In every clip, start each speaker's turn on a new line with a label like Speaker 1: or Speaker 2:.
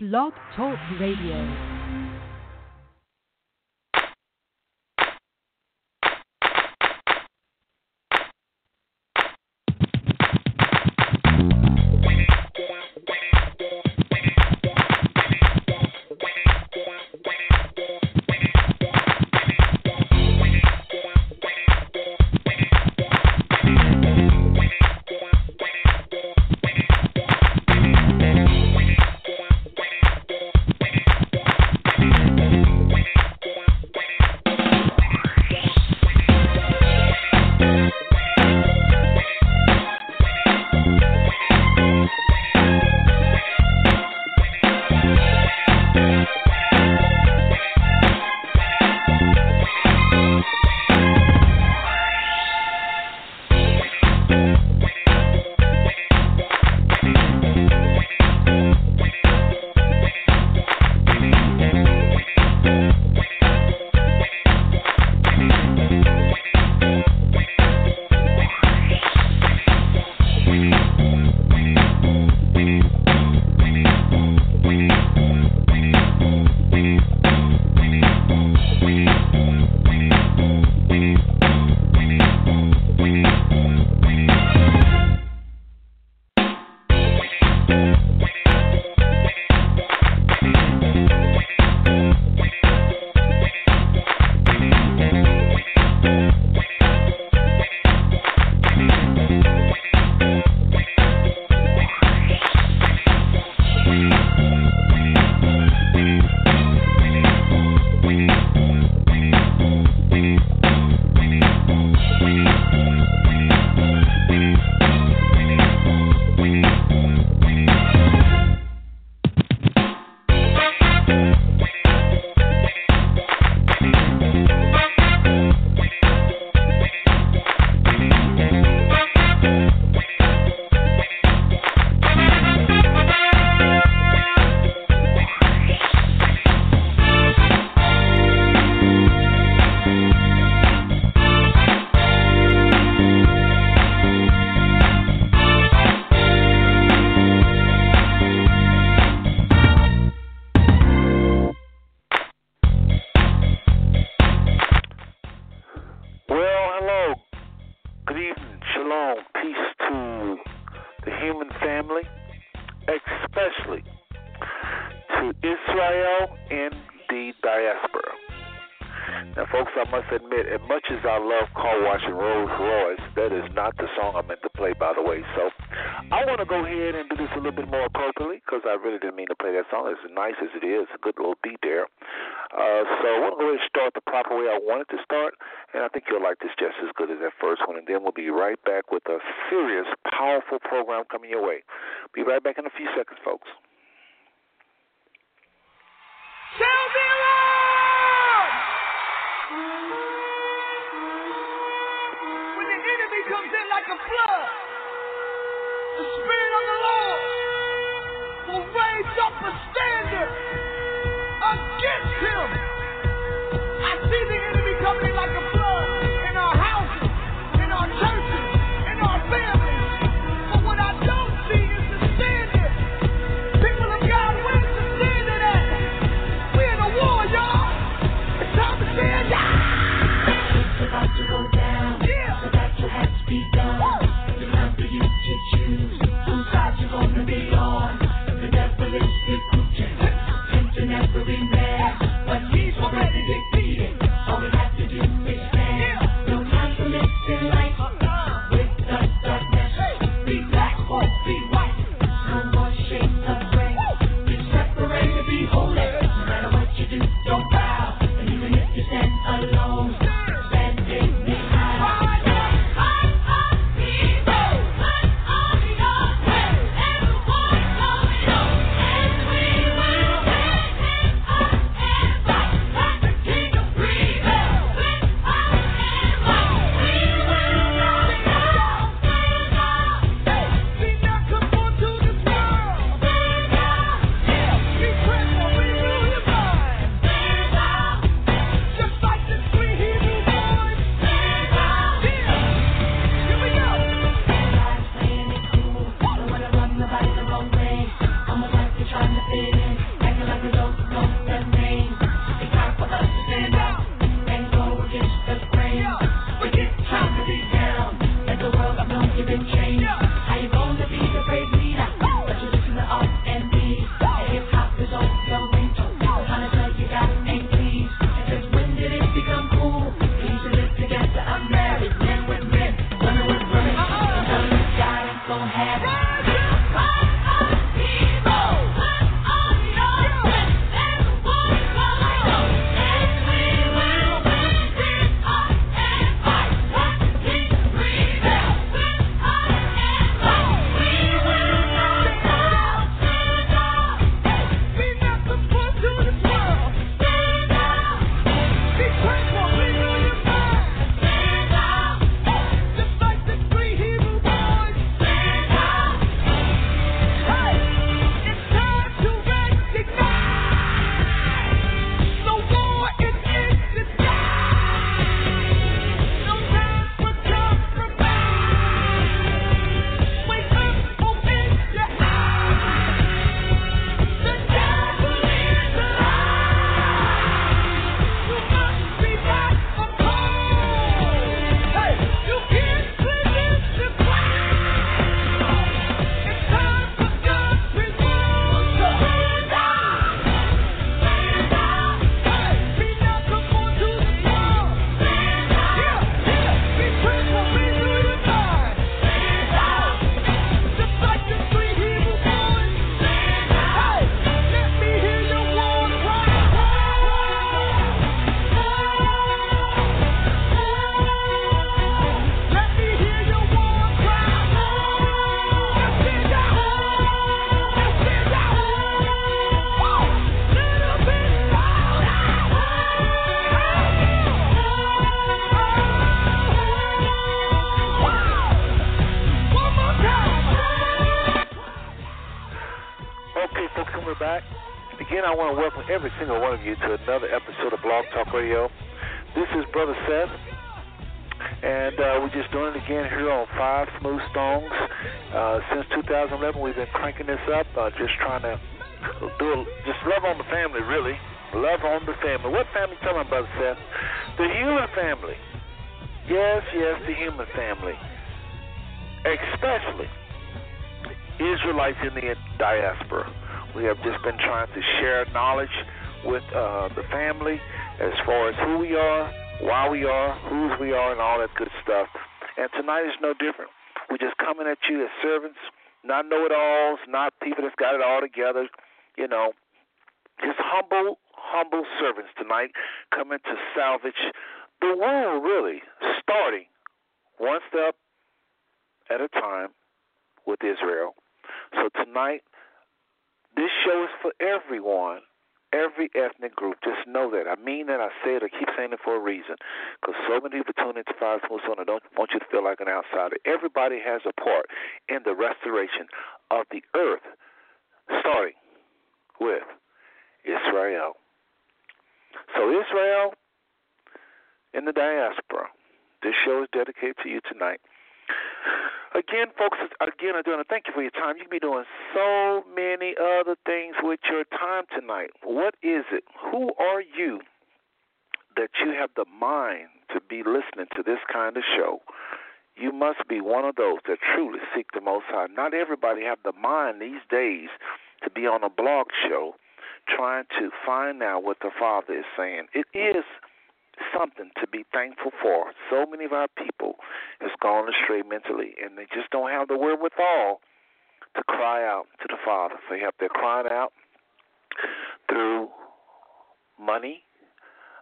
Speaker 1: Blog Talk Radio. Every single one of you to another episode of Blog Talk Radio. This is Brother Seth, and uh, we're just doing it again here on Five Smooth Stones. Uh, since 2011, we've been cranking this up, uh, just trying to do a, just love on the family, really. Love on the family. What family? Me, Brother Seth. The human family. Yes, yes, the human family. Especially Israelites in the diaspora. We have just been trying to share knowledge with uh, the family as far as who we are, why we are, whose we are, and all that good stuff. And tonight is no different. We're just coming at you as servants, not know it alls, not people that's got it all together, you know, just humble, humble servants tonight coming to salvage the world, really, starting one step at a time with Israel. So tonight, this show is for everyone, every ethnic group. Just know that. I mean that. I say it. I keep saying it for a reason. Because so many people tune into Five Smooth Stone. I don't want you to feel like an outsider. Everybody has a part in the restoration of the earth, starting with Israel. So, Israel in the diaspora. This show is dedicated to you tonight. Again, folks, again, I do want to thank you for your time. You can be doing so many other things with your time tonight. What is it? Who are you that you have the mind to be listening to this kind of show? You must be one of those that truly seek the Most High. Not everybody have the mind these days to be on a blog show trying to find out what the Father is saying. It is something to be thankful for. So many of our people has gone astray mentally, and they just don't have the wherewithal to cry out to the Father. So they have they're crying out through money.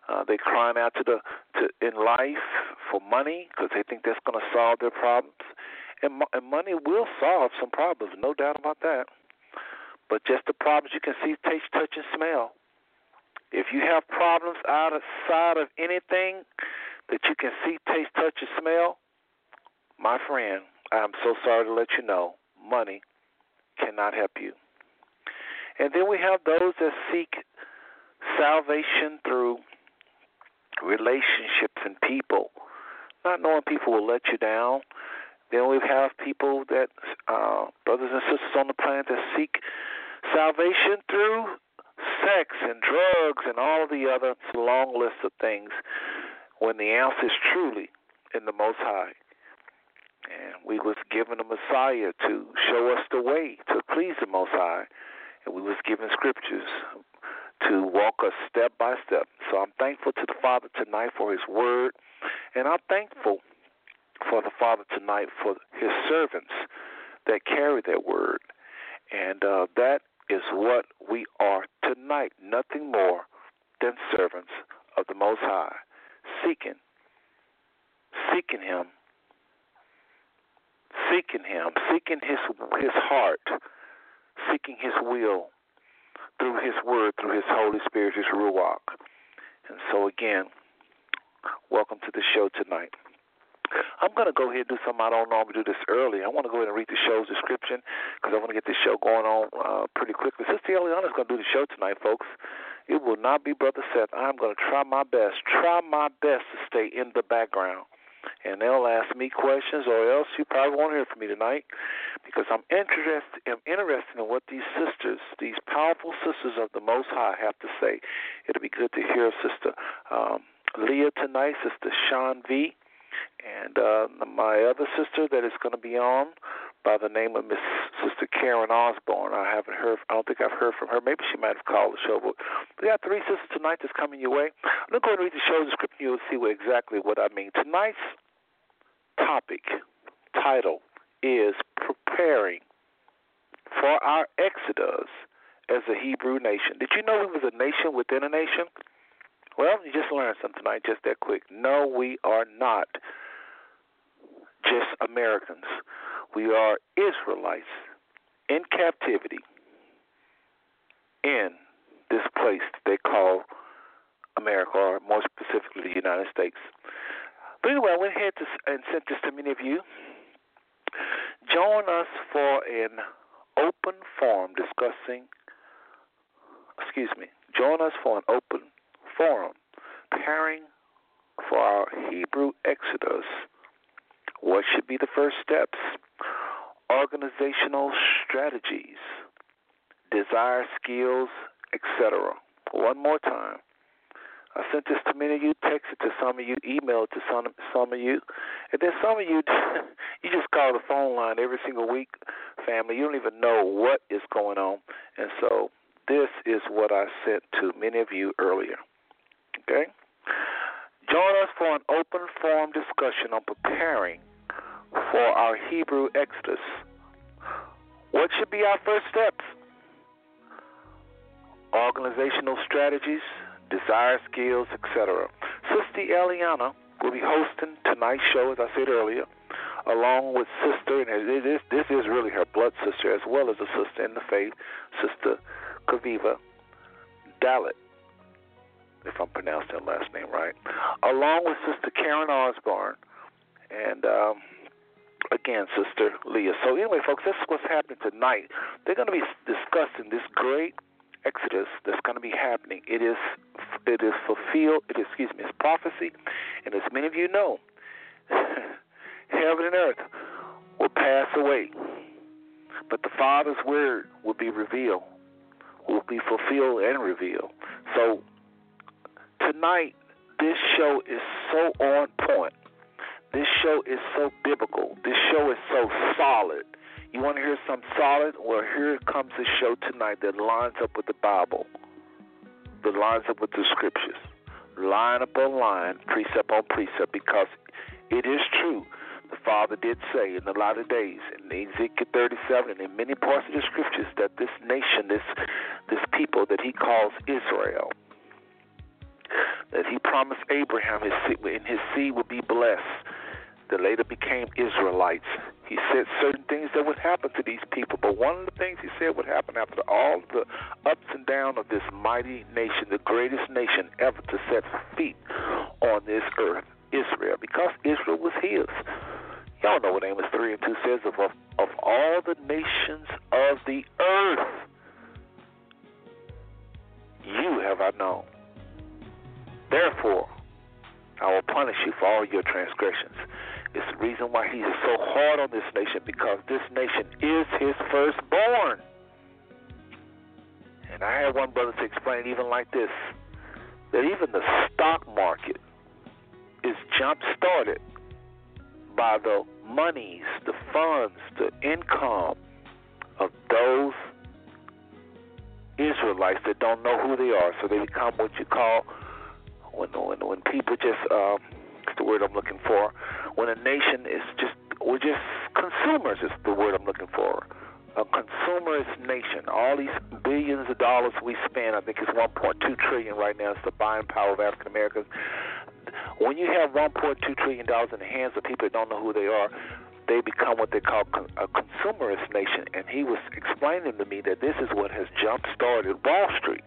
Speaker 1: Uh, they're crying out to the to in life for money because they think that's going to solve their problems, and, and money will solve some problems, no doubt about that. But just the problems you can see, taste, touch, and smell if you have problems outside of anything that you can see, taste, touch, or smell, my friend, I'm so sorry to let you know, money cannot help you. And then we have those that seek salvation through relationships and people, not knowing people will let you down. Then we have people that, uh, brothers and sisters on the planet, that seek salvation through sex and drugs and all the other long list of things when the answer is truly in the Most High. And we was given a Messiah to show us the way to please the Most High, and we was given scriptures to walk us step by step. So I'm thankful to the Father tonight for His Word, and I'm thankful for the Father tonight for His servants that carry that Word, and uh, that is what we are tonight, nothing more than servants of the Most High, seeking, seeking Him, seeking Him, seeking His His heart, seeking His will through His Word, through His Holy Spirit, His Ruach. And so again, welcome to the show tonight. I'm going to go ahead and do something I don't normally do this early. I want to go ahead and read the show's description because I want to get this show going on uh, pretty quickly. Sister Eliana is going to do the show tonight, folks. It will not be Brother Seth. I'm going to try my best, try my best to stay in the background. And they'll ask me questions, or else you probably won't hear from me tonight because I'm interested. I'm interested in what these sisters, these powerful sisters of the Most High, have to say. It'll be good to hear Sister um, Leah tonight, Sister Sean V and uh, my other sister that is going to be on by the name of Miss Sister Karen Osborn. I haven't heard. I don't think I've heard from her. Maybe she might have called the show. But we got three sisters tonight that's coming your way. I'm going to read the show description. You'll see what, exactly what I mean. Tonight's topic title is preparing for our exodus as a Hebrew nation. Did you know we was a nation within a nation? Well, you just learned something tonight, just that quick. No, we are not just Americans. We are Israelites in captivity in this place they call America, or more specifically, the United States. But anyway, I went ahead to, and sent this to many of you. Join us for an open forum discussing excuse me, join us for an open forum preparing for our Hebrew Exodus. What should be the first steps? Organizational strategies, desire skills, etc. One more time. I sent this to many of you, texted to some of you, emailed to some some of you, and then some of you you just call the phone line every single week, family. You don't even know what is going on, and so this is what I sent to many of you earlier. Okay, join us for an open forum discussion on preparing for our Hebrew Exodus. What should be our first steps? Organizational strategies desire skills, etc. Sister Eliana will be hosting tonight's show, as I said earlier, along with Sister, and it is, this is really her blood sister as well as a sister in the faith, Sister Chaviva Dalit, if I'm pronouncing her last name right, along with Sister Karen Osborn, and um, again, Sister Leah. So anyway, folks, this is what's happening tonight. They're going to be discussing this great Exodus that's going to be happening. It is it is fulfilled. It is, excuse me, it's prophecy, and as many of you know, heaven and earth will pass away, but the Father's word will be revealed, will be fulfilled and revealed. So tonight, this show is so on point. This show is so biblical. This show is so solid. You want to hear something solid? Well, here comes a show tonight that lines up with the Bible, that lines up with the scriptures, line upon line, precept on precept, because it is true. The Father did say in the latter days, in Ezekiel 37, and in many parts of the scriptures, that this nation, this this people that He calls Israel, that He promised Abraham his seed, and his seed would be blessed that later became Israelites. He said certain things that would happen to these people, but one of the things he said would happen after all the ups and downs of this mighty nation, the greatest nation ever to set feet on this earth, Israel, because Israel was his. Y'all know what Amos 3 and 2 says of, of, of all the nations of the earth, you have I known. Therefore, I will punish you for all your transgressions. It's the reason why he is so hard on this nation because this nation is his firstborn. And I had one brother to explain even like this that even the stock market is jump started by the monies, the funds, the income of those Israelites that don't know who they are. So they become what you call when when when people just um, the word I'm looking for. When a nation is just, we're just consumers is the word I'm looking for. A consumerist nation. All these billions of dollars we spend, I think it's 1.2 trillion right now. It's the buying power of African Americans. When you have 1.2 trillion dollars in the hands of people that don't know who they are, they become what they call a consumerist nation. And he was explaining to me that this is what has jump started Wall Street.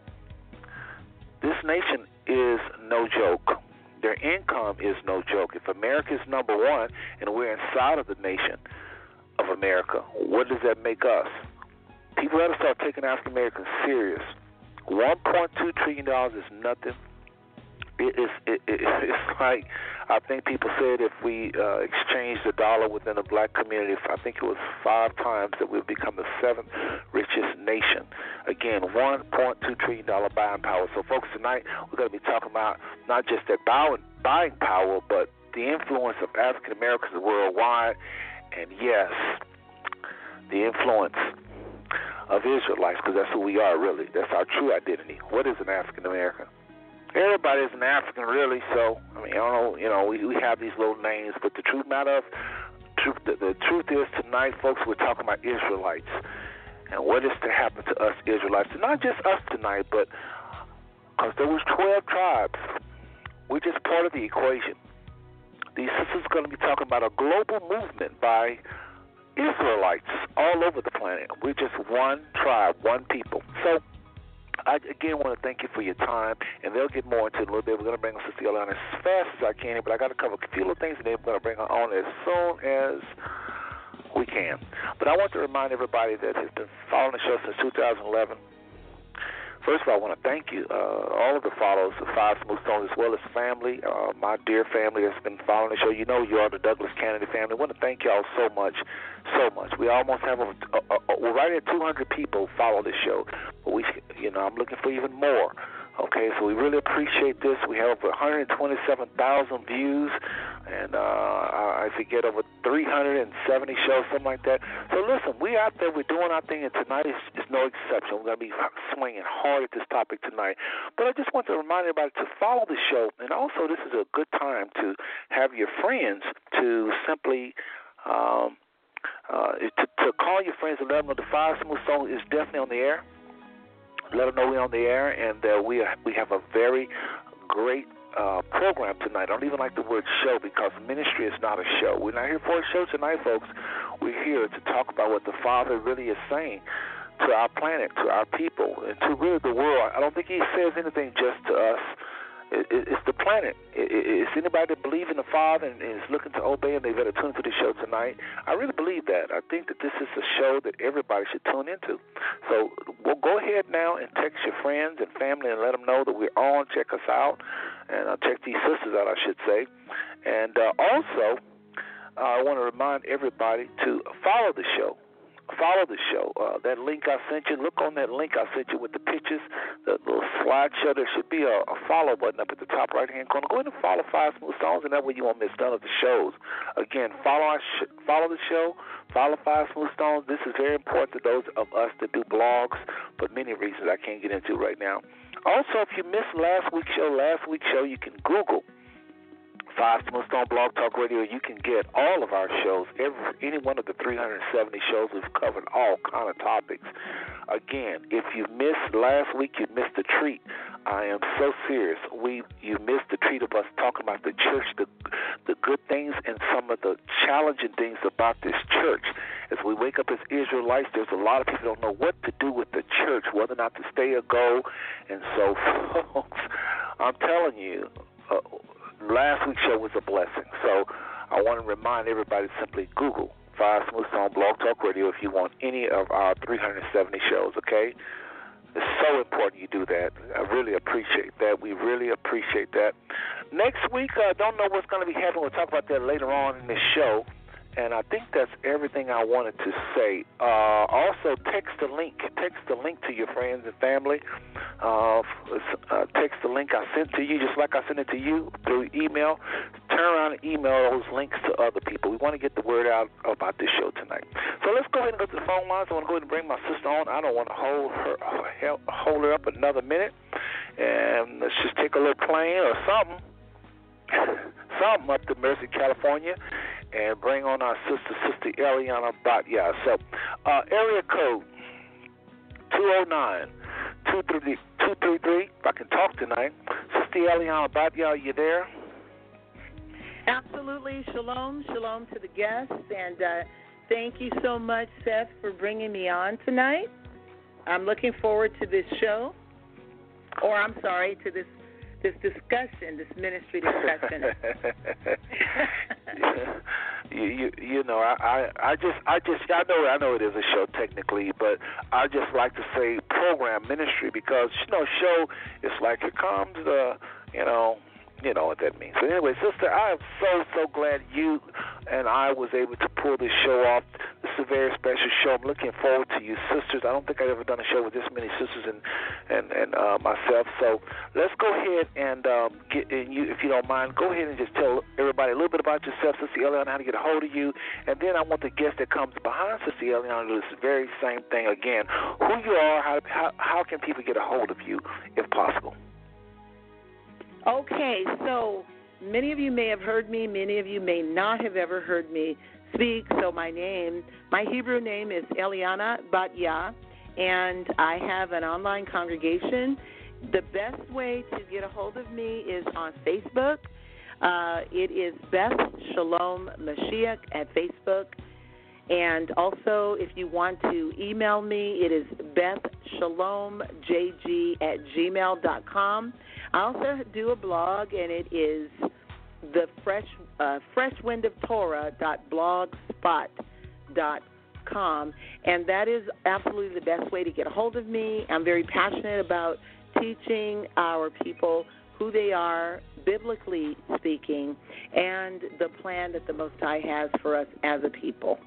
Speaker 1: This nation is no joke. Their income is no joke. If America is number one and we're inside of the nation of America, what does that make us? People have to start taking African Americans serious. $1.2 trillion is nothing it, it's it, it, it's like I think people said if we uh, exchange the dollar within the black community, I think it was five times that we'll become the seventh richest nation. Again, 1.2 trillion dollar buying power. So, folks, tonight we're going to be talking about not just that buying buying power, but the influence of African Americans worldwide, and yes, the influence of Israelites, because that's who we are really. That's our true identity. What is an African American? Everybody's an African, really. So I mean, I don't know. You know, we we have these little names, but the truth matter of truth, the, the truth is tonight, folks, we're talking about Israelites and what is to happen to us Israelites, and not just us tonight, but because there was twelve tribes. We're just part of the equation. These sisters are going to be talking about a global movement by Israelites all over the planet. We're just one tribe, one people. So I again want to thank you for your time, and they'll get more into it a little bit. We're going to bring on Sister Yolanda as fast as I can, but I got to cover a few little things, and then we're going to bring her on as soon as we can. But I want to remind everybody that has been following the show since 2011. First of all, I want to thank you, uh, all of the followers of Five Smooth Stones, as well as family, uh, my dear family that's been following the show. You know, you are the Douglas Kennedy family. I want to thank y'all so much, so much. We almost have, a, a, a, we're right at 200 people follow the show, but we, you know, I'm looking for even more. Okay, so we really appreciate this. We have over 127,000 views, and uh, I forget over 370 shows, something like that. So listen, we out there, we're doing our thing, and tonight is, is no exception. We're to be swinging hard at this topic tonight. But I just want to remind everybody to follow the show, and also this is a good time to have your friends to simply. Um, uh, to, to call your friends and let them know the Five Smooth Stone is definitely on the air let them know we're on the air and uh, we are, we have a very great uh, program tonight. I don't even like the word show because ministry is not a show. We're not here for a show tonight, folks. We're here to talk about what the Father really is saying to our planet, to our people, and to really the world. I don't think He says anything just to us it's the planet. It's anybody that believes in the Father and is looking to obey, and they've got to tune into the show tonight. I really believe that. I think that this is a show that everybody should tune into. So we'll go ahead now and text your friends and family and let them know that we're on. Check us out, and I'll check these sisters out, I should say. And uh, also, uh, I want to remind everybody to follow the show follow the show. Uh, that link I sent you, look on that link I sent you with the pictures, the little slideshow. There should be a, a follow button up at the top right hand corner. Go ahead and follow Five Smooth Stones, and that way you won't miss none of the shows. Again, follow our sh- follow the show, follow Five Smooth Stones. This is very important to those of us that do blogs for many reasons I can't get into right now. Also, if you missed last week's show, last week's show you can Google Five Smooth Stone Blog Talk Radio. You can get all of our shows, every any one of the 370 shows. We've covered all kind of topics. Again, if you missed last week, you missed the treat. I am so serious. We you missed the treat of us talking about the church, the the good things and some of the challenging things about this church. As we wake up as Israelites, there's a lot of people don't know what to do with the church, whether or not to stay or go. And so, folks, I'm telling you. Uh, last week's show was a blessing. So I want to remind everybody simply Google Five Smooth Stone Blog Talk Radio if you want any of our 370 shows, okay? It's so important you do that. I really appreciate that. We really appreciate that. Next week, I uh, don't know what's going to be happening. We'll talk about that later on in this show. And I think that's everything I wanted to say. Uh, also, text the link. Text the link to your friends and family. Uh, uh, text the link I sent to you, just like I sent it to you through email. Turn around and email those links to other people. We want to get the word out about this show tonight. So let's go ahead and go to the phone lines. I want to go ahead and bring my sister on. I don't want to hold her hold her up another minute. And let's just take a little plane or something something up to Merced, California, and bring on our sister, Sister Eliana Batya. So, uh, area code 209 233. If I can talk tonight. Sister Eliana Batya, are you there?
Speaker 2: Absolutely. Shalom. Shalom to the guests. And uh, thank you so much, Seth, for bringing me on tonight. I'm looking forward to this show. Or, I'm sorry, to this this discussion, this ministry discussion.
Speaker 1: you, you you know I, I I just I just I know I know it is a show technically, but I just like to say program ministry because you know show it's like here comes the you know you know what that means. So anyway, sister, I am so so glad you and I was able to pull this show off. This is a very special show. I'm looking forward to you, sisters. I don't think I've ever done a show with this many sisters and and and uh, myself. So let's go ahead and um, get and you, if you don't mind, go ahead and just tell everybody a little bit about yourself, Sister Eliana, how to get a hold of you, and then I want the guest that comes behind Sister Eliana to do this very same thing again. Who you are, how how how can people get a hold of you, if possible?
Speaker 2: Okay, so many of you may have heard me, many of you may not have ever heard me speak. So my name, my Hebrew name is Eliana Batya, and I have an online congregation. The best way to get a hold of me is on Facebook. Uh, it is Beth Shalom Mashiach at Facebook. And also, if you want to email me, it is bethshalomjg at gmail.com. I also do a blog, and it is the fresh uh, freshwindoftorah.blogspot.com. com, and that is absolutely the best way to get a hold of me. I'm very passionate about teaching our people who they are, biblically speaking, and the plan that the Most High has for us as a people.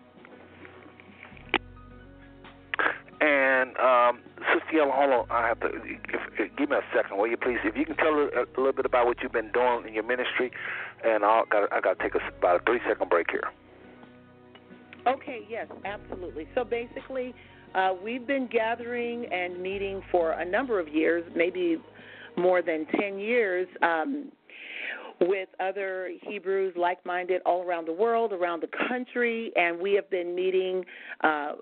Speaker 1: And um, Sister hold on. I have to if, if, give me a second, will you please? If you can tell a, a little bit about what you've been doing in your ministry, and I'll I got to take a, about a three second break here.
Speaker 2: Okay. Yes. Absolutely. So basically, uh, we've been gathering and meeting for a number of years, maybe more than ten years. Um, with other Hebrews like minded all around the world, around the country, and we have been meeting uh,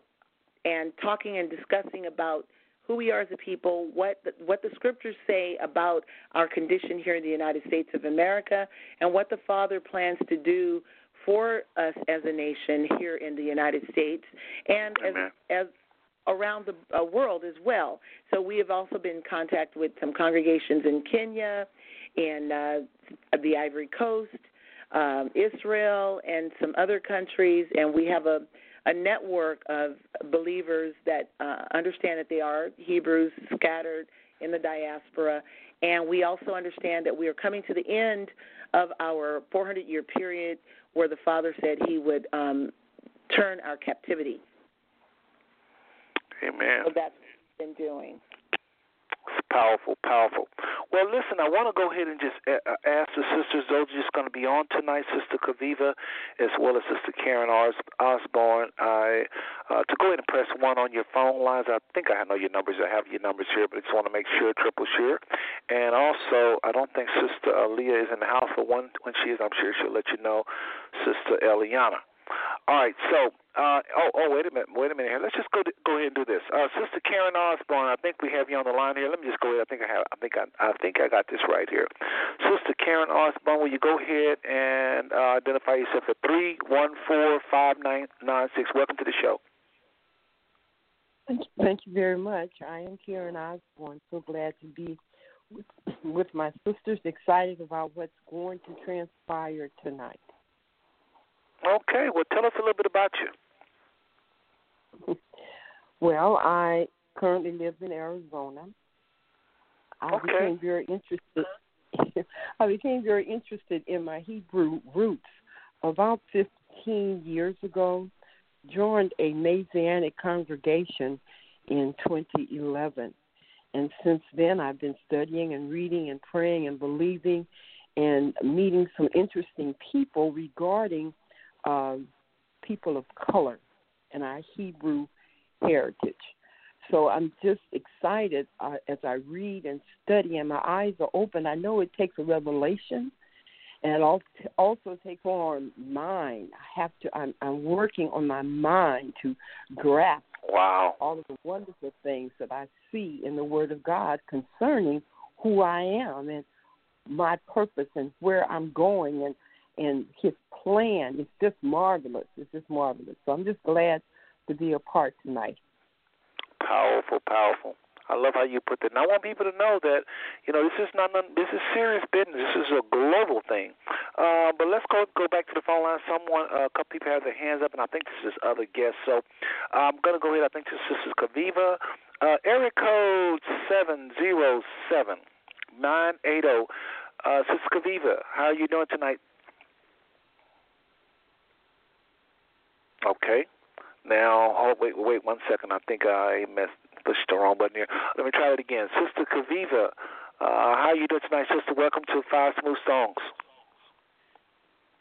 Speaker 2: and talking and discussing about who we are as a people, what the, what the scriptures say about our condition here in the United States of America, and what the Father plans to do for us as a nation here in the United States, and as, as around the uh, world as well. So we have also been in contact with some congregations in Kenya, in uh, the Ivory Coast, um, Israel, and some other countries, and we have a a network of believers that uh, understand that they are Hebrews scattered in the diaspora. And we also understand that we are coming to the end of our 400 year period where the Father said he would um, turn our captivity.
Speaker 1: Amen.
Speaker 2: So that's what we've been doing.
Speaker 1: It's powerful, powerful. Well, listen, I want to go ahead and just uh, uh, ask the sisters. Those just going to be on tonight, Sister Chaviva, as well as Sister Karen Osborn. I uh, to go ahead and press one on your phone lines. I think I know your numbers. I have your numbers here, but I just want to make sure, triple sure. And also, I don't think Sister Leah is in the house, but one when she is, I'm sure she'll let you know, Sister Eliana. All right, so uh, oh oh wait a minute wait a minute here. Let's just go to, go ahead and do this. Uh, Sister Karen Osborn, I think we have you on the line here. Let me just go ahead. I think I have. I think I, I think I got this right here. Sister Karen Osborn, will you go ahead and uh, identify yourself at three one four five nine nine six? Welcome to the show.
Speaker 3: Thank you, thank you very much. I am Karen Osborn. So glad to be with, with my sisters. Excited about what's going to transpire tonight.
Speaker 1: Okay, well, tell us a little bit about
Speaker 3: you. well, I currently live in Arizona. I
Speaker 1: okay.
Speaker 3: became very interested. I became very interested in my Hebrew roots about 15 years ago. Joined a Messianic congregation in 2011, and since then I've been studying and reading and praying and believing and meeting some interesting people regarding uh, people of color and our Hebrew heritage. So I'm just excited uh, as I read and study, and my eyes are open. I know it takes a revelation, and it also takes on mind. I have to. I'm, I'm working on my mind to grasp
Speaker 1: wow.
Speaker 3: all of the wonderful things that I see in the Word of God concerning who I am and my purpose and where I'm going and and his plan is just marvelous. It's just marvelous. So I'm just glad to be a part tonight.
Speaker 1: Powerful, powerful. I love how you put that. And I want people to know that, you know, this is not this is serious business. This is a global thing. Uh, but let's go go back to the phone line. Someone, uh, a couple people have their hands up, and I think this is other guests. So I'm gonna go ahead. I think this is Chaviva, uh, area code seven zero seven nine eight zero. Uh, Sister Chaviva, how are you doing tonight? Okay. Now, oh, wait, wait one second. I think I messed, pushed the wrong button here. Let me try it again. Sister Chaviva, uh, how are you doing tonight, sister? Welcome to Five Smooth Stones.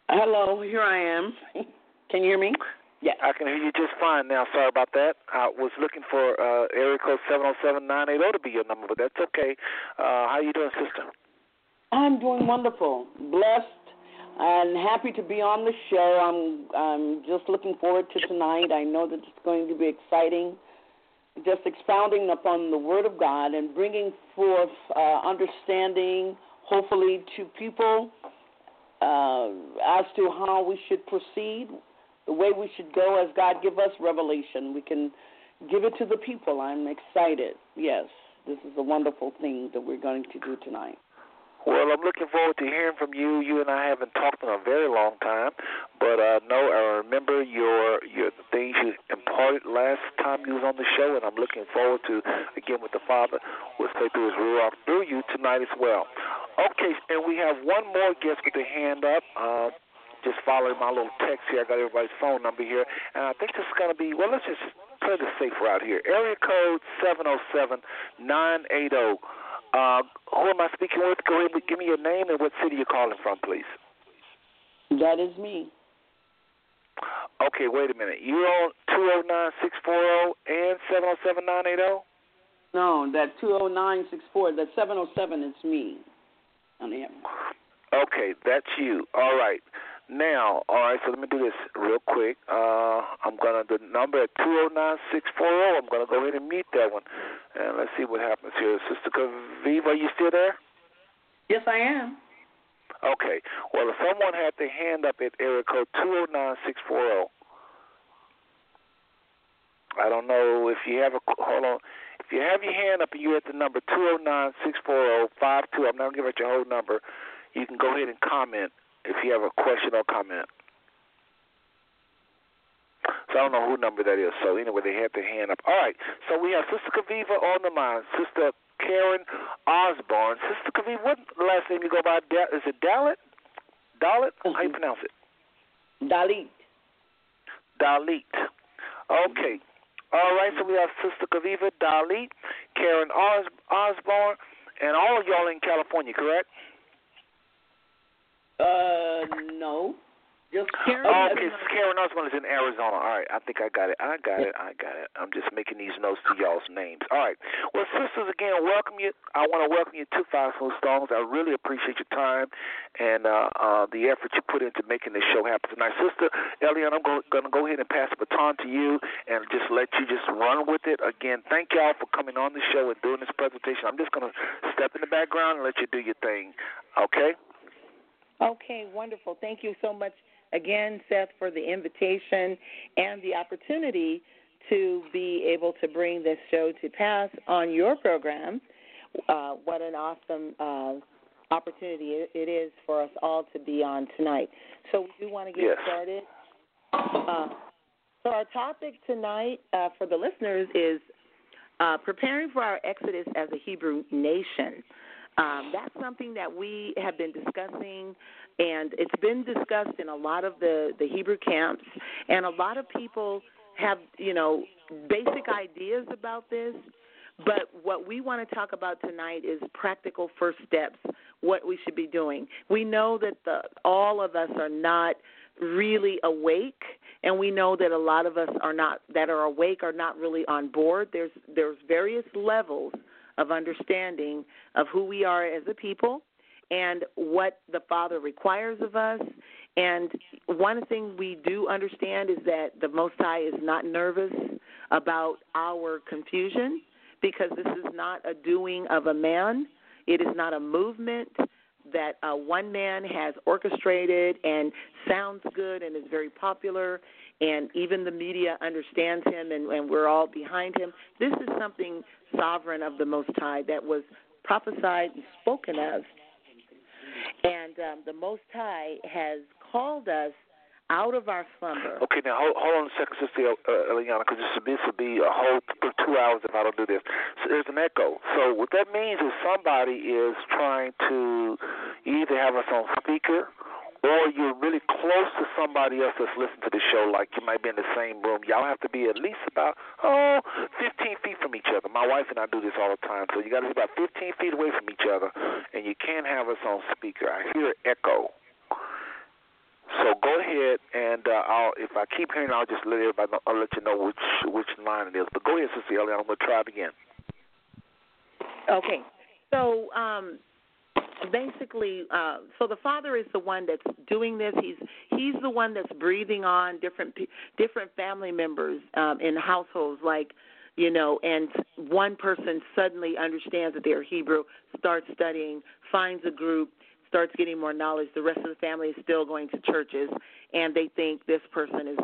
Speaker 4: Hello, here I am. Can you hear me?
Speaker 1: Yeah. I can hear you just fine now. Sorry about that. I was looking for uh, area code 707-980 to be your number, but that's okay. Uh, how you doing, sister?
Speaker 4: I'm doing wonderful. Blessed and happy to be on the show. I'm I'm just looking forward to tonight. I know that it's going to be exciting. Just expounding upon the Word of God and bringing forth uh, understanding, hopefully, to people uh, as to how we should proceed, the way we should go as God give us revelation. We can give it to the people. I'm excited. Yes, this is a wonderful thing that we're going to do tonight.
Speaker 1: Well, I'm looking forward to hearing from you. You and I haven't talked in a very long time, but uh, no, I remember your your things you imparted last time you was on the show, and I'm looking forward to again what the Father will say through His ruach through you tonight as well. Okay, and we have one more guest with a hand up. Uh, just following my little text here. I got everybody's phone number here, and I think this is going to be well. Let's just play the safe route here. Area code seven zero seven nine eight zero. Uh, who am I speaking with? Go ahead, give me your name and what city you're calling from, please.
Speaker 4: That is me.
Speaker 1: Okay, wait a minute. You on two zero nine six four zero and seven zero seven nine eight zero?
Speaker 4: No, that two zero nine six four. That seven zero seven is me. On the
Speaker 1: Okay, that's you. All right. Now, all right, so let me do this real quick. Uh, I'm gonna the number at two zero nine six four zero. I'm gonna go ahead and meet that one, and let's see what happens here. Sister Chaviva, are you still there?
Speaker 4: Yes, I am.
Speaker 1: Okay. Well, if someone had their hand up at area code two zero nine six four zero, I don't know if you have a hold on. If you have your hand up and you're at the number two zero nine six four zero five two, I'm not gonna give out your whole number. You can go ahead and comment if you have a question or comment. So I don't know who number that is. So anyway, they had their hand up. All right. So we have Sister Chaviva on the line. Sister Karen Osborn. Sister Chaviva, what last name you go by? Is it Dalit? Dalit? How you mm-hmm. pronounce it?
Speaker 4: Dalit.
Speaker 1: Dalit. Okay. All right. So we have Sister Chaviva, Dalit, Karen Os- Osborn, and all of y'all in California, correct?
Speaker 4: Uh, no. Just
Speaker 2: Karen.
Speaker 1: Oh, okay, Karen Osborn is in Arizona. All right, I think I got it. I got it. I got it. I'm just making these notes to y'all's names. All right. Well, sisters, again, welcome you. I want to welcome you to Five Smooth Stones. I really appreciate your time and uh, uh, the effort you put into making this show happen tonight. Sister Eliana, I'm going to go ahead and pass the baton to you and just let you just run with it. Again, thank y'all for coming on the show and doing this presentation. I'm just going to step in the background and let you do your thing. Okay?
Speaker 2: Okay, wonderful. Thank you so much again, Seth, for the invitation and the opportunity to be able to bring this show to pass on your program. Uh, what an awesome uh, opportunity it is for us all to be on tonight. So we do want to get
Speaker 1: Yes.
Speaker 2: started. Uh, so our topic tonight uh, for the listeners is uh, preparing for our exodus as a Hebrew nation. Um, that's something that we have been discussing, and it's been discussed in a lot of the, the Hebrew camps, and a lot of people have, you know, basic ideas about this. But what we want to talk about tonight is practical first steps, what we should be doing. We know that the, all of us are not really awake and we know that a lot of us are not that are awake are not really on board there's there's various levels of understanding of who we are as a people and what the father requires of us. And one thing we do understand is that the most high is not nervous about our confusion because this is not a doing of a man. It is not a movement that uh, one man has orchestrated and sounds good and is very popular, and even the media understands him, and, and we're all behind him. This is something sovereign of the Most High that was prophesied and spoken of. And um, the Most High has called us out of our slumber.
Speaker 1: Okay, now hold, hold on a second, Sister uh, Eliana, because this, this will be a whole two hours if I don't do this. So there's an echo. So what that means is somebody is trying to either have us on speaker or you're really close to somebody else that's listening to the show, like you might be in the same room. Y'all have to be at least about, oh, 15 feet from each other. My wife and I do this all the time. So you got to be about 15 feet away from each other, and you can't have us on speaker. I hear echo. So go ahead, and uh, I'll if I keep hearing, I'll just let everybody. Know, I'll let you know which which line it is. But go ahead, Eliana. I'm gonna try it again.
Speaker 2: Okay. So um, basically, uh, so the father is the one that's doing this. He's he's the one that's breathing on different different family members um, in households, like you know, and one person suddenly understands that they're Hebrew, starts studying, finds a group, starts getting more knowledge. The rest of the family is still going to churches, and they think this person is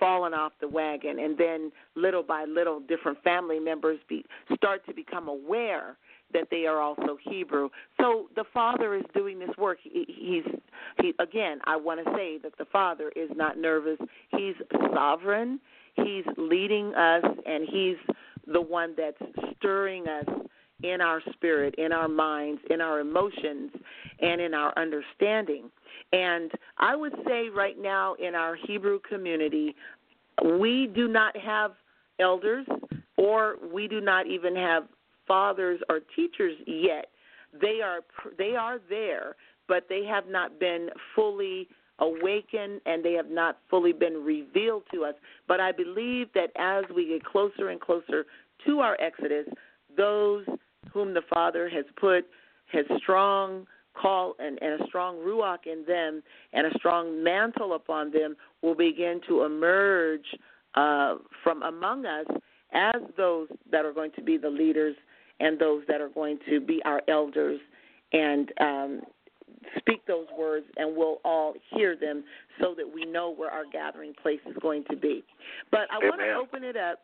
Speaker 2: fallen off the wagon and then little by little different family members be, start to become aware that they are also Hebrew. So the Father is doing this work. He, he's he again. I want to say that the Father is not nervous. He's sovereign. He's leading us, and he's the one that's stirring us in our spirit, in our minds, in our emotions, and in our understanding. And I would say right now in our Hebrew community, we do not have elders or we do not even have fathers or teachers yet. They are they are there, but they have not been fully awakened and they have not fully been revealed to us. But I believe that as we get closer and closer to our Exodus, those whom the Father has put his strong call and, and a strong ruach in them and a strong mantle upon them will begin to emerge uh, from among us as those that are going to be the leaders and those that are going to be our elders and um, speak those words and we'll all hear them so that we know where our gathering place is going to be. But I want to open it up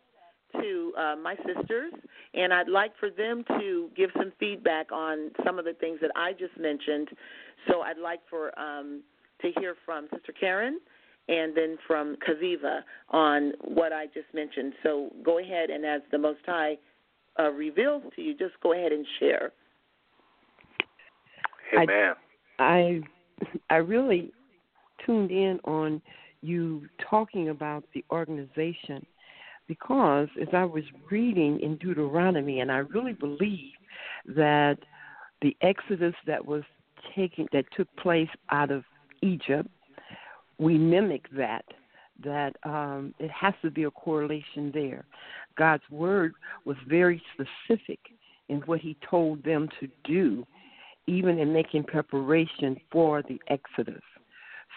Speaker 2: to uh, my sisters, and I'd like for them to give some feedback on some of the things that I just mentioned. So I'd like for um, to hear from Sister Karen and then from Chaviva on what I just mentioned. So go ahead and as the Most High uh, reveals to you, just go ahead and share.
Speaker 1: Amen.
Speaker 3: I, I I really tuned in on you talking about the organization because as I was reading in Deuteronomy, and I really believe that the exodus that was taking that took place out of Egypt, we mimic that. That um, it has to be a correlation there. God's word was very specific in what He told them to do, even in making preparation for the exodus.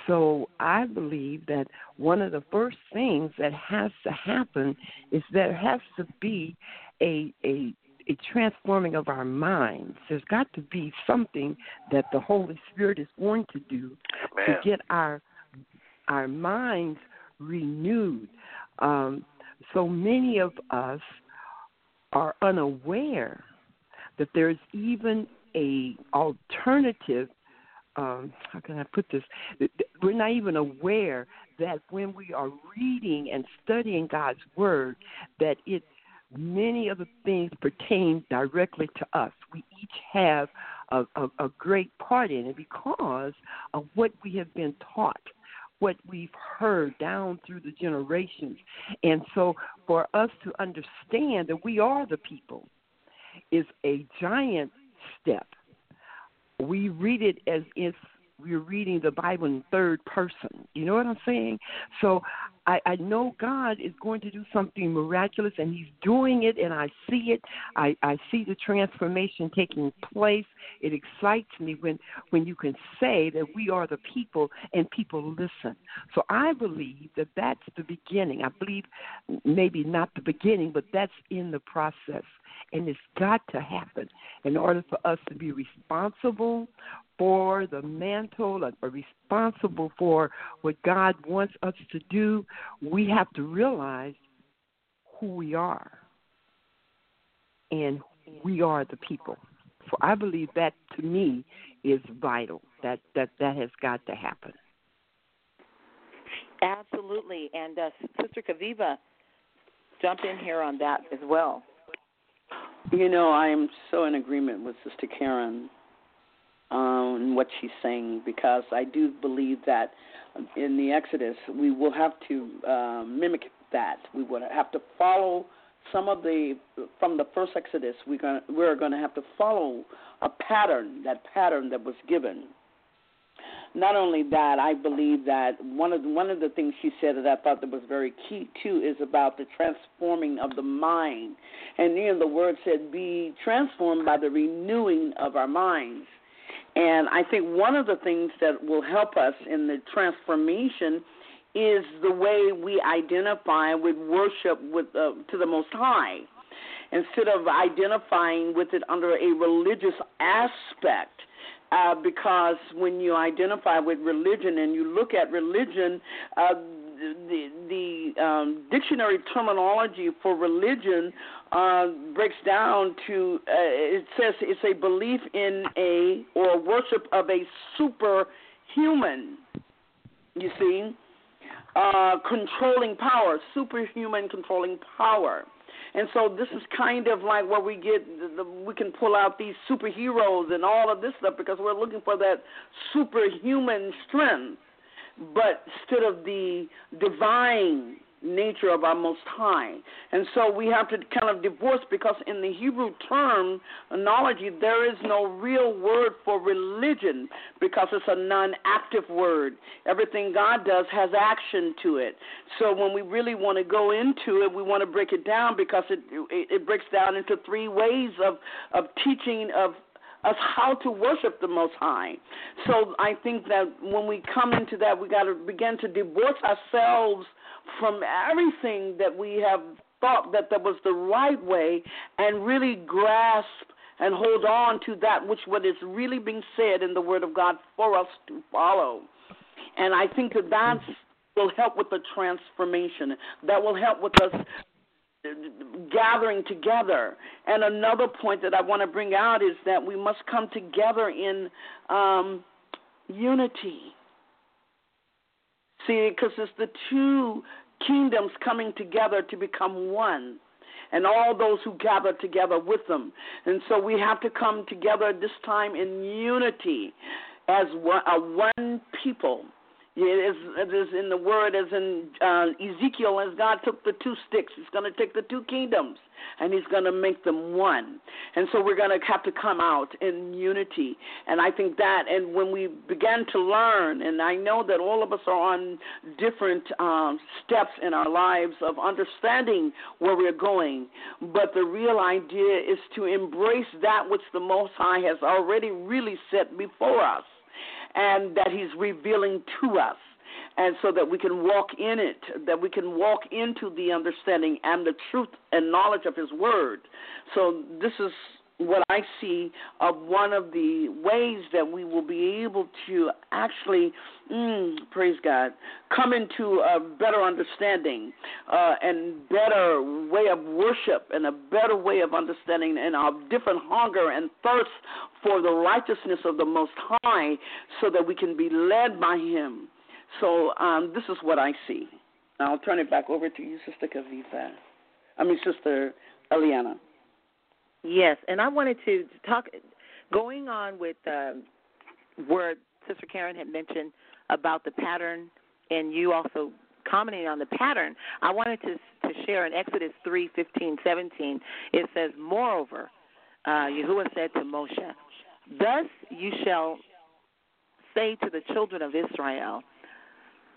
Speaker 3: So I believe that one of the first things that has to happen is there has to be a a a transforming of our minds. There's got to be something that the Holy Spirit is going to do
Speaker 1: Man.
Speaker 3: to get our our minds renewed. Um, so many of us are unaware that there's even a alternative um, how can I put this? We're not even aware that when we are reading and studying God's Word, that it many of the things pertain directly to us. We each have a, a, a great part in it because of what we have been taught what we've heard down through the generations. And so for us to understand that we are the people is a giant step we read it as if we're reading the Bible in third person. You know what I'm saying? So I, I know God is going to do something miraculous, and He's doing it, and I see it. I, I see the transformation taking place. It excites me when when you can say that we are the people, and people listen. So I believe that that's the beginning. I believe maybe not the beginning, but that's in the process and it's got to happen in order for us to be responsible for the mantle or responsible for what God wants us to do. We have to realize who we are, and we are the people. So I believe that to me is vital. That that that has got to happen.
Speaker 2: Absolutely, and uh, Sister Chaviva, jump in here on that as well.
Speaker 4: You know, I am so in agreement with Sister Karen on what she's saying because I do believe that in the Exodus we will have to uh, mimic that. We will have to follow some of the from the first Exodus. We're going we're going to have to follow a pattern, that pattern that was given not only that, I believe that one of the, one of the things she said that I thought that was very key too is about the transforming of the mind. And know, the word said, "Be transformed by the renewing of our minds." And I think one of the things that will help us in the transformation is the way we identify with worship with uh, to the Most High, instead of identifying with it under a religious aspect uh, because when you identify with religion and you look at religion, uh, the the um, dictionary terminology for religion uh, breaks down to uh, it says it's a belief in a or worship of a superhuman. You see, uh, controlling power, superhuman controlling power. And so this is kind of like where we get the, the, we can pull out these superheroes and all of this stuff because we're looking for that superhuman strength, but instead of the divine nature of our Most High. And so we have to kind of divorce because in the Hebrew terminology, there is no real word for religion because it's a non active word. Everything God does has action to it. So when we really want to go into it, we want to break it down because it, it, breaks down into three ways of, of teaching of us how to worship the Most High. So I think that when we come into that, we got to begin to divorce ourselves from everything that we have thought that that was the right way and really grasp and hold on to that which what is really being said in the Word of God for us to follow. And I think that that will help with the transformation. That will help with us gathering together. And another point that I want to bring out is that we must come together in um, unity. See, because it's the two kingdoms coming together to become one, and all those who gather together with them. And so we have to come together this time in unity as one, a one people it is, it is in the word as in uh, Ezekiel, as God took the two sticks, He's going to take the two kingdoms and He's going to make them one. And so we're going to have to come out in unity. And I think that, and when we began to learn, and I know that all of us are on different um, steps in our lives of understanding where we're going, but the real idea is to embrace that which the Most High has already really set before us and that He's revealing to us. And so that we can walk in it, that we can walk into the understanding and the truth and knowledge of His Word. So, this is what I see of one of the ways that we will be able to actually, mm, praise God, come into a better understanding uh, and better way of worship and a better way of understanding and our different hunger and thirst for the righteousness of the Most High so that we can be led by Him. So um, this is what I see. I'll turn it back over to you, Sister Kavitha. I mean, Sister Eliana.
Speaker 2: Yes, and I wanted to talk, going on with uh, where Sister Karen had mentioned about the pattern, and you also commenting on the pattern. I wanted to to share in Exodus three fifteen seventeen. It says, "Moreover, uh, Yahuwah said to Moshe, Thus you shall say to the children of Israel."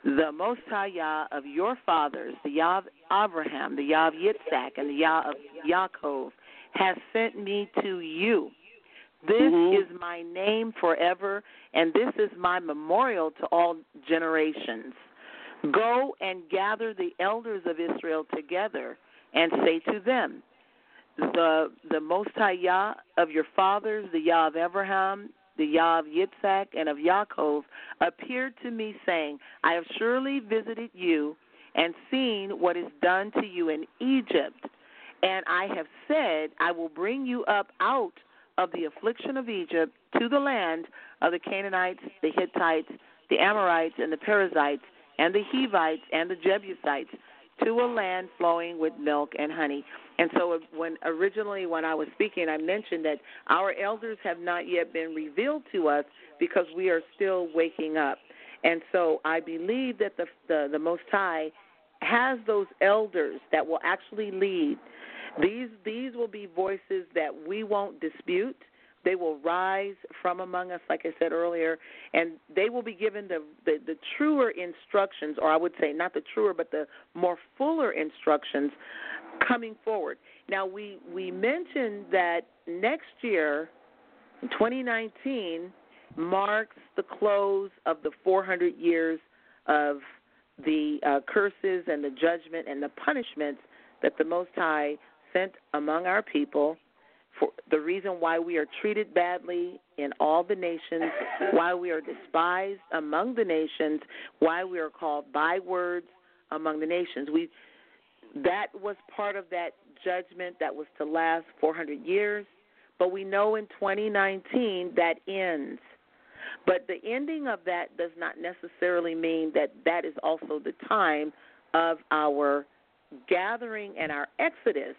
Speaker 2: The Most High Yah of your fathers, the Yah of Abraham, the Yah of Yitzhak, and the Yah of Yaakov, has sent me to you. This mm-hmm. is my name forever, and this is my memorial to all generations. Go and gather the elders of Israel together and say to them, the the Most High Yah of your fathers, the Yah of Abraham, the Yah of Yitzhak, and of Yaakov, appeared to me, saying, I have surely visited you and seen what is done to you in Egypt and I have said, I will bring you up out of the affliction of Egypt to the land of the Canaanites, the Hittites, the Amorites, and the Perizzites, and the Hivites, and the Jebusites, to a land flowing with milk and honey. And so, uh, when originally when I was speaking, I mentioned that our elders have not yet been revealed to us because we are still waking up. And so, I believe that the the, the Most High has those elders that will actually lead these these will be voices that we won't dispute. They will rise from among us, like I said earlier, and they will be given the, the, the truer instructions, or I would say not the truer, but the more fuller instructions coming forward. Now, we, we mentioned that next year, 2019, marks the close of the 400 years of the uh, curses and the judgment and the punishments that the Most High sent among our people for the reason why we are treated badly in all the nations, why we are despised among the nations, why we are called bywords, among the nations. We that was part of that judgment that was to last 400 years, but we know in 2019 that ends. But the ending of that does not necessarily mean that that is also the time of our gathering and our exodus.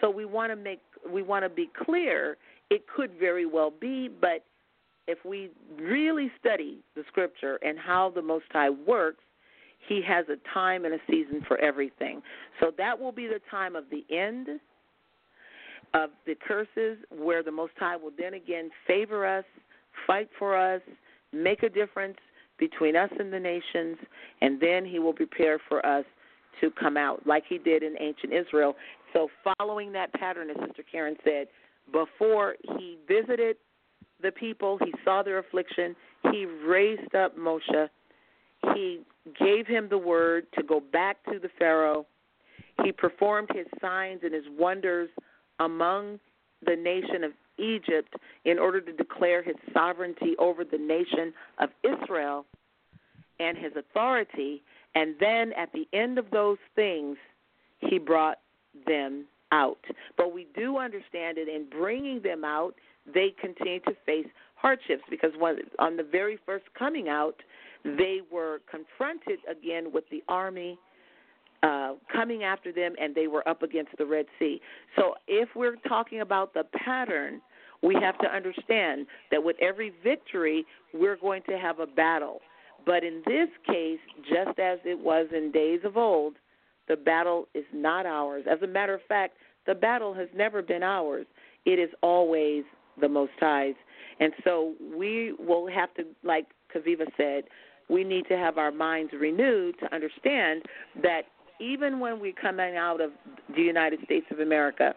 Speaker 2: So we want to make we want to be clear. It could very well be, but if we really study the scripture and how the Most High works, He has a time and a season for everything. So that will be the time of the end of the curses, where the Most High will then again favor us, fight for us, make a difference between us and the nations, and then He will prepare for us to come out like He did in ancient Israel. So, following that pattern, as Sister Karen said, before He visited the people, He saw their affliction, He raised up Moshe, He gave him the word to go back to the Pharaoh. He performed his signs and his wonders among the nation of Egypt in order to declare his sovereignty over the nation of Israel and his authority. And then at the end of those things, he brought them out. But we do understand that in bringing them out, they continue to face hardships because on the very first coming out, they were confronted again with the army uh, coming after them, and they were up against the Red Sea. So, if we're talking about the pattern, we have to understand that with every victory, we're going to have a battle. But in this case, just as it was in days of old, the battle is not ours. As a matter of fact, the battle has never been ours. It is always the Most High's. And so we will have to, like Chaviva said, we need to have our minds renewed to understand that even when we're coming out of the United States of America,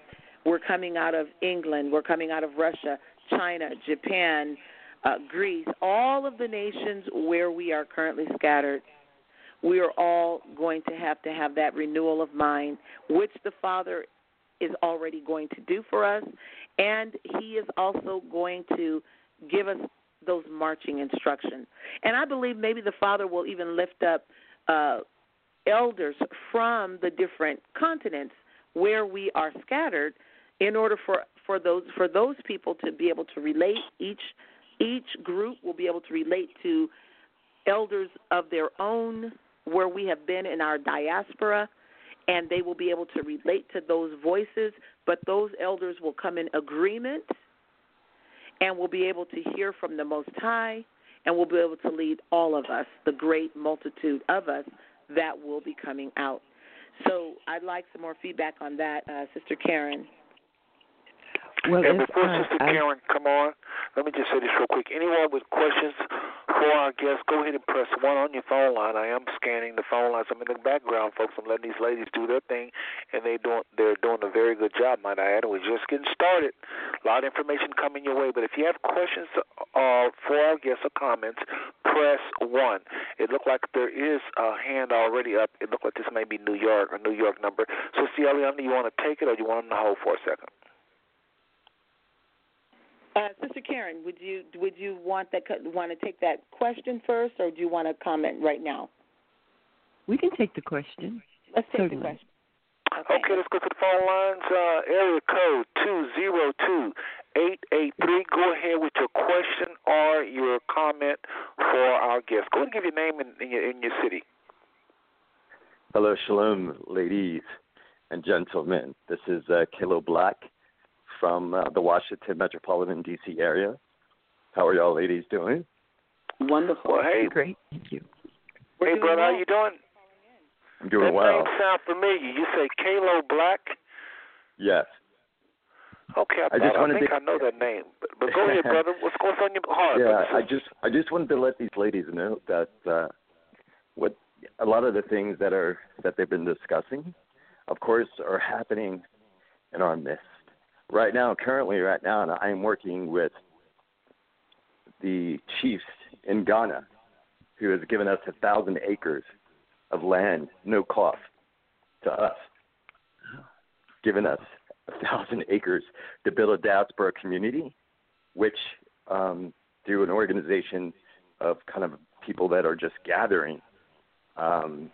Speaker 2: we're coming out of England, we're coming out of Russia, China, Japan, uh, Greece, all of the nations where we are currently scattered, we are all going to have to have that renewal of mind, which the Father is already going to do for us, and He is also going to give us those marching instructions. And I believe maybe the Father will even lift up uh, elders from the different continents where we are scattered in order for for those for those people to be able to relate each each group will be able to relate to elders of their own where we have been in our diaspora and they will be able to relate to those voices but those elders will come in agreement and will be able to hear from the most high and will be able to lead all of us the great multitude of us that will be coming out. So i'd like some more feedback on that uh, sister karen.
Speaker 1: Well, and before Sister I, Karen come on, let me just say this real quick. Anyone with questions for our guests, go ahead and press one on your phone line. I am scanning the phone lines. I'm in the background, folks. I'm letting these ladies do their thing, and they doing they're doing a very good job, might I add. We're just getting started. A lot of information coming your way, but if you have questions uh, for our guests or comments, press one. It looked like there is a hand already up. It looked like this may be New York, a New York number. So, see, Eliana, you want to take it, or do you want them to hold for a second?
Speaker 2: Uh, Sister Karen, would you would you want that want to take that question first, or do you want to comment right now?
Speaker 3: We can take the question.
Speaker 2: Let's take
Speaker 3: Certainly.
Speaker 2: the question.
Speaker 1: Okay. okay, let's go to the phone lines. Uh, area code two zero two eight eight three. Go ahead with your question or your comment for our guest. Go ahead and give your name in, in your in your city.
Speaker 5: Hello, shalom, ladies and gentlemen. This is uh, Kilo Black from uh, the Washington metropolitan D.C. area. How are y'all ladies doing?
Speaker 4: Wonderful.
Speaker 1: Well, hey,
Speaker 3: great. Thank you.
Speaker 1: Hey, brother, how you doing?
Speaker 5: I'm doing
Speaker 1: that
Speaker 5: well.
Speaker 1: That name sound familiar. You say Kalo Black?
Speaker 5: Yes.
Speaker 1: Okay, I,
Speaker 5: I just
Speaker 1: I
Speaker 5: wanted
Speaker 1: think
Speaker 5: to...
Speaker 1: I know that name. But, but go ahead, brother. What's going on your heart?
Speaker 5: Yeah, I just I just wanted to let these ladies know that uh, what a lot of the things that are that they've been discussing, of course, are happening in our midst right now, currently, right now, I am working with the chiefs in Ghana, who has given us a thousand acres of land, no cost to us, given us a thousand acres to build a diaspora community, which um, through an organization of kind of people that are just gathering, um,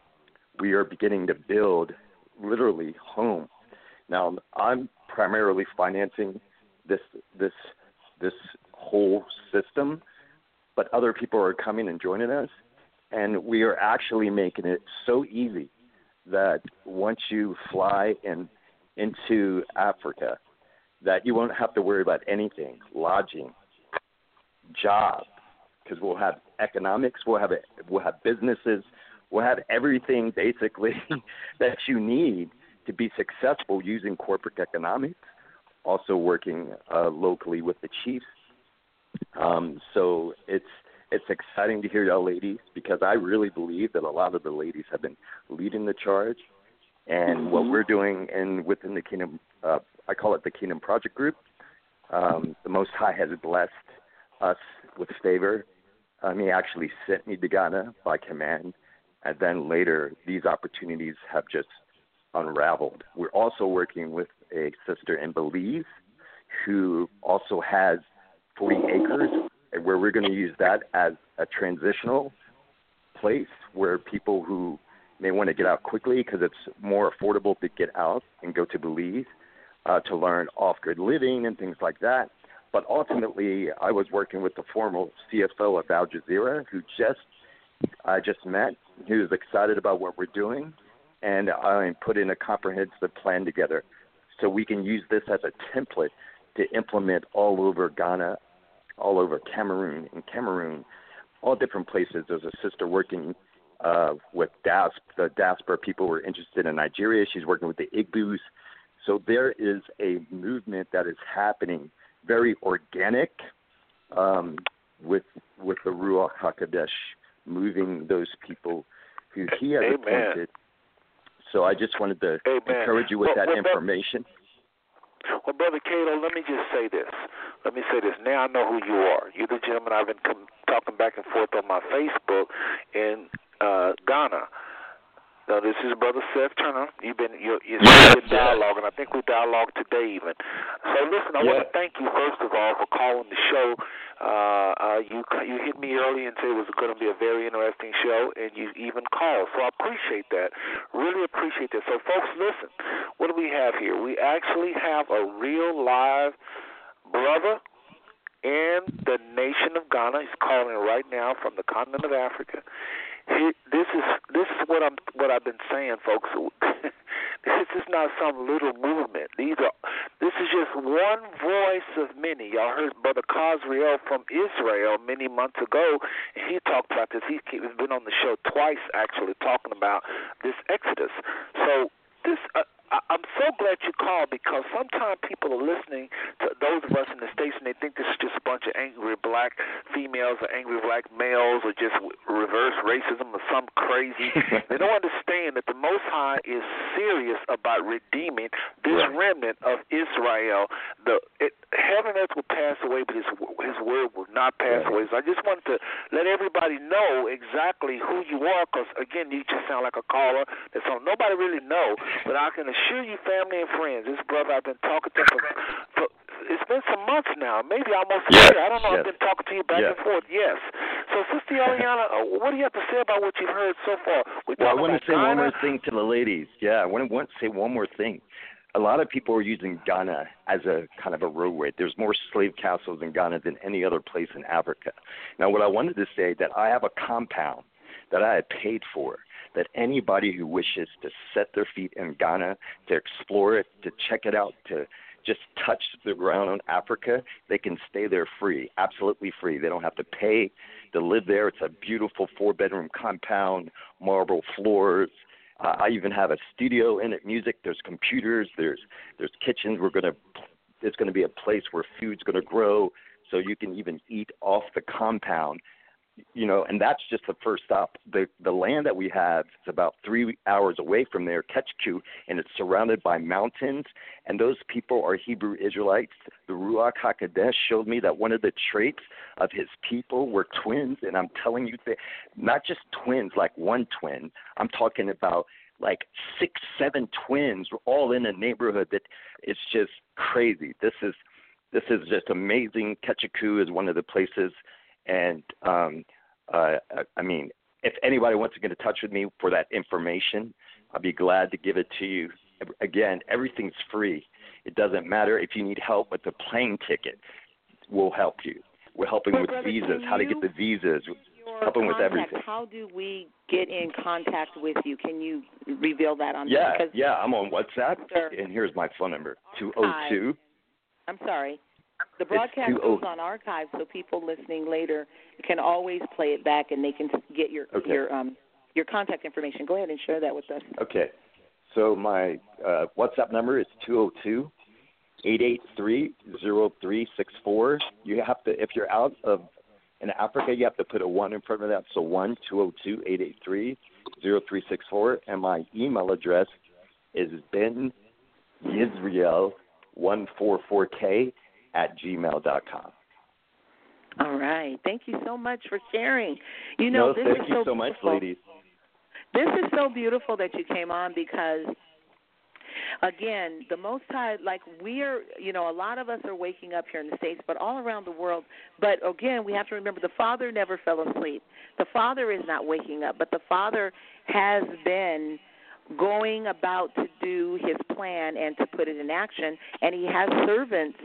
Speaker 5: we are beginning to build literally home. Now, I'm primarily financing this this this whole system, but other people are coming and joining us, and we are actually making it so easy that once you fly in into Africa, that you won't have to worry about anything, lodging, job, because we'll have economics, we'll have we'll have businesses, we'll have everything basically that you need to be successful using corporate economics. Also working uh, locally with the chiefs. Um, so it's it's exciting to hear y'all ladies because I really believe that a lot of the ladies have been leading the charge, and mm-hmm. what we're doing in within the Kingdom, uh, I call it the Kingdom Project Group. Um, the Most High has blessed us with favor. Um, he actually sent me to Ghana by command, and then later these opportunities have just unraveled. We're also working with a sister in Belize who also has 40 acres, where we're going to use that as a transitional place where people who may want to get out quickly because it's more affordable to get out and go to Belize uh, to learn off-grid living and things like that. But ultimately, I was working with the former CFO of Al Jazeera, who just I just met. Was excited about what we're doing, and I put in a comprehensive plan together so we can use this as a template to implement all over Ghana, all over Cameroon, and Cameroon, all different places. There's a sister working uh, with DASP, the diaspora people who are interested in Nigeria. She's working with the Igbos. So there is a movement that is happening, very organic, um, with with the Ruach Hakodesh moving those people who he has
Speaker 1: Amen.
Speaker 5: appointed so I just wanted to
Speaker 1: Amen.
Speaker 5: encourage you with
Speaker 1: well,
Speaker 5: that
Speaker 1: well,
Speaker 5: information.
Speaker 1: Well, Brother Cato, let me just say this. Let me say this. Now I know who you are. You're the gentleman I've been com- talking back and forth on my Facebook in uh, Ghana. No, this is Brother Seth Turner. You've been you're, you're been dialogue, and I think we dialogued today even. So listen, I want to thank you first of all for calling the show. Uh, uh, you you hit me early and said it was going to be a very interesting show, and you even called. So I appreciate that. Really appreciate that. So folks, listen. What do we have here? We actually have a real live brother in the nation of Ghana. He's calling right now from the continent of Africa. This is this is what I'm what I've been saying, folks. this is not some little movement. These are this is just one voice of many. Y'all heard Brother Cosriel from Israel many months ago. And he talked about this. He's been on the show twice, actually, talking about this Exodus. So this. Uh, I, I'm so glad you called because sometimes people are listening to those of us in the States and they think this is just a bunch of angry black females or angry black males or just reverse racism or some crazy. they don't understand that the Most High is serious about redeeming this
Speaker 5: right.
Speaker 1: remnant of Israel. The it, heaven and earth will pass away, but His His word will not pass
Speaker 5: right.
Speaker 1: away. So I just wanted to let everybody know exactly who you are, because again, you just sound like a caller that's on. Nobody really know, but I can assure you, family and friends, this brother I've been talking to for, for it's been some months now, maybe almost a
Speaker 5: yes,
Speaker 1: year. I don't know.
Speaker 5: Yes.
Speaker 1: I've been talking to you back
Speaker 5: yes.
Speaker 1: and forth. Yes. So, Sister Eliana, uh, what do you have to say about what you've heard so far?
Speaker 5: We well, I
Speaker 1: want
Speaker 5: to say
Speaker 1: Ghana.
Speaker 5: one more thing to the ladies. Yeah, I want to, want to say one more thing. A lot of people are using Ghana as a kind of a roadway. There's more slave castles in Ghana than any other place in Africa. Now, what I wanted to say that I have a compound that I had paid for that anybody who wishes to set their feet in Ghana, to explore it, to check it out, to just touch the ground on Africa, they can stay there free, absolutely free. They don't have to pay to live there. It's a beautiful four bedroom compound, marble floors. Uh, I even have a studio in it, music. There's computers. There's there's kitchens. We're gonna there's gonna be a place where food's gonna grow, so you can even eat off the compound you know, and that's just the first stop. The the land that we have is about three hours away from there, Ketchku, and it's surrounded by mountains. And those people are Hebrew Israelites. The Ruach Hakodesh showed me that one of the traits of his people were twins, and I'm telling you, that not just twins, like one twin. I'm talking about like six, seven twins, all in a neighborhood that it's just crazy. This is this is just amazing. Ketchiku is one of the places and um, uh, I mean, if anybody wants to get in touch with me for that information, I'll be glad to give it to you. Again, everything's free. It doesn't matter if you need help with the plane ticket. We'll help you. We're helping
Speaker 2: Well,
Speaker 5: with
Speaker 2: brother,
Speaker 5: visas, how to get the visas. Helping with everything.
Speaker 2: How do we get in contact with you? Can you reveal that on
Speaker 5: Yeah,
Speaker 2: because
Speaker 5: yeah, I'm on WhatsApp,
Speaker 2: Sure.
Speaker 5: and here's my phone number: two zero two.
Speaker 2: I'm sorry. The broadcast
Speaker 5: 20
Speaker 2: goes on archive, so people listening later can always play it back, and they can get your
Speaker 5: Okay.
Speaker 2: your um your contact information. Go ahead and share that with us.
Speaker 5: Okay, so my uh, WhatsApp number is two zero two eight eight three zero three six four. You have to, if you're out of in Africa, you have to put a one in front of that. So one two zero two eight eight three zero three six four, and my email address is ben yisrael one four four k at gmail dot com.
Speaker 2: All right. Thank you so much for sharing. You know,
Speaker 5: no,
Speaker 2: this
Speaker 5: thank
Speaker 2: is
Speaker 5: you
Speaker 2: so
Speaker 5: so much, ladies.
Speaker 2: This is so beautiful that you came on because again, the most high like we're you know, a lot of us are waking up here in the States, but all around the world. But again, we have to remember the Father never fell asleep. The Father is not waking up, but the Father has been going about to do his plan and to put it in action and he has servants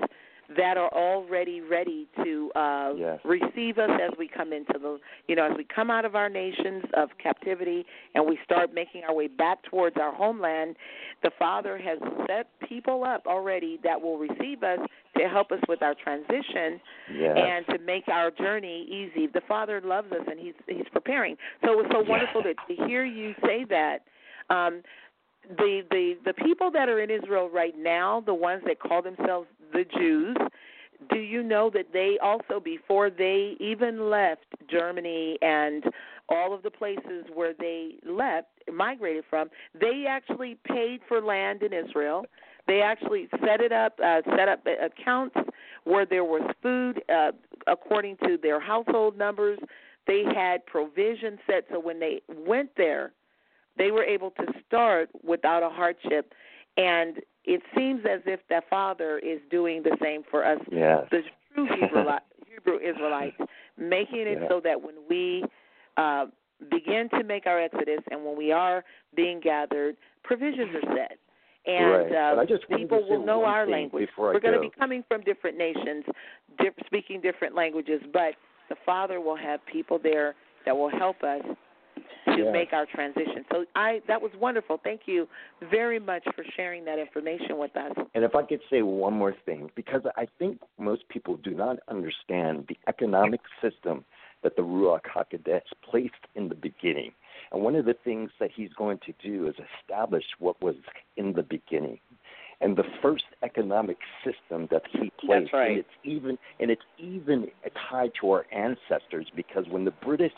Speaker 2: that are already ready to uh
Speaker 5: Yes.
Speaker 2: receive us as we come into the you know as we come out of our nations of captivity and we start making our way back towards our homeland the father has set people up already that will receive us to help us with our transition
Speaker 5: Yes.
Speaker 2: and to make our journey easy the father loves us and he's he's preparing so it was so wonderful to, to hear you say that um the the the people that are in Israel right now, the ones that call themselves the Jews, do you know that they also before they even left Germany and all of the places where they left migrated from, they actually paid for land in Israel. They actually set it up, uh, set up accounts where there was food uh, according to their household numbers. They had provision set, so when they went there, they were able to start without a hardship and it seems as if the father is doing the same for us
Speaker 5: Yes.
Speaker 2: the true Hebrew, Hebrew Israelites making it
Speaker 5: Yeah.
Speaker 2: so that when we uh, begin to make our exodus and when we are being gathered provisions are set and
Speaker 5: Right.
Speaker 2: uh,
Speaker 5: I just
Speaker 2: people will know our language we're going to be coming from different nations diff- speaking different languages but the father will have people there that will help us to
Speaker 5: Yeah.
Speaker 2: make our transition. So I that was wonderful. Thank you very much for sharing that information with us.
Speaker 5: And if I could say one more thing, because I think most people do not understand the economic system that the Ruach HaKodesh placed in the beginning. And one of the things that he's going to do is establish what was in the beginning. And the first economic system that he placed,
Speaker 2: right.
Speaker 5: and it's even and it's even tied to our ancestors because when the British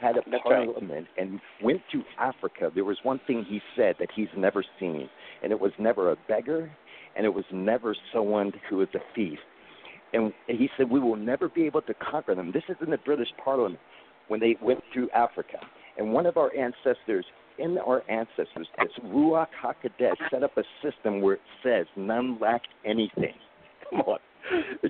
Speaker 5: had a
Speaker 2: That's right.
Speaker 5: parliament and went to Africa, there was one thing he said that he's never seen, and it was never a beggar, and it was never someone who was a thief. And he said, We will never be able to conquer them. This is in the British Parliament when they went through Africa. And one of our ancestors, in our ancestors, this Ruach HaKodesh set up a system where it says none lack anything. Come on.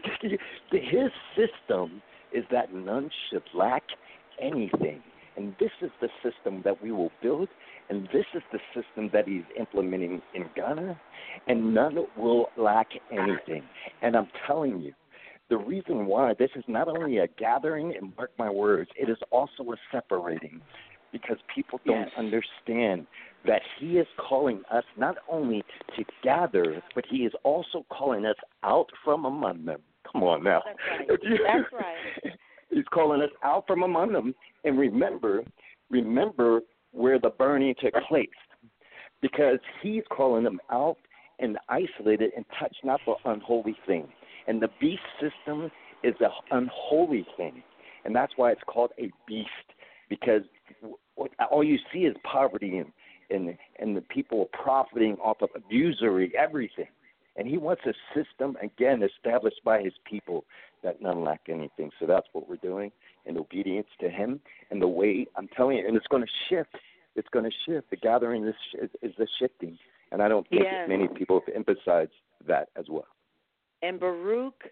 Speaker 5: His system is that none should lack anything. And this is the system that we will build, and this is the system that he's implementing in Ghana, and none will lack anything. And I'm telling you, the reason why this is not only a gathering, and mark my words, it is also a separating because people don't
Speaker 2: Yes.
Speaker 5: understand that he is calling us not only to gather, but he is also calling us out from among them. Come on now.
Speaker 2: That's right. That's right.
Speaker 5: He's calling us out from among them. And remember, remember where the burning took place. Because he's calling them out and isolated and touch not the unholy thing. And the beast system is an unholy thing. And that's why it's called a beast. Because all you see is poverty and, and, and the people are profiting off of usury, everything. And he wants a system, again, established by his people that none lack anything. So that's what we're doing in obedience to him. And the way, I'm telling you, and it's going to shift. It's going to shift. The gathering is, is, is the shifting. And I don't think
Speaker 2: Yes.
Speaker 5: many people have emphasized that as well.
Speaker 2: And Baruch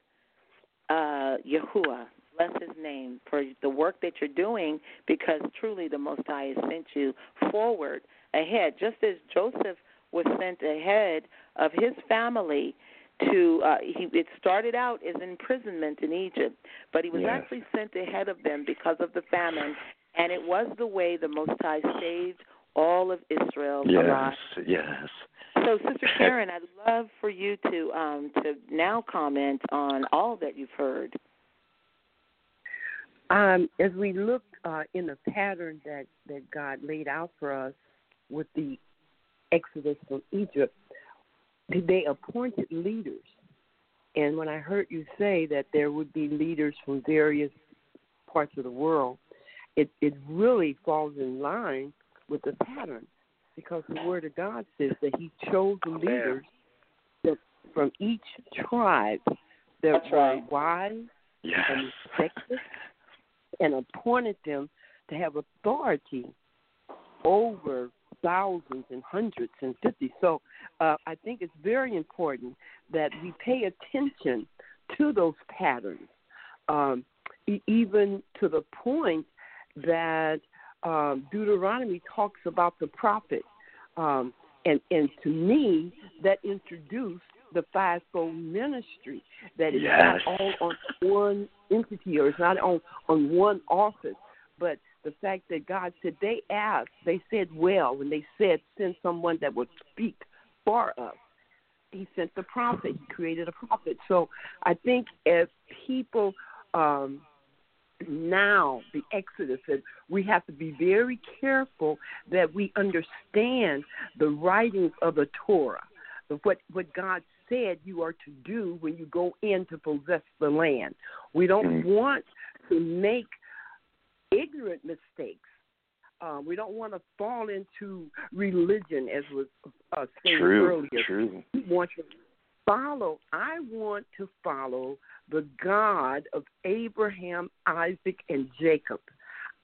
Speaker 2: uh, Yahuwah, bless his name, for the work work that you're doing because truly the Most High has sent you forward ahead, just as Joseph was sent ahead of his family to uh he it started out as imprisonment in Egypt, but he was
Speaker 5: Yes.
Speaker 2: actually sent ahead of them because of the famine and it was the way the Most High saved all of Israel alive.
Speaker 5: Yes, yes.
Speaker 2: So, Sister Karen, I'd love for you to um, to now comment on all that you've heard.
Speaker 3: Um, as we look uh, in the pattern that, that God laid out for us with the exodus from Egypt, they appointed leaders. And when I heard you say that there would be leaders from various parts of the world, it, it really falls in line with the pattern because the Word of God says that He chose the leaders that from each tribe that
Speaker 4: That's
Speaker 3: were
Speaker 4: right.
Speaker 3: wise
Speaker 5: Yes.
Speaker 3: and respected and appointed them to have authority over thousands and hundreds and fifty. So uh, I think it's very important that we pay attention to those patterns, um, e- even to the point that um, Deuteronomy talks about the prophet. Um, and, and to me, that introduced the fivefold ministry that is
Speaker 5: Yes.
Speaker 3: not all on one entity or it's not on, on one office, but the fact that God said they asked, they said well when they said send someone that would speak for us. He sent the prophet. He created a prophet. So I think as people um, now the Exodus, and we have to be very careful that we understand the writings of the Torah, of what what God said you are to do when you go in to possess the land. We don't
Speaker 5: Mhm.
Speaker 3: want to make ignorant mistakes. Uh, we don't want to fall into religion, as was uh, stated
Speaker 5: True.
Speaker 3: earlier
Speaker 5: True.
Speaker 3: we want to follow. I want to follow the God of Abraham, Isaac, and Jacob.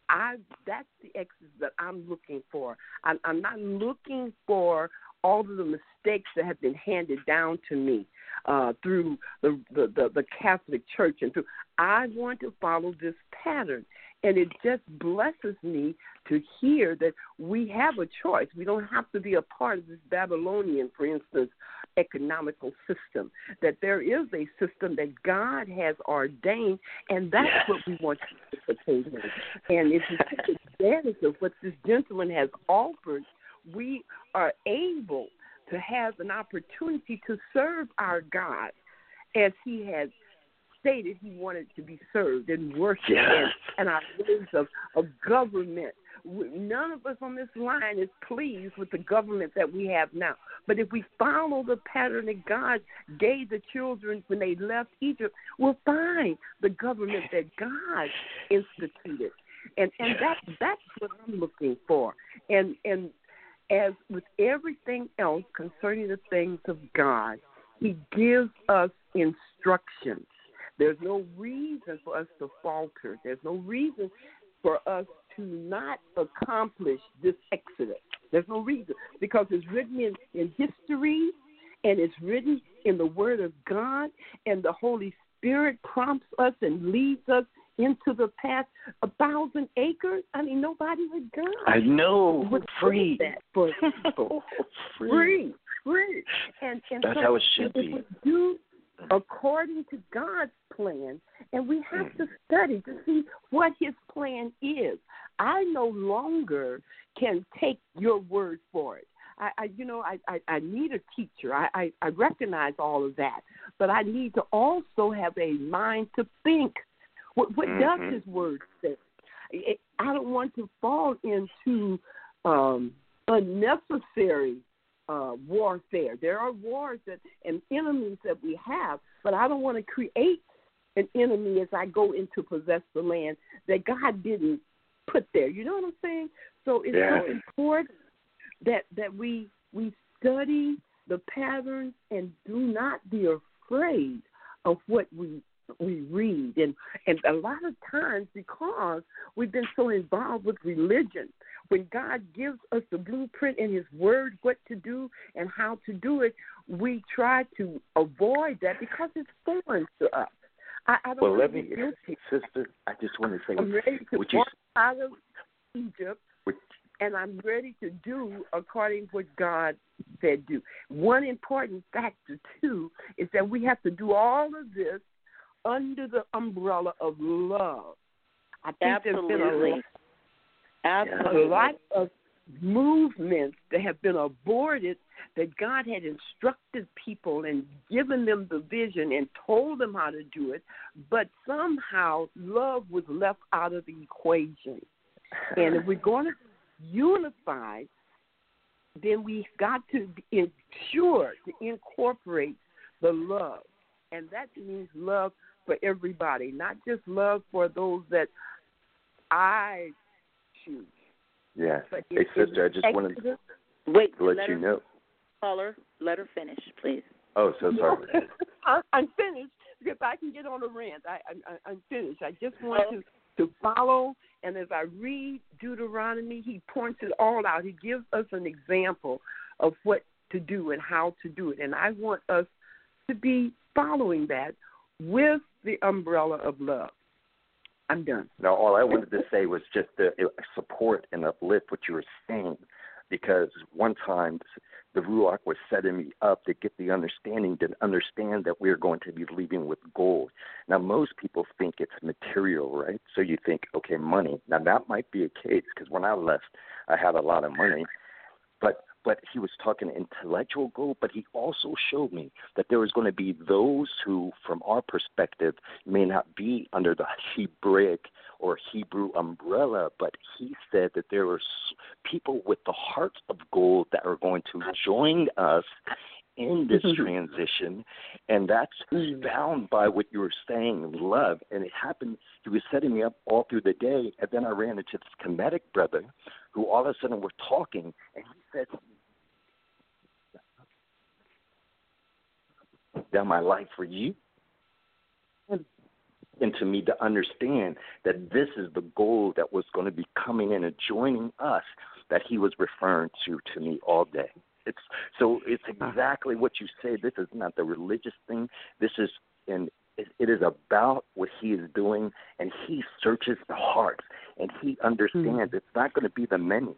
Speaker 3: I that's the exodus that I'm looking for. I'm, I'm not looking for all of the mistakes that have been handed down to me uh, through the, the, the, the Catholic Church and through. I want to follow this pattern, and it just blesses me to hear that we have a choice. We don't have to be a part of this Babylonian, for instance, economical system. That there is a system that God has ordained, and that's
Speaker 5: Yes.
Speaker 3: what we want to participate in. And if we take advantage of what this gentleman has offered, we are able to have an opportunity to serve our God as He has stated He wanted to be served and worshiped
Speaker 5: Yes.
Speaker 3: and, and our ways of, of government. None of us on this line is pleased with the government that we have now. But if we follow the pattern that God gave the children when they left Egypt, we'll find the government that God instituted. And and that's that's what I'm looking for. And and as with everything else concerning the things of God, He gives us instructions. There's no reason for us to falter. There's no reason for us to not accomplish this exodus. There's no reason because it's written in, in history and it's written in the Word of God, and the Holy Spirit prompts us and leads us into the path. A thousand acres? I mean, nobody would go.
Speaker 5: I know.
Speaker 3: would
Speaker 5: Free.
Speaker 3: that for oh, people. free, free. And, and
Speaker 5: That's
Speaker 3: so
Speaker 5: how it should
Speaker 3: if
Speaker 5: be.
Speaker 3: We do according to God's plan, and we have to study to see what His plan is. I no longer can take your word for it. I, I you know, I, I, I need a teacher. I, I, I recognize all of that, but I need to also have a mind to think. What, what
Speaker 5: Mhm.
Speaker 3: does His word say? I don't want to fall into um, unnecessary uh, warfare. There are wars that and enemies that we have, but I don't want to create an enemy as I go into possess the land that God didn't put there. You know what I'm saying? So it's
Speaker 5: Yeah.
Speaker 3: so important that that we we study the patterns and do not be afraid of what we we read and and a lot of times because we've been so involved with religion when god gives us the blueprint in his word what to do and how to do it we try to avoid that because it's foreign to us I, I don't
Speaker 5: Well, let me,
Speaker 3: guilty.
Speaker 5: sister. I just want to say,
Speaker 3: I'm ready to
Speaker 5: would you,
Speaker 3: out of Egypt, and I'm ready to do according to what God said do. One important factor too is that we have to do all of this under the umbrella of love. I think there's been a lot
Speaker 2: Absolutely.
Speaker 3: a lot of movements that have been aborted that God had instructed people and given them the vision and told them how to do it, but somehow love was left out of the equation. And if we're going to unify, then we've got to ensure to incorporate the love. And that means love for everybody, not just love for those that I choose.
Speaker 5: yeah.
Speaker 3: But
Speaker 5: Hey,
Speaker 3: in- in
Speaker 5: sister, I just wanted
Speaker 3: Exodus-
Speaker 2: Wait,
Speaker 5: to let
Speaker 2: let
Speaker 5: you know.
Speaker 2: caller, let her finish, please.
Speaker 5: Oh, so sorry.
Speaker 3: I- I'm finished because I can get on a rant. I, I, I- I'm finished. I just want oh. to to follow, and as I read Deuteronomy, he points it all out. He gives us an example of what to do and how to do it, and I want us to be following that with the umbrella of love. I'm done.
Speaker 5: No, all I wanted to say was just to support and uplift what you were saying, because one time the Ruach was setting me up to get the understanding to understand that we're going to be leaving with gold. Now, most people think it's material, right? So you think, okay, money. Now that might be a case because when I left, I had a lot of money, but he was talking intellectual gold, but he also showed me that there was going to be those who, from our perspective, may not be under the Hebraic or Hebrew umbrella, but he said that there were people with the hearts of gold that are going to join us in this mm-hmm. transition, and that's mm-hmm. bound by what you were saying, love. And it happened. He was setting me up all through the day, and then I ran into this comedic brother, who all of a sudden we're talking, and he said, "Down my life for you." Mm-hmm. And to me to understand that this is the goal that was going to be coming in and joining us that he was referring to to me all day. It's so it's exactly what you say. This is not the religious thing. This is and it, it is about what he is doing, and he searches the hearts, and he understands it's not going to be the many.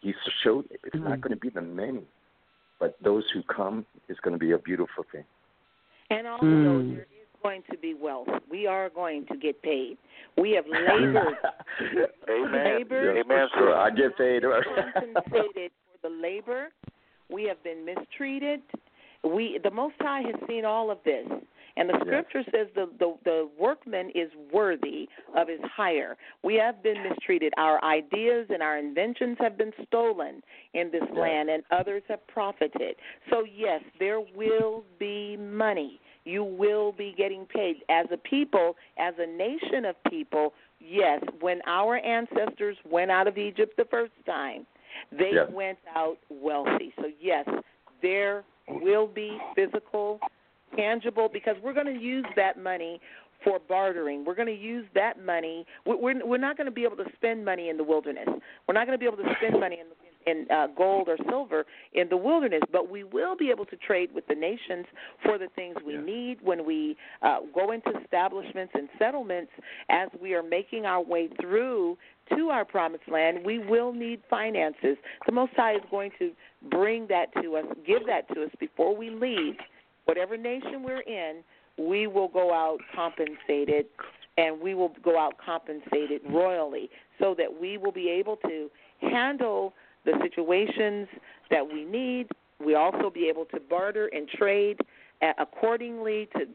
Speaker 5: He showed it. It's not going to be the many, but those who come is going to be a beautiful thing.
Speaker 2: And also,
Speaker 3: Mm.
Speaker 2: there is going to be wealth. We are going to get paid. We have labored,
Speaker 1: Amen.
Speaker 2: Labor-
Speaker 1: Amen.
Speaker 5: for sure. I get paid.
Speaker 2: compensated for the labor. We have been mistreated. We, the Most High, has seen all of this, and the
Speaker 5: Yes.
Speaker 2: Scripture says the, the the workman is worthy of his hire. We have been mistreated. Our ideas and our inventions have been stolen in this
Speaker 5: Yes.
Speaker 2: land, and others have profited. So yes, there will be money. You will be getting paid as a people, as a nation of people. Yes, when our ancestors went out of Egypt the first time, they
Speaker 5: Yes.
Speaker 2: went out wealthy. So yes, there will be physical, tangible, because we're going to use that money for bartering. We're going to use that money. We're we're, not going to be able to spend money in the wilderness. We're not going to be able to spend money in in uh, gold or silver in the wilderness, but we will be able to trade with the nations for the things we
Speaker 5: Yeah.
Speaker 2: need when we uh, go into establishments and settlements as we are making our way through to our promised land. We will need finances. The Most High is going to bring that to us, give that to us before we leave. Whatever nation we're in, we will go out compensated and we will go out compensated royally so that we will be able to handle the situations that we need. We also be able to barter and trade uh, accordingly to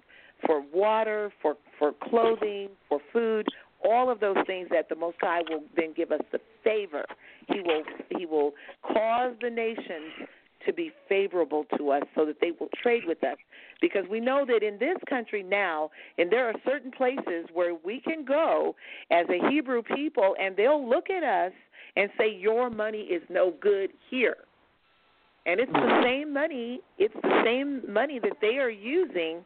Speaker 2: for water, for for clothing, for food, all of those things that the Most High will then give us the favor. He will he will cause the nations to be favorable to us so that they will trade with us. Because we know that in this country now, and there are certain places where we can go as a Hebrew people and they'll look at us and say, Your money is no good here. And it's the mm-hmm. same money, it's the same money that they are using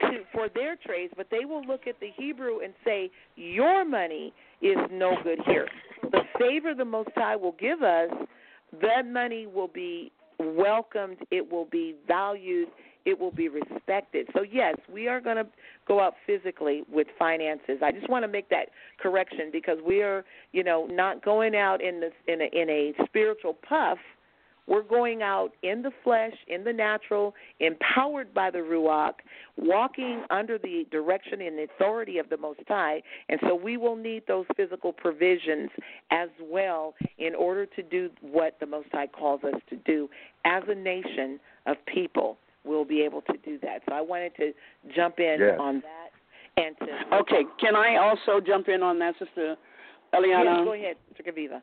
Speaker 2: to for their trades, but they will look at the Hebrew and say, Your money is no good here. The favor the Most High will give us, that money will be welcomed, it will be valued, it will be respected. So yes, we are going to go out physically with finances. I just want to make that correction because we are, you know, not going out in the in a in a spiritual puff we're going out in the flesh, in the natural, empowered by the Ruach, walking under the direction and authority of the Most High. And so we will need those physical provisions as well in order to do what the Most High calls us to do as a nation of people. We'll be able to do that. So I wanted to jump in
Speaker 5: yes.
Speaker 2: on that. And to
Speaker 4: okay, can I also jump in on that, Sister Eliana?
Speaker 2: Yes, go ahead, Sister Chaviva.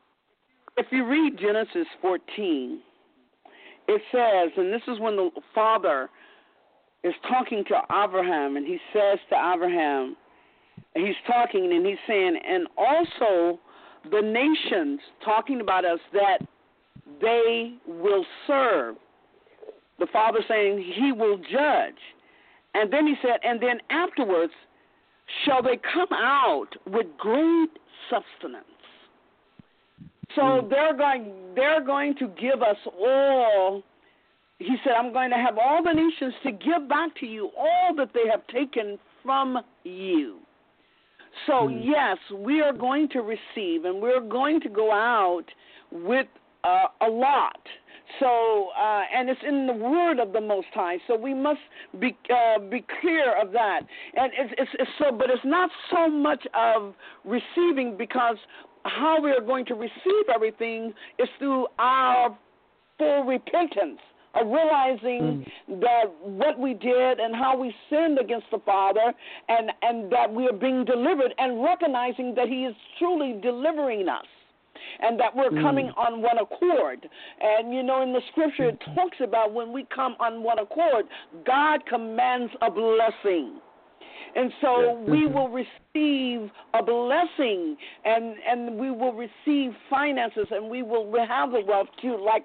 Speaker 4: If you read Genesis 14, it says, and this is when the father is talking to Abraham, and he says to Abraham, he's talking and he's saying, and also the nations, talking about us, that they will serve. The father saying he will judge. And then he said, and then afterwards shall they come out with great substance. So mm. they're going they're going to give us all he said, I'm going to have all the nations to give back to you all that they have taken from you. So, mm. yes, we are going to receive and we're going to go out with uh, a lot. So, uh, and it's in the word of the Most High. So we must be uh, be clear of that. And it's, it's, it's so, but it's not so much of receiving because how we are going to receive everything is through our full repentance of realizing mm. that what we did and how we sinned against the Father and, and that we are being delivered and recognizing that He is truly delivering us and that we're mm. coming on one accord. And you know, in the scripture, it talks about when we come on one accord, God commands a blessing. And so we mm-hmm. will receive a blessing and, and we will receive finances and we will have the wealth to, like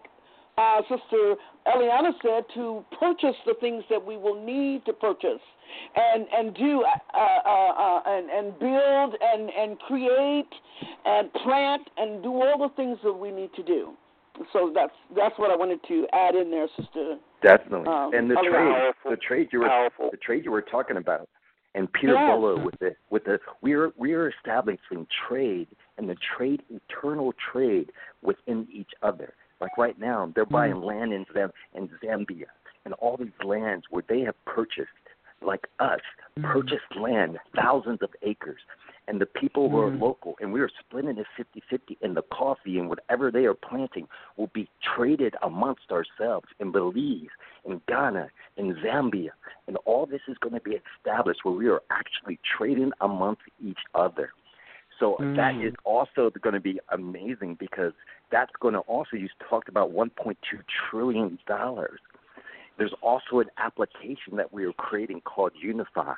Speaker 4: uh, Sister Eliana said, to purchase the things that we will need to purchase and and do uh, uh, uh, and and build and and create and plant and do all the things that we need to do. So that's that's what I wanted to add in there, Sister.
Speaker 5: Definitely,
Speaker 4: um,
Speaker 5: and the trade, the trade you were
Speaker 1: Powerful.
Speaker 5: the trade you were talking about, and Peter
Speaker 4: yes.
Speaker 5: Bolo with the with the we are we are establishing trade and the trade eternal trade within each other. Like right now, they're buying mm. land in Zam- in Zambia and all these lands where they have purchased, like us, mm. purchased land, thousands of acres, and the people who are
Speaker 4: Mm.
Speaker 5: local, and we are splitting it 50-50, and the coffee and whatever they are planting will be traded amongst ourselves in Belize, in Ghana, in Zambia, and all this is going to be established where we are actually trading amongst each other. So that
Speaker 4: Mm.
Speaker 5: is also going to be amazing because that's going to also you talked about 1.2 trillion dollars. There's also an application that we are creating called Unify,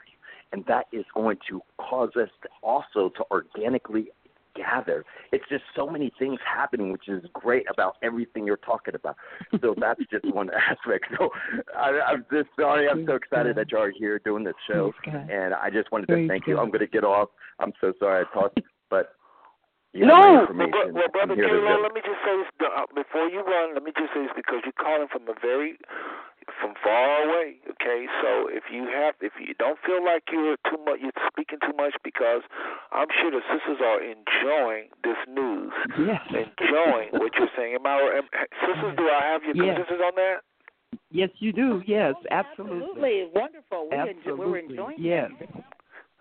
Speaker 5: and that is going to cause us to also to organically gather. It's just so many things happening, which is great about everything you're talking about. So that's just one aspect. So I, I'm just sorry. I'm so excited that you are here doing this show, and I just wanted to
Speaker 3: Praise
Speaker 5: thank you. I'm going to get off. I'm so sorry I talked, but you
Speaker 4: No.
Speaker 5: have my
Speaker 1: Well, well, brother
Speaker 5: I'm here to
Speaker 1: Kilo,
Speaker 5: do-
Speaker 1: let me just say this uh, before you run. Let me just say this because you're calling from a very from far away. Okay, so if you have, if you don't feel like you're too much, you're speaking too much, because I'm sure the sisters are enjoying this news,
Speaker 3: Yes.
Speaker 1: enjoying what you're saying. Am I, am, sisters, do I have your
Speaker 3: Yes.
Speaker 1: consensus on that?
Speaker 3: Yes, you do. Yes, oh, absolutely.
Speaker 2: Absolutely. Wonderful. We enjoy,
Speaker 3: Absolutely.
Speaker 2: we're enjoying
Speaker 3: yes.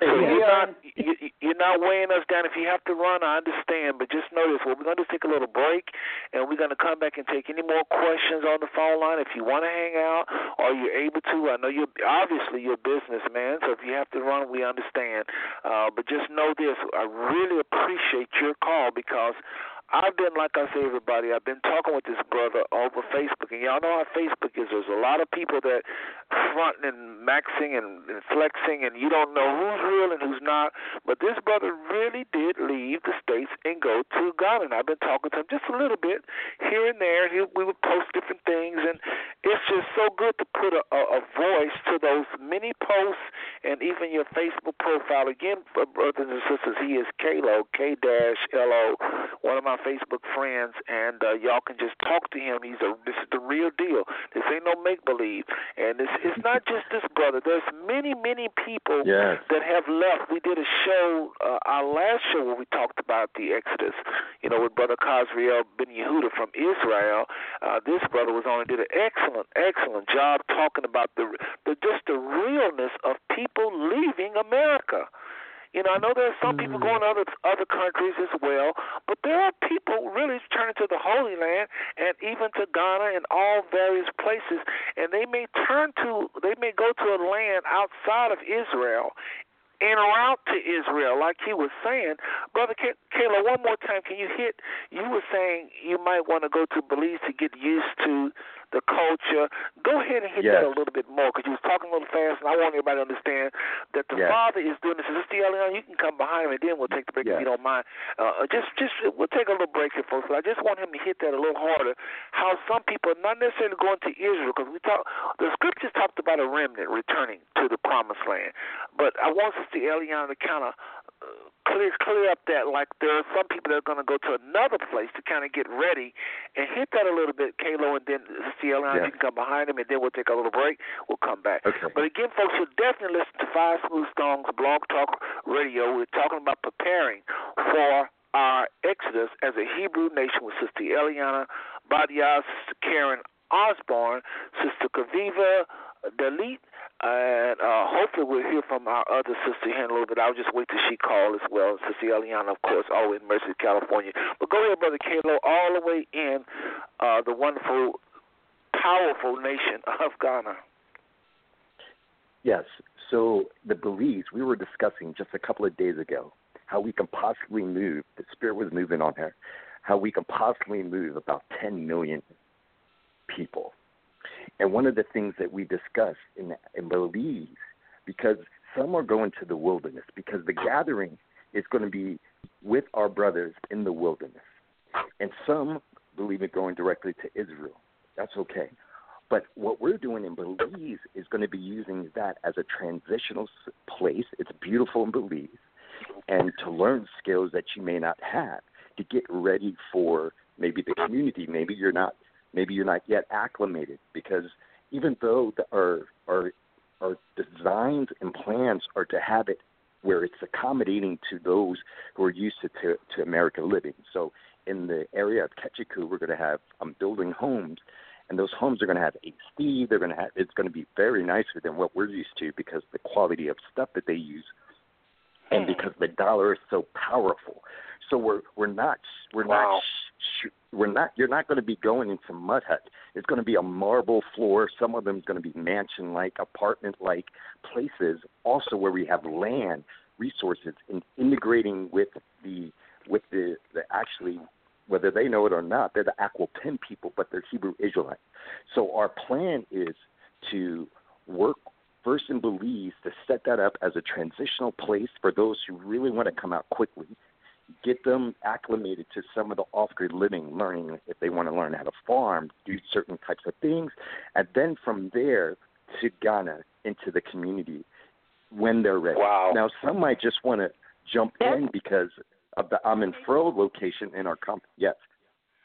Speaker 1: So
Speaker 4: Yeah.
Speaker 1: you're not you, you're not weighing us down. If you have to run, I understand, but just know this: what we're going to do is take a little break, and we're going to come back and take any more questions on the phone line. If you want to hang out or you're able to, I know you're obviously you're a businessman, so if you have to run, we understand. Uh, but just know this: I really appreciate your call because I've been, like I say, everybody, I've been talking with this brother over Facebook, and y'all know how Facebook is. There's a lot of people that fronting and maxing and, and flexing, and you don't know who's real and who's not. But this brother really did leave the States and go to Ghana, and I've been talking to him just a little bit here and there. He, we would post different things, and it's just so good to put a, a, a voice to those many posts and even your Facebook profile. Again, brothers and sisters, he is Kalo, K dash L O one of my Facebook friends, and uh, y'all can just talk to him. He's a this is the real deal. This ain't no make believe, and it's it's not just this brother. There's many many people
Speaker 5: Yes.
Speaker 1: that have left. We did a show, uh, our last show, where we talked about the Exodus. You know, with Brother Kazriel Ben Yehuda from Israel. Uh, this brother was on and did an excellent excellent job talking about the the just the realness of people leaving America. You know, I know there are some people mm. going to other other countries as well, but there are people really turning to the Holy Land and even to Ghana and all various places, and they may turn to, they may go to a land outside of Israel en route to Israel, like he was saying. Brother Kay- Kayla, one more time, can you hit? You were saying you might want to go to Belize to get used to the culture. Go ahead and hit
Speaker 5: Yes.
Speaker 1: that a little bit more because you was talking a little fast, and I want everybody to understand that the
Speaker 5: Yes.
Speaker 1: Father is doing this. Is this the Elion? You can come behind him, and then we'll take the break if you don't mind. Uh, just, just we'll take a little break here, folks. But I just want him to hit that a little harder. How some people, not necessarily going to Israel, because we talk, the scriptures talked about a remnant returning to the promised land. But I want Sister Eliana to kind of clear clear up that like there are some people that are going to go to another place to kind of get ready and hit that a little bit, Kalo, and then Sister Eliana,
Speaker 5: Yeah.
Speaker 1: you can come behind him, and then we'll take a little break. We'll come back.
Speaker 5: Okay.
Speaker 1: But again, folks, you'll definitely listen to Five Smooth Stones Blog Talk Radio. We're talking about preparing for our exodus as a Hebrew nation with Sister Eliana Badia, Sister Karen Osborn, Sister Chaviva Dalit, and uh, hopefully we'll hear from our other sister here in a little bit. I'll just wait till she calls as well. Sister Eliana, of course, always in Merced, California. But go ahead, Brother Kalo, all the way in uh, the wonderful, powerful nation of Ghana.
Speaker 5: Yes. So the Belize, we were discussing just a couple of days ago how we can possibly move. The Spirit was moving on her. How we can possibly move about 10 million people. And one of the things that we discuss in in Belize, because some are going to the wilderness, because the gathering is going to be with our brothers in the wilderness, and some believe in going directly to Israel. That's okay. But what we're doing in Belize is going to be using that as a transitional place. It's beautiful in Belize, and to learn skills that you may not have to get ready for maybe the community. Maybe you're not. Maybe you're not yet acclimated because even though the, our our our designs and plans are to have it where it's accommodating to those who are used to to, to American living. So in the area of Ketchiku, we're going to have um, building homes and those homes are going to have AC. They're going to have it's going to be very nicer than what we're used to because the quality of stuff that they use, and because the dollar is so powerful. So we're we're not we're
Speaker 1: Wow.
Speaker 5: not we're not you're not going to be going into mud hut. It's going to be a marble floor. Some of them is going to be mansion like apartment like places. Also where we have land resources and integrating with the with the, the actually whether they know it or not, they're the Akuapem people, but they're Hebrew Israelites. So our plan is to work first in Belize to set that up as a transitional place for those who really want to come out quickly, get them acclimated to some of the off-grid living, learning if they want to learn how to farm, do certain types of things, and then from there to Ghana into the community when they're ready.
Speaker 1: Wow.
Speaker 5: Now, some might just want to jump in because of the Amin Fro location in our company. Yes.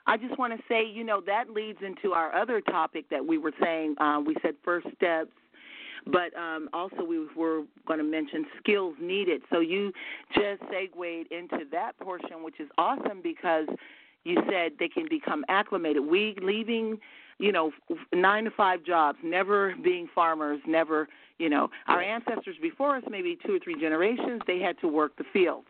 Speaker 2: I just want to say, you know, that leads into our other topic that we were saying. Uh, we said first steps, but um, also we were going to mention skills needed. So you just segued into that portion, which is awesome because you said they can become acclimated. We leaving, you know, nine to five jobs, never being farmers, never, you know, our ancestors before us, maybe two or three generations, they had to work the fields.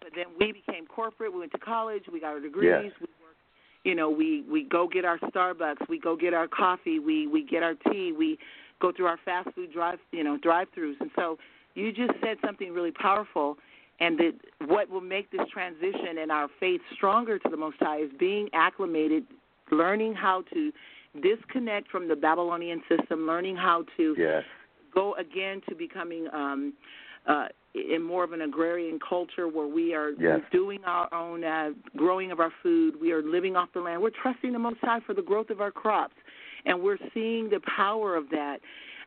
Speaker 2: But then we became corporate. We went to college. We got our degrees.
Speaker 5: Yes.
Speaker 2: We worked. You know, we we go get our Starbucks. We go get our coffee. We we get our tea. We go through our fast food drive, you know, drive-throughs. And so you just said something really powerful. And that what will make this transition and our faith stronger to the Most High is being acclimated, learning how to disconnect from the Babylonian system, learning how to
Speaker 5: Yes.
Speaker 2: go again to becoming um, uh, in more of an agrarian culture where we are
Speaker 5: Yes.
Speaker 2: doing our own uh, growing of our food. We are living off the land. We're trusting the Most High for the growth of our crops, and we're seeing the power of that.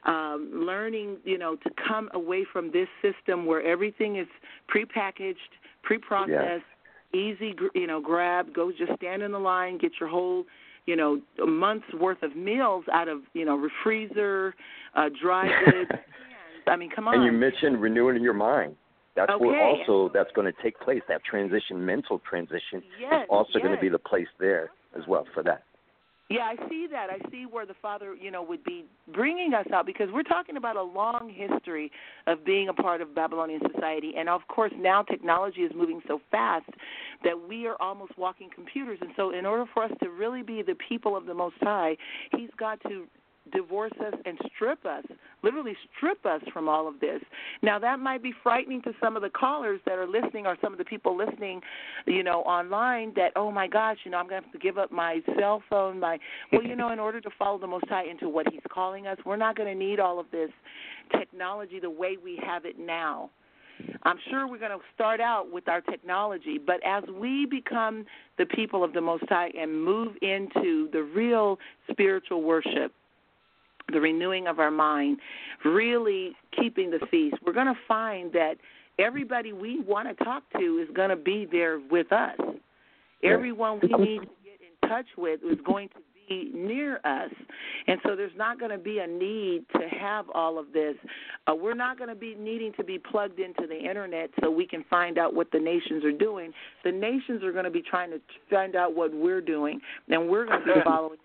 Speaker 2: Um, learning, you know, to come away from this system where everything is prepackaged, pre-processed. easy, you know, grab. Go just stand in the line, get your whole, you know, a month's worth of meals out of, you know, freezer, uh, dry goods. I mean, come on.
Speaker 5: And you mentioned renewing your mind. That's where also that's going to take place. That transition, mental transition,
Speaker 2: Yes,
Speaker 5: is also going to be the place there as well for that.
Speaker 2: Yeah, I see that. I see where the Father, you know, would be bringing us out because we're talking about a long history of being a part of Babylonian society, and of course now technology is moving so fast that we are almost walking computers. And so, in order for us to really be the people of the Most High, He's got to divorce us and strip us, literally strip us from all of this. Now that might be frightening to some of the callers that are listening or some of the people listening, you know, online that oh my gosh, you know, I'm going to have to give up my cell phone, my well, you know, in order to follow the most high into what he's calling us, we're not going to need all of this technology the way we have it now. I'm sure we're going to start out with our technology, but as we become the people of the Most High and move into the real spiritual worship, the renewing of our mind, really keeping the feast, we're going to find that everybody we want to talk to is going to be there with us. Everyone we need to get in touch with is going to be near us. And so there's not going to be a need to have all of this. Uh, we're not going to be needing to be plugged into the internet so we can find out what the nations are doing. The nations are going to be trying to find out what we're doing, and we're going to be following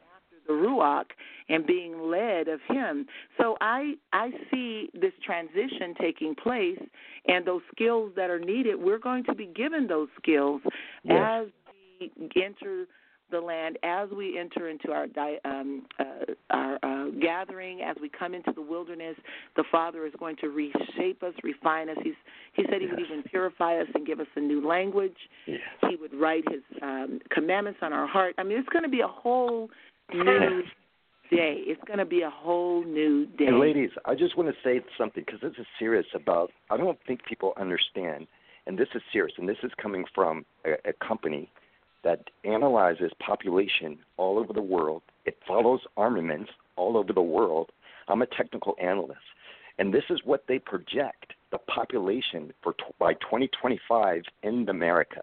Speaker 2: the Ruach and being led of him. So I I see this transition taking place and those skills that are needed, we're going to be given those skills
Speaker 5: Yes.
Speaker 2: as we enter the land, as we enter into our di- um, uh, our uh, gathering, as we come into the wilderness, the Father is going to reshape us, refine us. He's He said He would even purify us and give us a new language.
Speaker 5: Yes.
Speaker 2: He would write His um, commandments on our heart. I mean, it's going to be a whole new day. It's going to be a whole new day.
Speaker 5: And ladies, I just want to say something because this is serious about. I don't think people understand, and this is serious, and this is coming from a, a company that analyzes population all over the world. It follows armaments all over the world. I'm a technical analyst, and this is what they project the population for t- by 2025 in America.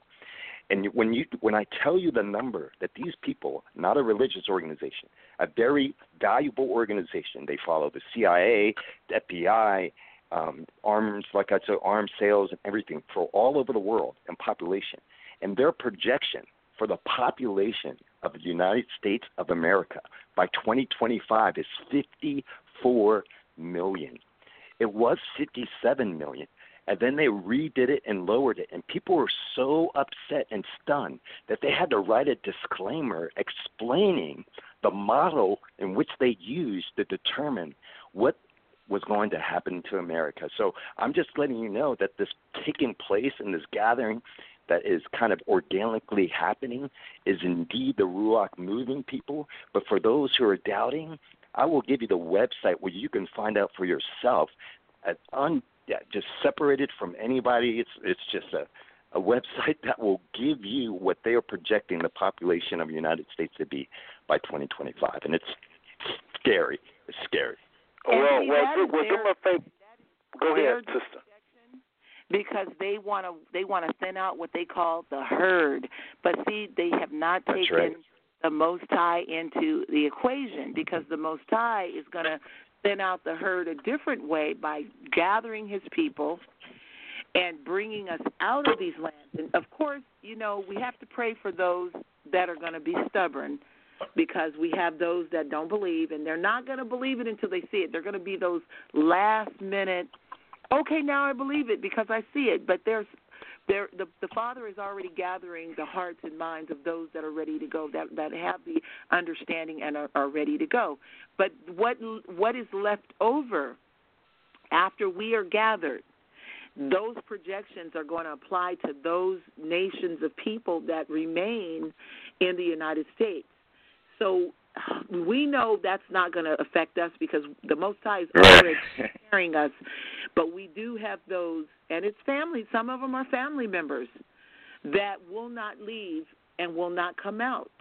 Speaker 5: And when you when I tell you the number that these people, not a religious organization, a very valuable organization, they follow the CIA, the FBI, um, arms like I said, arms sales and everything for all over the world and population, and their projection for the population of the United States of America by 2025 is 54 million. It was 57 million. And then they redid it and lowered it. And people were so upset and stunned that they had to write a disclaimer explaining the model in which they used to determine what was going to happen to America. So I'm just letting you know that this taking place and this gathering that is kind of organically happening is indeed the Ruach moving people. But for those who are doubting, I will give you the website where you can find out for yourself. At un, yeah, just separated from anybody, it's it's just a a website that will give you what they are projecting the population of the United States to be by 2025, and it's scary. It's scary.
Speaker 2: And
Speaker 1: well,
Speaker 2: see,
Speaker 1: well,
Speaker 2: that
Speaker 1: do,
Speaker 2: is
Speaker 1: well, do
Speaker 2: their-
Speaker 1: me a favor. Go ahead, sister.
Speaker 2: because they want to they want to thin out what they call the herd. But see, they have not taken
Speaker 5: right.
Speaker 2: the Most High into the equation because the Most High is going to thin out the herd a different way by gathering His people and bringing us out of these lands. And of course, you know we have to pray for those that are going to be stubborn because we have those that don't believe and they're not going to believe it until they see it. They're going to be those last minute okay, now I believe it because I see it. But there's there the the Father is already gathering the hearts and minds of those that are ready to go, that that have the understanding and are, are ready to go. But what what is left over after we are gathered? Those projections are going to apply to those nations of people that remain in the United States. So we know that's not going to affect us because the Most High is already preparing us. But we do have those, and it's family. Some of them are family members that will not leave and will not come out.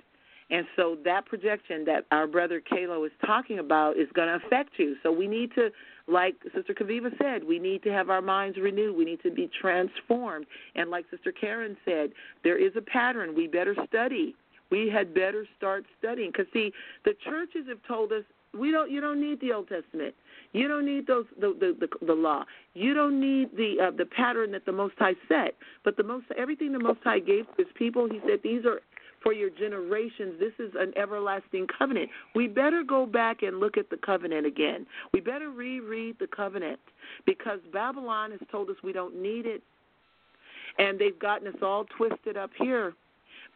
Speaker 2: And so that projection that our brother Kalo is talking about is going to affect you. So we need to, like Sister Chaviva said, we need to have our minds renewed. We need to be transformed. And like Sister Karen said, there is a pattern. We better study. We had better start studying because see, the churches have told us we don't. You don't need the Old Testament. You don't need those the the the, the law. You don't need the uh, the pattern that the Most High set. But the most everything the Most High gave to His people, He said these are for your generations. This is an everlasting covenant. We better go back and look at the covenant again. We better reread the covenant because Babylon has told us we don't need it, and they've gotten us all twisted up here.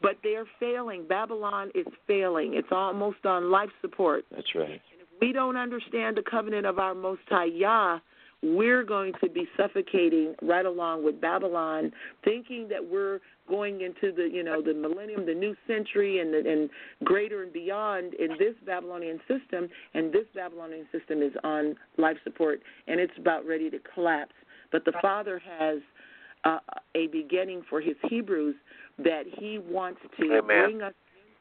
Speaker 2: But they're failing. Babylon is failing. It's almost on life support.
Speaker 5: That's right.
Speaker 2: We don't understand the covenant of our Most High Yah, we're going to be suffocating right along with Babylon, thinking that we're going into the you know the millennium, the new century, and the, and greater and beyond in this Babylonian system. And this Babylonian system is on life support, and it's about ready to collapse. But the Father has uh, a beginning for His Hebrews that He wants to
Speaker 1: Amen.
Speaker 2: bring us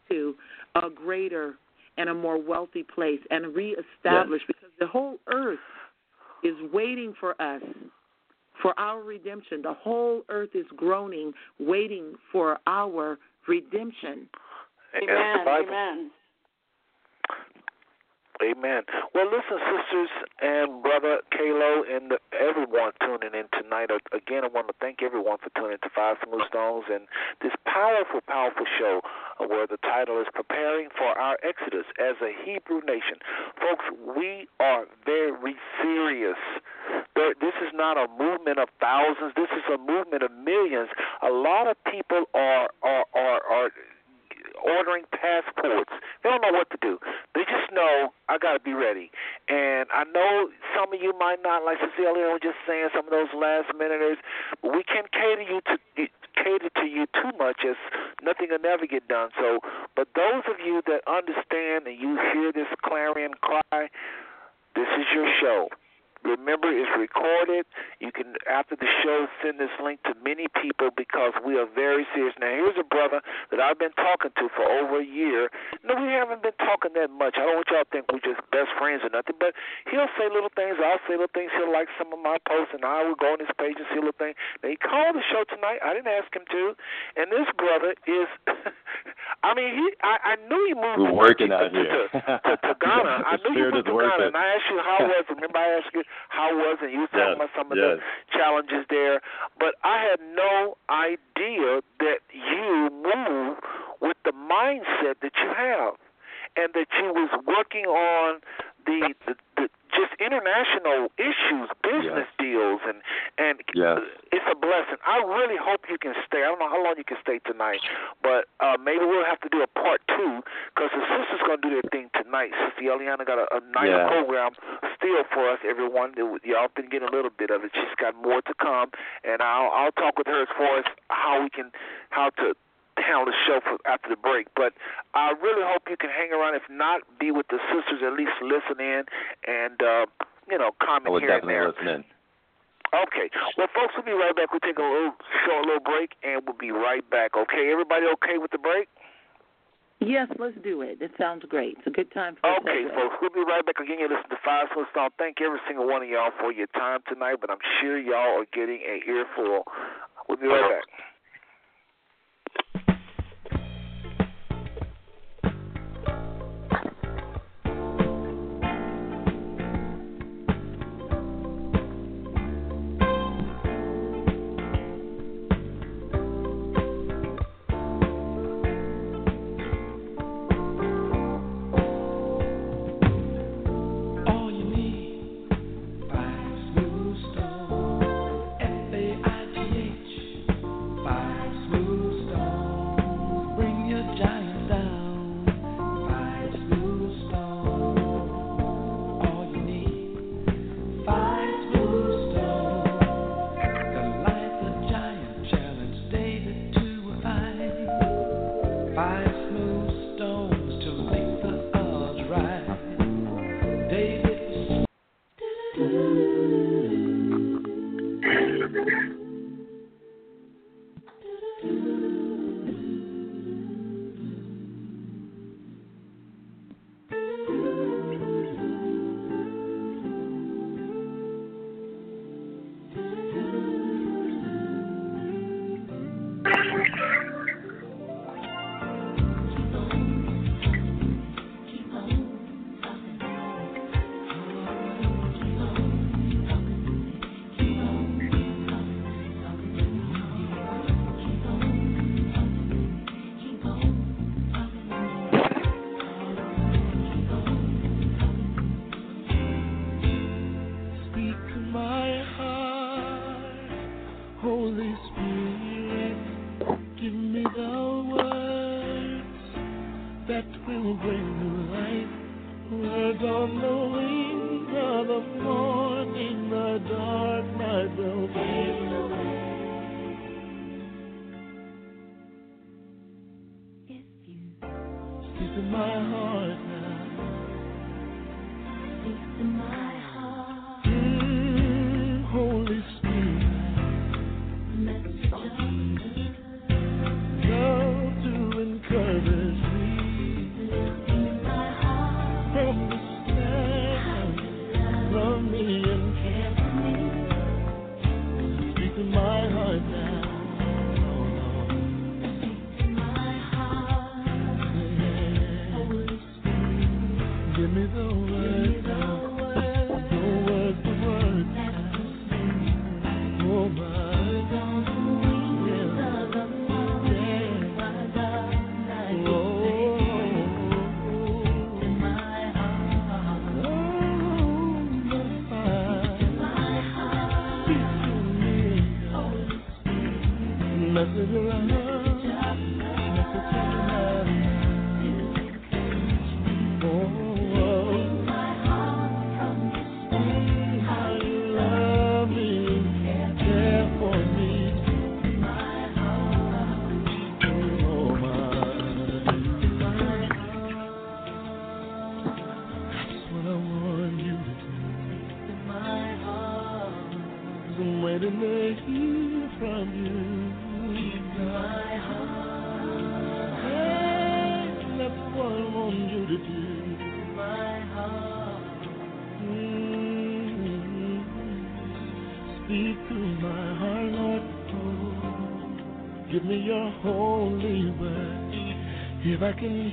Speaker 2: into a greater and a more wealthy place and reestablish because the whole earth is waiting for us for our redemption. The whole earth is groaning, waiting for our redemption.
Speaker 4: Amen. Amen.
Speaker 1: Amen. Well, listen, sisters and brother Kalo and everyone tuning in tonight. Again, I want to thank everyone for tuning in to Five Smooth Stones and this powerful, powerful show uh, where the title is Preparing for Our Exodus as a Hebrew Nation. Folks, we are very serious. This is not a movement of thousands. This is a movement of millions. A lot of people are are are, are ordering passports. They don't know what to do. They just know I got to be ready. And I know some of you might not, like Cecilia was just saying, some of those last minuters, but we can't cater you to cater to you too much as nothing will never get done. So, but those of you that understand and you hear this clarion cry, this is your show. Remember, it's recorded. You can, after the show, send this link to many people because we are very serious. Now, here's a brother that I've been talking to for over a year. No, we haven't been talking that much. I don't want y'all to think we're just best friends or nothing, but he'll say little things. I'll say little things. He'll like some of my posts, and I will go on his page and see little things. Now, he called the show tonight. I didn't ask him to. And this brother is, I mean, he. I, I knew he moved
Speaker 5: We're working
Speaker 1: to,
Speaker 5: out
Speaker 1: to,
Speaker 5: here.
Speaker 1: to, to, to Ghana. I knew you moved to Ghana,
Speaker 5: working.
Speaker 1: and I asked you how was. Remember, I asked you how was it. You was talking
Speaker 5: Yes,
Speaker 1: about some of
Speaker 5: yes.
Speaker 1: the challenges there, but I had no idea that you move with the mindset that you have, and that she was working on the the, the just international issues, business deals, and and
Speaker 5: Yes.
Speaker 1: it's a blessing. I really hope you can stay. I don't know how long you can stay tonight, but uh, maybe we'll have to do a part two because the sisters gonna do their thing tonight. Sister Eliana got a, a nice
Speaker 5: Yeah.
Speaker 1: program still for us, everyone. Y'all been getting a little bit of it. She's got more to come, and I'll I'll talk with her as far as how we can how to handle the show for after the break. But I really hope you can hang around. If not, be with the sisters. At least listen in and uh, you know
Speaker 5: I
Speaker 1: comment
Speaker 5: would
Speaker 1: here and
Speaker 5: definitely
Speaker 1: there.
Speaker 5: listen in.
Speaker 1: Okay. Well, folks, we'll be right back. We'll take a little show, a little break, and we'll be right back. Okay, everybody okay with the break?
Speaker 2: Yes, let's do it. It sounds great. It's a good time for
Speaker 1: Okay,
Speaker 2: a segue.
Speaker 1: folks, we'll be right back again. You listen to Five Smooth Stone. Thank every single one of y'all for your time tonight, but I'm sure y'all are getting a earful. We'll be right back.
Speaker 6: Fight, if I can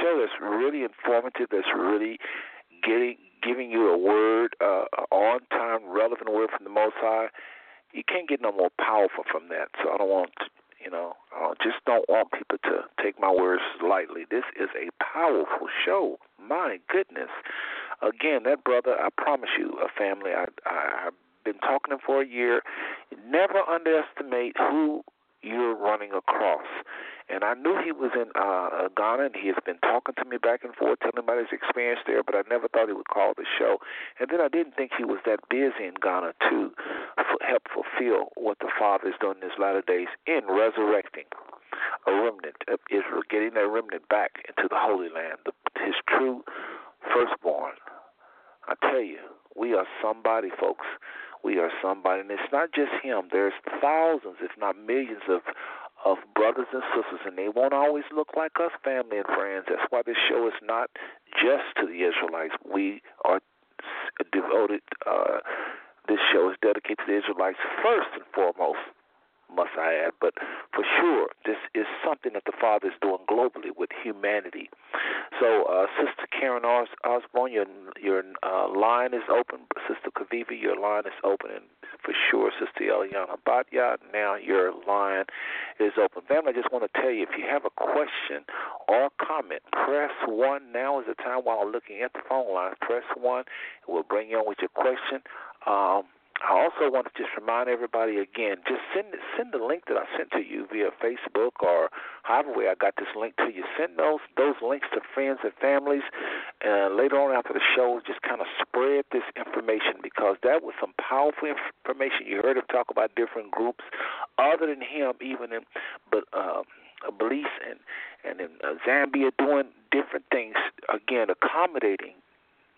Speaker 1: show that's really informative, that's really getting giving you a word, uh, on time, relevant word from the Most High. You can't get no more powerful from that. So I don't want you know I just don't want people to take my words lightly. This is a powerful show. My goodness. Again, that brother, I promise you, a family. I, I I've been talking to him for a year. Never underestimate who you're running across and I knew he was in uh, Ghana, and he has been talking to me back and forth, telling about his experience there. But I never thought he would call the show, and then I didn't think he was that busy in Ghana to f- help fulfill what the Father is doing in his latter days in resurrecting a remnant of Israel, getting that remnant back into the Holy Land, the, his true firstborn. I tell you, we are somebody, folks. We are somebody, and it's not just him. There's thousands, if not millions, of of brothers and sisters, and they won't always look like us, family and friends. That's why this show is not just to the Israelites. We are devoted. Uh, this show is dedicated to the Israelites first and foremost must I add. But for sure, this is something that the Father is doing globally with humanity. So, uh, Sister Karen Os- Osborn, your your uh, line is open. Sister Chaviva, your line is open, and for sure, Sister Eliana Batya, now your line is open. Family, I just want to tell you, if you have a question or comment, press one. Now is the time while looking at the phone lines. Press one. We'll bring you on with your question. Um, I also want to just remind everybody again, just send send the link that I sent to you via Facebook or however way I got this link to you. Send those those links to friends and families. And later on after the show, just kind of spread this information because that was some powerful information. You heard him talk about different groups other than him, even in but uh, Belize and and in uh, Zambia doing different things. Again, accommodating,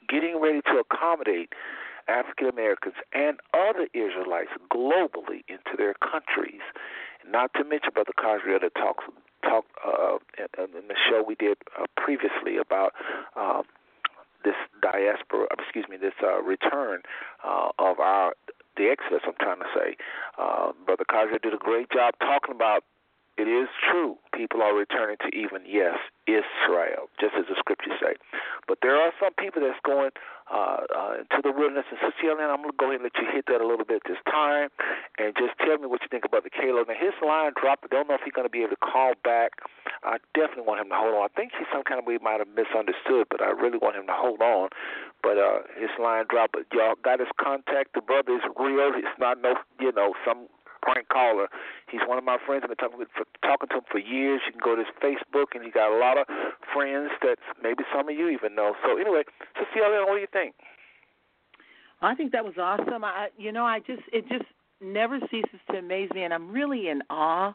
Speaker 1: getting ready to accommodate African Americans and other Israelites globally into their countries. Not to mention Brother Cosriota talks talked uh, in the show we did uh, previously about um, this diaspora. Excuse me, this uh, return uh, of our the Exodus. I'm trying to say, uh, Brother Cosriota did a great job talking about it is true. People are returning to even, yes, Israel, just as the scriptures say. But there are some people that's going uh, uh, the wilderness. And Sister Eliana, I'm going to go ahead and let you hit that a little bit this time. And just tell me what you think about the Caleb. Now, his line dropped. I don't know if he's going to be able to call back. I definitely want him to hold on. I think he's some kind of way might have misunderstood, but I really want him to hold on. But uh, his line dropped. But y'all got his contact. The brother is real. It's not no, you know, some prank caller. He's one of my friends. I've been talking, for, talking to him for years. You can go to his Facebook, and he got a lot of friends that maybe some of you even know. So anyway, Cecilia, what do you think?
Speaker 2: I think that was awesome. I, you know, I just it just never ceases to amaze me, and I'm really in awe.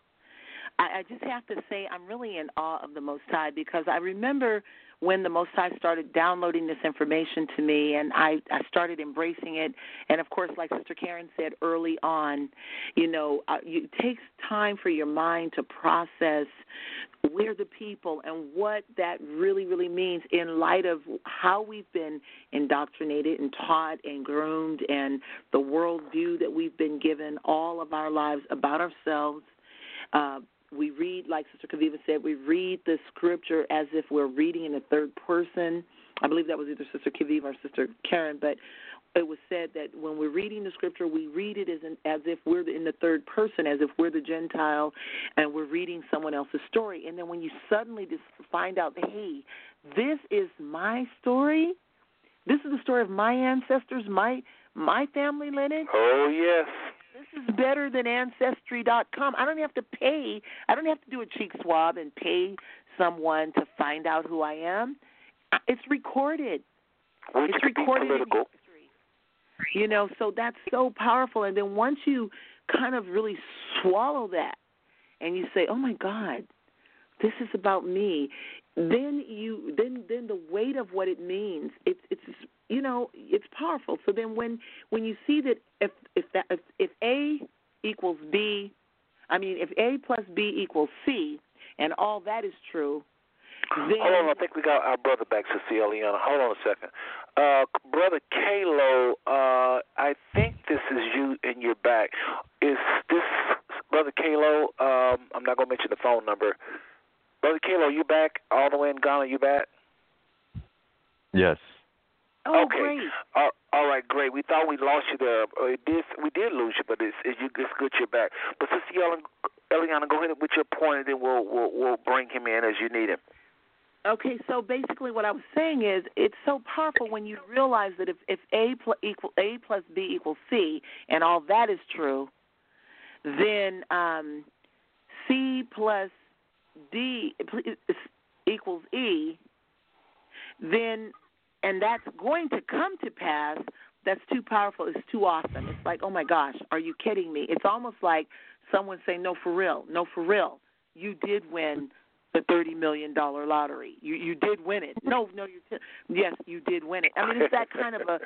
Speaker 2: I, I just have to say, I'm really in awe of the Most High because I remember when the Most High started downloading this information to me, and I, I started embracing it. And of course, like Sister Karen said early on, you know, uh, it takes time for your mind to process where the people and what that really, really means in light of how we've been indoctrinated and taught and groomed and the worldview that we've been given all of our lives about ourselves. Uh, we read, like Sister Chaviva said, we read the scripture as if we're reading in the third person. I believe that was either Sister Chaviva or Sister Karen, but it was said that when we're reading the scripture, we read it as, an, as if we're in the third person, as if we're the Gentile, and we're reading someone else's story. And then when you suddenly just find out, hey, this is my story. This is the story of my ancestors, my my family lineage.
Speaker 1: Oh yes
Speaker 2: this is better than ancestry.com. I don't have to pay. I don't have to do a cheek swab and pay someone to find out who I am. It's recorded.
Speaker 1: Which
Speaker 2: it's recorded
Speaker 1: political.
Speaker 2: You know, so that's so powerful. And then once you kind of really swallow that, and you say, "Oh my God, this is about me," then you then then the weight of what it means it's it's you know it's powerful so then when when you see that if if that if, if a equals b i mean if a plus b equals c and all that is true then
Speaker 1: hold on i think we got our brother back cecilia hold on a second uh brother kalo uh i think this is you in your back is this brother kalo um i'm not going to mention the phone number Brother Kalo, you back all the way in Ghana? You back?
Speaker 5: Yes.
Speaker 2: Oh,
Speaker 1: okay.
Speaker 2: great.
Speaker 1: Uh, all right, great. We thought we lost you there. Uh, did, we did lose you, but it's, it's, it's good you're back. But Sister Ellen, Eliana, go ahead with your point, and then we'll, we'll we'll bring him in as you need him.
Speaker 2: Okay, so basically, what I was saying is, it's so powerful when you realize that if if a plus equal a plus b equals c, and all that is true, then um, c plus D equals E, then and that's going to come to pass, that's too powerful. It's too awesome. It's like, oh my gosh, are you kidding me? It's almost like someone saying, no, for real, no, for real. You did win the thirty million dollar lottery. You you did win it. No, no, you yes, you did win it. I mean, it's that kind of a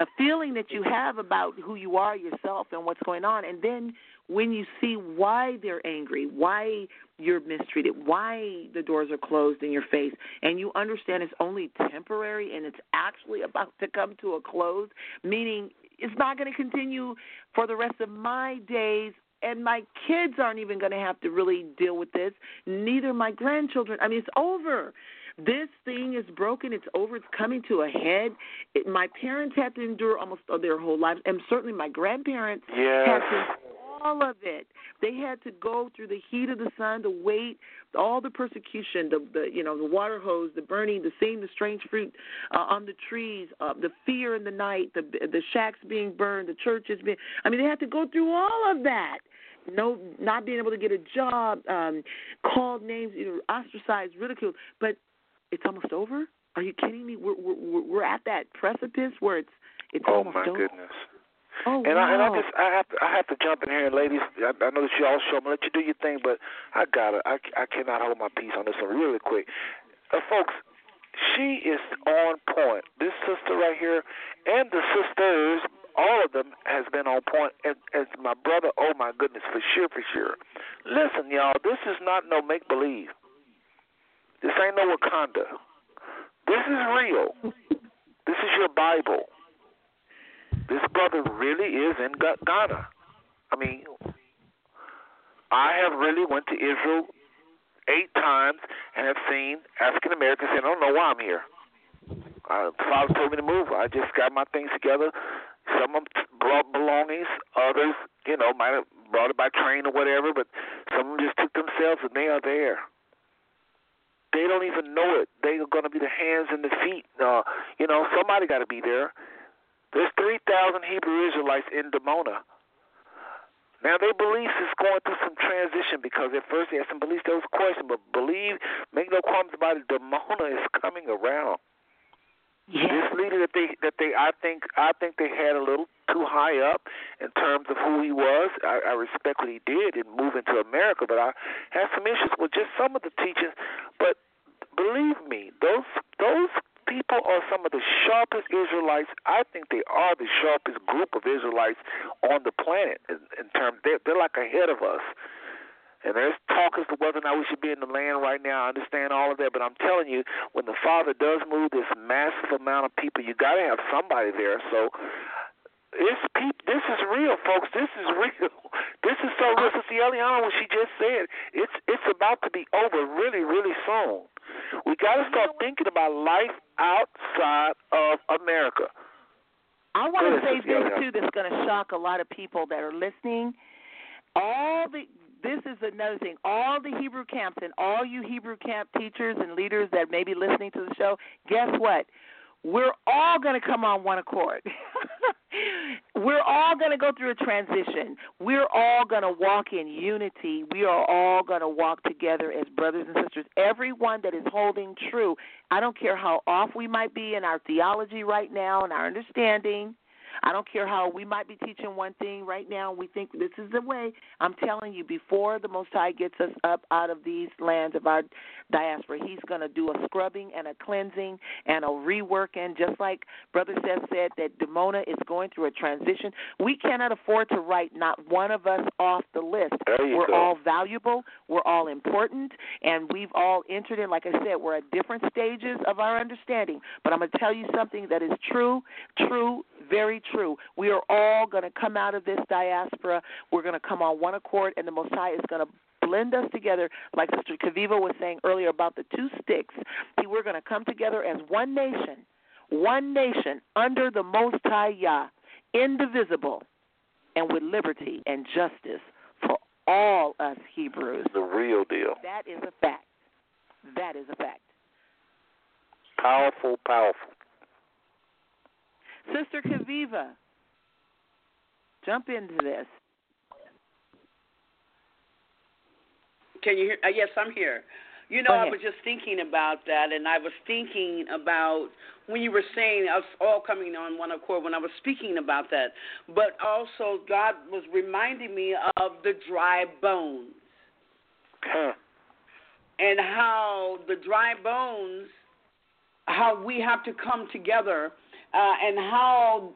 Speaker 2: a feeling that you have about who you are yourself and what's going on, and then when you see why they're angry, why you're mistreated, why the doors are closed in your face, and you understand it's only temporary and it's actually about to come to a close, meaning it's not going to continue for the rest of my days and my kids aren't even going to have to really deal with this neither my grandchildren. I mean it's over. This thing is broken. It's over. It's coming to a head. It, my parents had to endure almost their whole lives and certainly my grandparents
Speaker 1: yes.
Speaker 2: had to all of it. They had to go through the heat of the sun, the weight, all the persecution, the the you know the water hose, the burning, the seeing the strange fruit uh, on the trees, uh, the fear in the night, the the shacks being burned, the churches being. I mean, they had to go through all of that. No, not being able to get a job, um, called names, you know, ostracized, ridiculed. But it's almost over. Are you kidding me? We're we're we're at that precipice where it's it's
Speaker 1: oh
Speaker 2: almost over.
Speaker 1: Oh my goodness.
Speaker 2: Oh,
Speaker 1: and
Speaker 2: wow.
Speaker 1: I and I just I have to I have to jump in here, ladies. I, I know that you all show. I'm gonna let you do your thing, but I gotta I I cannot hold my peace on this one really quick, uh, folks. She is on point. This sister right here, and the sisters, all of them has been on point. And as my brother, oh my goodness, for sure, for sure. Listen, y'all, this is not no make believe. This ain't no Wakanda. This is real. This is your Bible this brother really is in Ghana. I mean, I have really went to Israel eight times and have seen African Americans say, I don't know why I'm here. Uh, the father told me to move. I just got my things together. Some of them brought belongings. Others, you know, might have brought it by train or whatever. But some of them just took themselves, and they are there. They don't even know it. They are going to be the hands and the feet. Uh, you know, somebody got to be there. There's 3,000 Hebrew Israelites in Dimona. Now, their beliefs is going through some transition because at first they had some beliefs that was question, but believe, make no qualms about it, Dimona is coming around.
Speaker 2: Yeah.
Speaker 1: This leader that they that they I think I think they had a little too high up in terms of who he was. I, I respect what he did in moving to America, but I had some issues with just some of the teachings. But believe me, those those people are some of the sharpest Israelites. I think they are the sharpest group of Israelites on the planet in, in terms. They're, they're like ahead of us. And there's talk as to whether or not we should be in the land right now. I understand all of that, but I'm telling you, when the Father does move this massive amount of people, you got to have somebody there. So it's peop- This is real, folks. This is real. This is so real. Sister Eliana, what she just said, it's it's about to be over really, really soon. We got to start thinking about life outside of America.
Speaker 2: I want to say this
Speaker 1: Eliana.
Speaker 2: too. That's going to shock a lot of people that are listening. All the this is another thing. All the Hebrew camps and all you Hebrew camp teachers and leaders that may be listening to the show, guess what? We're all going to come on one accord. We're all going to go through a transition. We're all going to walk in unity. We are all going to walk together as brothers and sisters. Everyone that is holding true, I don't care how off we might be in our theology right now and our understanding. I don't care how we might be teaching one thing right now we think this is the way. I'm telling you, before the Most High gets us up out of these lands of our diaspora, He's going to do a scrubbing and a cleansing and a reworking, just like Brother Seth said that Dimona is going through a transition. We cannot afford to write not one of us off the list. We're
Speaker 1: go.
Speaker 2: all valuable, we're all important, and we've all entered in, like I said, we're at different stages of our understanding. But I'm going to tell you something that is true, true, very true. We are all going to come out of this diaspora. We're going to come on one accord, and the Most High is going to blend us together, like Sister Chaviva was saying earlier about the two sticks. See, we're going to come together as one nation, one nation under the Most High Yah, indivisible, and with liberty and justice for all us Hebrews.
Speaker 1: The real deal.
Speaker 2: That is a fact. That is a fact.
Speaker 1: Powerful, powerful.
Speaker 2: Sister Chaviva, jump into this.
Speaker 4: can you hear? Uh, yes, I'm here. You know, I was just thinking about that, and I was thinking about when you were saying us all coming on one accord when I was speaking about that. But also, God was reminding me of the dry bones.
Speaker 1: Huh.
Speaker 4: And how the dry bones, how we have to come together uh, and how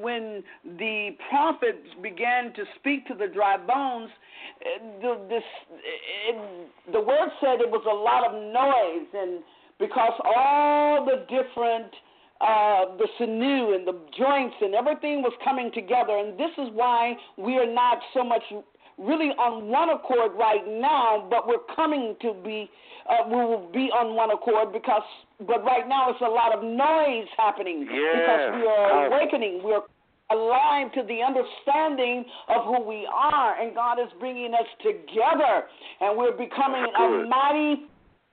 Speaker 4: when the prophets began to speak to the dry bones, the, this, it, the word said it was a lot of noise, and because all the different uh, the sinew and the joints and everything was coming together, and this is why we are not so much really on one accord right now, but we're coming to be, uh, we will be on one accord because, but right now it's a lot of noise happening
Speaker 1: Yeah.
Speaker 4: because we are awakening. We're alive to the understanding of who we are, and God is bringing us together, and we're becoming a mighty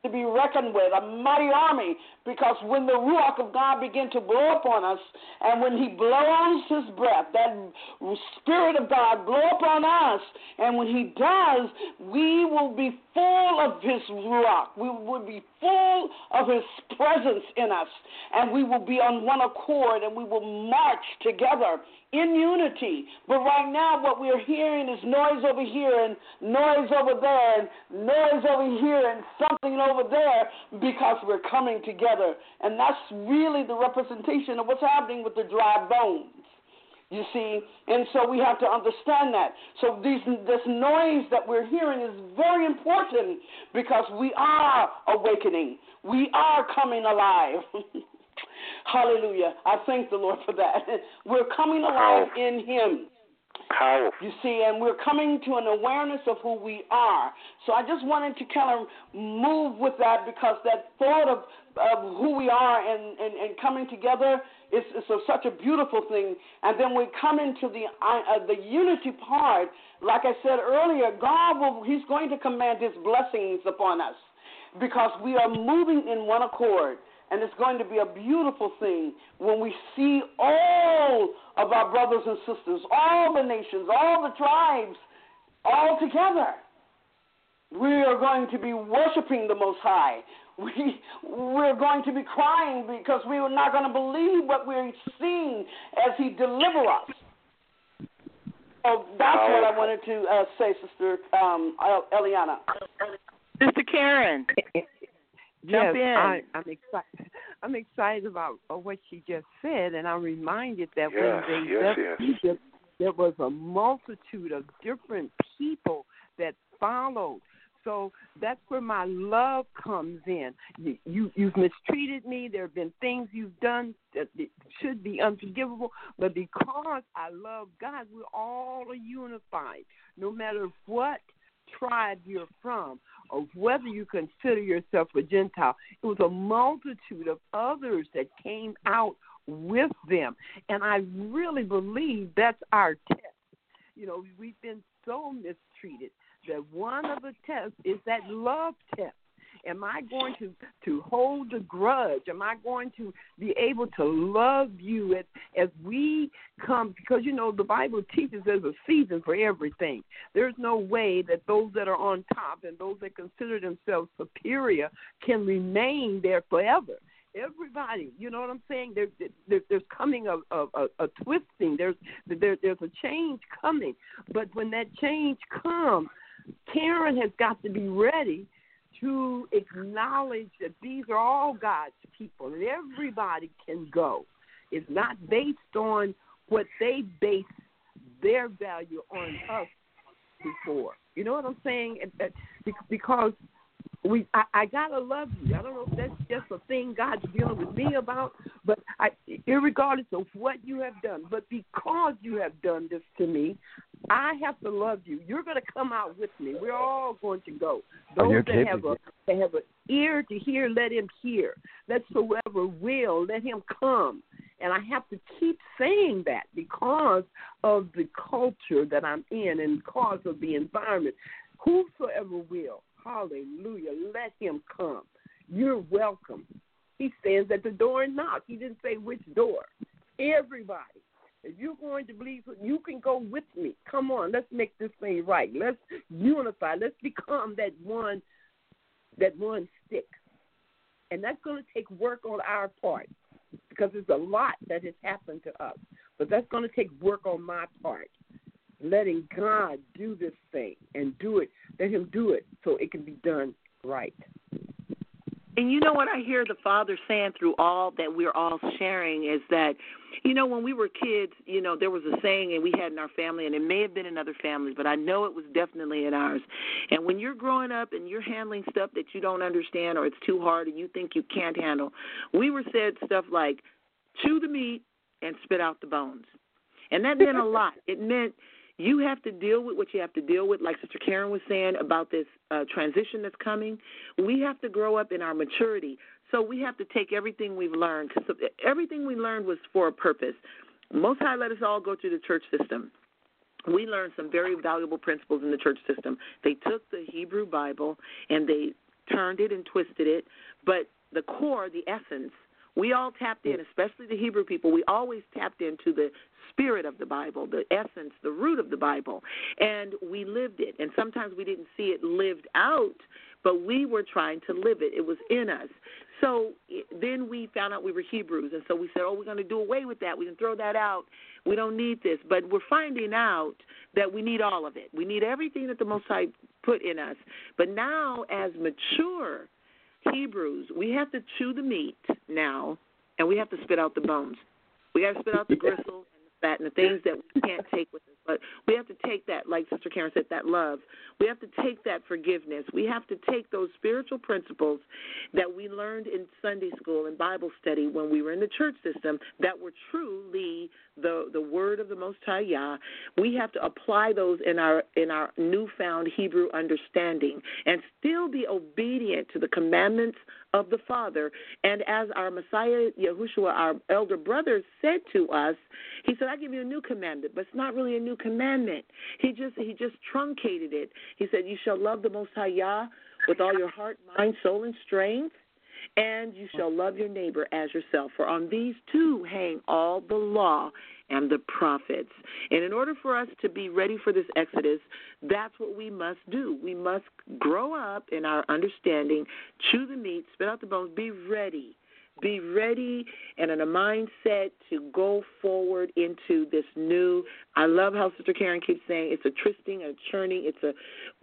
Speaker 4: to be reckoned with, a mighty army, because when the Ruach of God begins to blow upon us, and when He blows His breath, that Spirit of God blow upon us, and when He does, we will be full of His Ruach. We will be full of His presence in us, and we will be on one accord, and we will march together in unity. But right now, what we're hearing is noise over here and noise over there and noise over here and something over there because we're coming together. And that's really the representation of what's happening with the dry bones. You see, and so we have to understand that. So these, this noise that we're hearing is very important because we are awakening. We are coming alive. Hallelujah. I thank the Lord for that. We're coming alive in Him.
Speaker 1: Powerful.
Speaker 4: You see, and we're coming to an awareness of who we are. So I just wanted to kind of move with that because that thought of, of who we are and, and, and coming together is, is a, such a beautiful thing. And then we come into the uh, the unity part. Like I said earlier, God will He's going to command His blessings upon us because we are moving in one accord. And it's going to be a beautiful thing when we see all of our brothers and sisters, all the nations, all the tribes, all together. We are going to be worshiping the Most High. We, we're going to be crying because we are not going to believe what we're seeing as He delivers us. So that's what I wanted to uh, say, Sister um, Eliana.
Speaker 2: Sister Karen. Jump
Speaker 3: yes,
Speaker 2: in.
Speaker 3: I, I'm excited. I'm excited about uh, what she just said, and I'm reminded that
Speaker 1: Yes,
Speaker 3: when they
Speaker 1: yes,
Speaker 3: left
Speaker 1: yes.
Speaker 3: Egypt, there was a multitude of different people that followed. So that's where my love comes in. You, you you've mistreated me. There have been things you've done that should be unforgivable, but because I love God, we're all unified. No matter what tribe you're from, or whether you consider yourself a Gentile. It was a multitude of others that came out with them. And I really believe that's our test. You know, we've been so mistreated that one of the tests is that love test. Am I going to to hold a grudge? Am I going to be able to love you as as we come? Because you know the Bible teaches there's a season for everything. There's no way that those that are on top and those that consider themselves superior can remain there forever. Everybody, you know what I'm saying? There, there there's coming a, a, a, a twisting. There's there, there's a change coming. But when that change comes, Karen has got to be ready to acknowledge that these are all God's people and everybody can go. It's not based on what they base their value on us before. You know what I'm saying? Because we, I, I gotta love you. I don't know if that's just a thing God's dealing with me about, but I, irregardless of what you have done, but because you have done this to me, I have to love you. You're going to come out with me. We're all going to go.
Speaker 5: Oh,
Speaker 3: Those
Speaker 5: you're
Speaker 3: that have a they have an ear to hear, let him hear. Let whoever will, let him come. And I have to keep saying that because of the culture that I'm in and because of the environment. Whosoever will, hallelujah, let him come. You're welcome. He stands at the door and knocks. He didn't say which door. Everybody. If you're going to believe, you can go with me. Come on, let's make this thing right. Let's unify. Let's become that one, that one stick. And that's going to take work on our part because there's a lot that has happened to us. But that's going to take work on my part. Letting God do this thing and do it, let Him do it so it can be done right.
Speaker 2: And you know what I hear the Father saying through all that we're all sharing is that, you know, when we were kids, you know, there was a saying and we had in our family, and it may have been in other families, but I know it was definitely in ours. And when you're growing up and you're handling stuff that you don't understand or it's too hard and you think you can't handle, we were said stuff like, chew the meat and spit out the bones. And that meant a lot. It meant you have to deal with what you have to deal with, like Sister Karen was saying about this uh, transition that's coming. We have to grow up in our maturity. So we have to take everything we've learned, because everything we learned was for a purpose. Most High let us all go through the church system. We learned some very valuable principles in the church system. They took the Hebrew Bible and they turned it and twisted it, but the core, the essence, we all tapped in, especially the Hebrew people. We always tapped into the spirit of the Bible, the essence, the root of the Bible, and we lived it. And sometimes we didn't see it lived out, but we were trying to live it. It was in us. So then we found out we were Hebrews, and so we said, "Oh, we're going to do away with that. We can throw that out. We don't need this." But we're finding out that we need all of it. We need everything that the Most High put in us. But now, as mature Hebrews, we have to chew the meat now, and we have to spit out the bones. We got to spit out the gristle and the fat and the things that we can't take with us. But we have to take that, like Sister Karen said, that love. We have to take that forgiveness. We have to take those spiritual principles that we learned in Sunday school and Bible study when we were in the church system that were truly the the word of the Most High Yah. We have to apply those in our in our newfound Hebrew understanding and still be obedient to the commandments of the Father. And as our Messiah Yahushua, our elder brother, said to us, he said, "I give you a new commandment, but it's not really a new commandment. He just he just truncated it. He said, "You shall love the Most High Yah with all your heart, mind, soul, and strength." And you shall love your neighbor as yourself. For on these two hang all the law and the prophets. And in order for us to be ready for this Exodus, that's what we must do. We must grow up in our understanding, chew the meat, spit out the bones, be ready be ready and in a mindset to go forward into this new. I love how Sister Karen keeps saying it's a twisting, a churning. It's a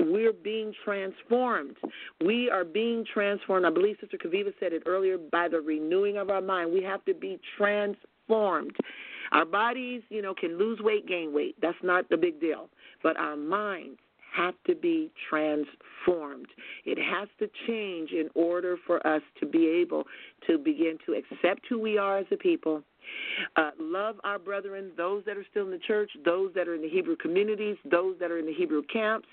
Speaker 2: we're being transformed. We are being transformed. I believe Sister Chaviva said it earlier by the renewing of our mind. We have to be transformed. Our bodies, you know, can lose weight, gain weight. That's not the big deal. But our minds have to be transformed. It has to change in order for us to be able to begin to accept who we are as a people. Uh, love our brethren, those that are still in the church, those that are in the Hebrew communities, those that are in the Hebrew camps,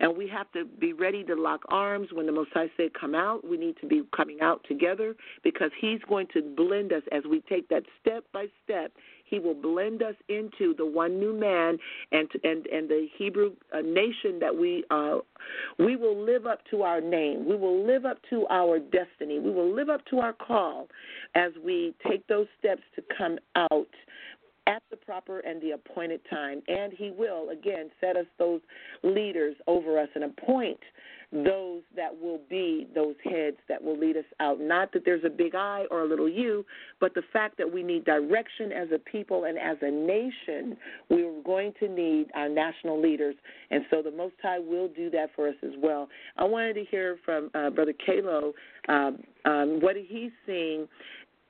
Speaker 2: and we have to be ready to lock arms when the Most High said, Come out. We need to be coming out together because He's going to blend us as we take that step by step he will blend us into the one new man and and and the Hebrew uh, nation that we uh, we will live up to our name. We will live up to our destiny. We will live up to our call as we take those steps to come out at the proper and the appointed time. And He will, again, set us those leaders over us and appoint those that will be those heads that will lead us out. Not that there's a big I or a little you, but the fact that we need direction as a people and as a nation. We're going to need our national leaders. And so the Most High will do that for us as well. I wanted to hear from uh, Brother Kalo um, um, what he's seeing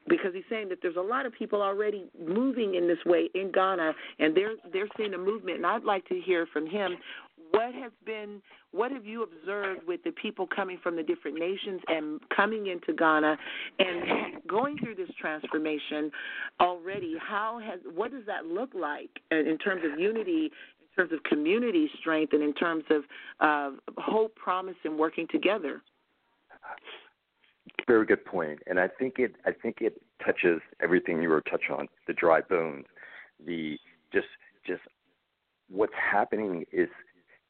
Speaker 2: because he's saying that there's a lot of people already moving in this way in Ghana, and they're they're seeing a movement. And I'd like to hear from him what has been what have you observed with the people coming from the different nations and coming into Ghana and going through this transformation already? How has what does that look like in terms of unity? In terms of community strength and in terms of uh, hope, promise, and working together.
Speaker 5: Very good point, and I think it. I think it touches everything you were touch on: the dry bones, the just just what's happening is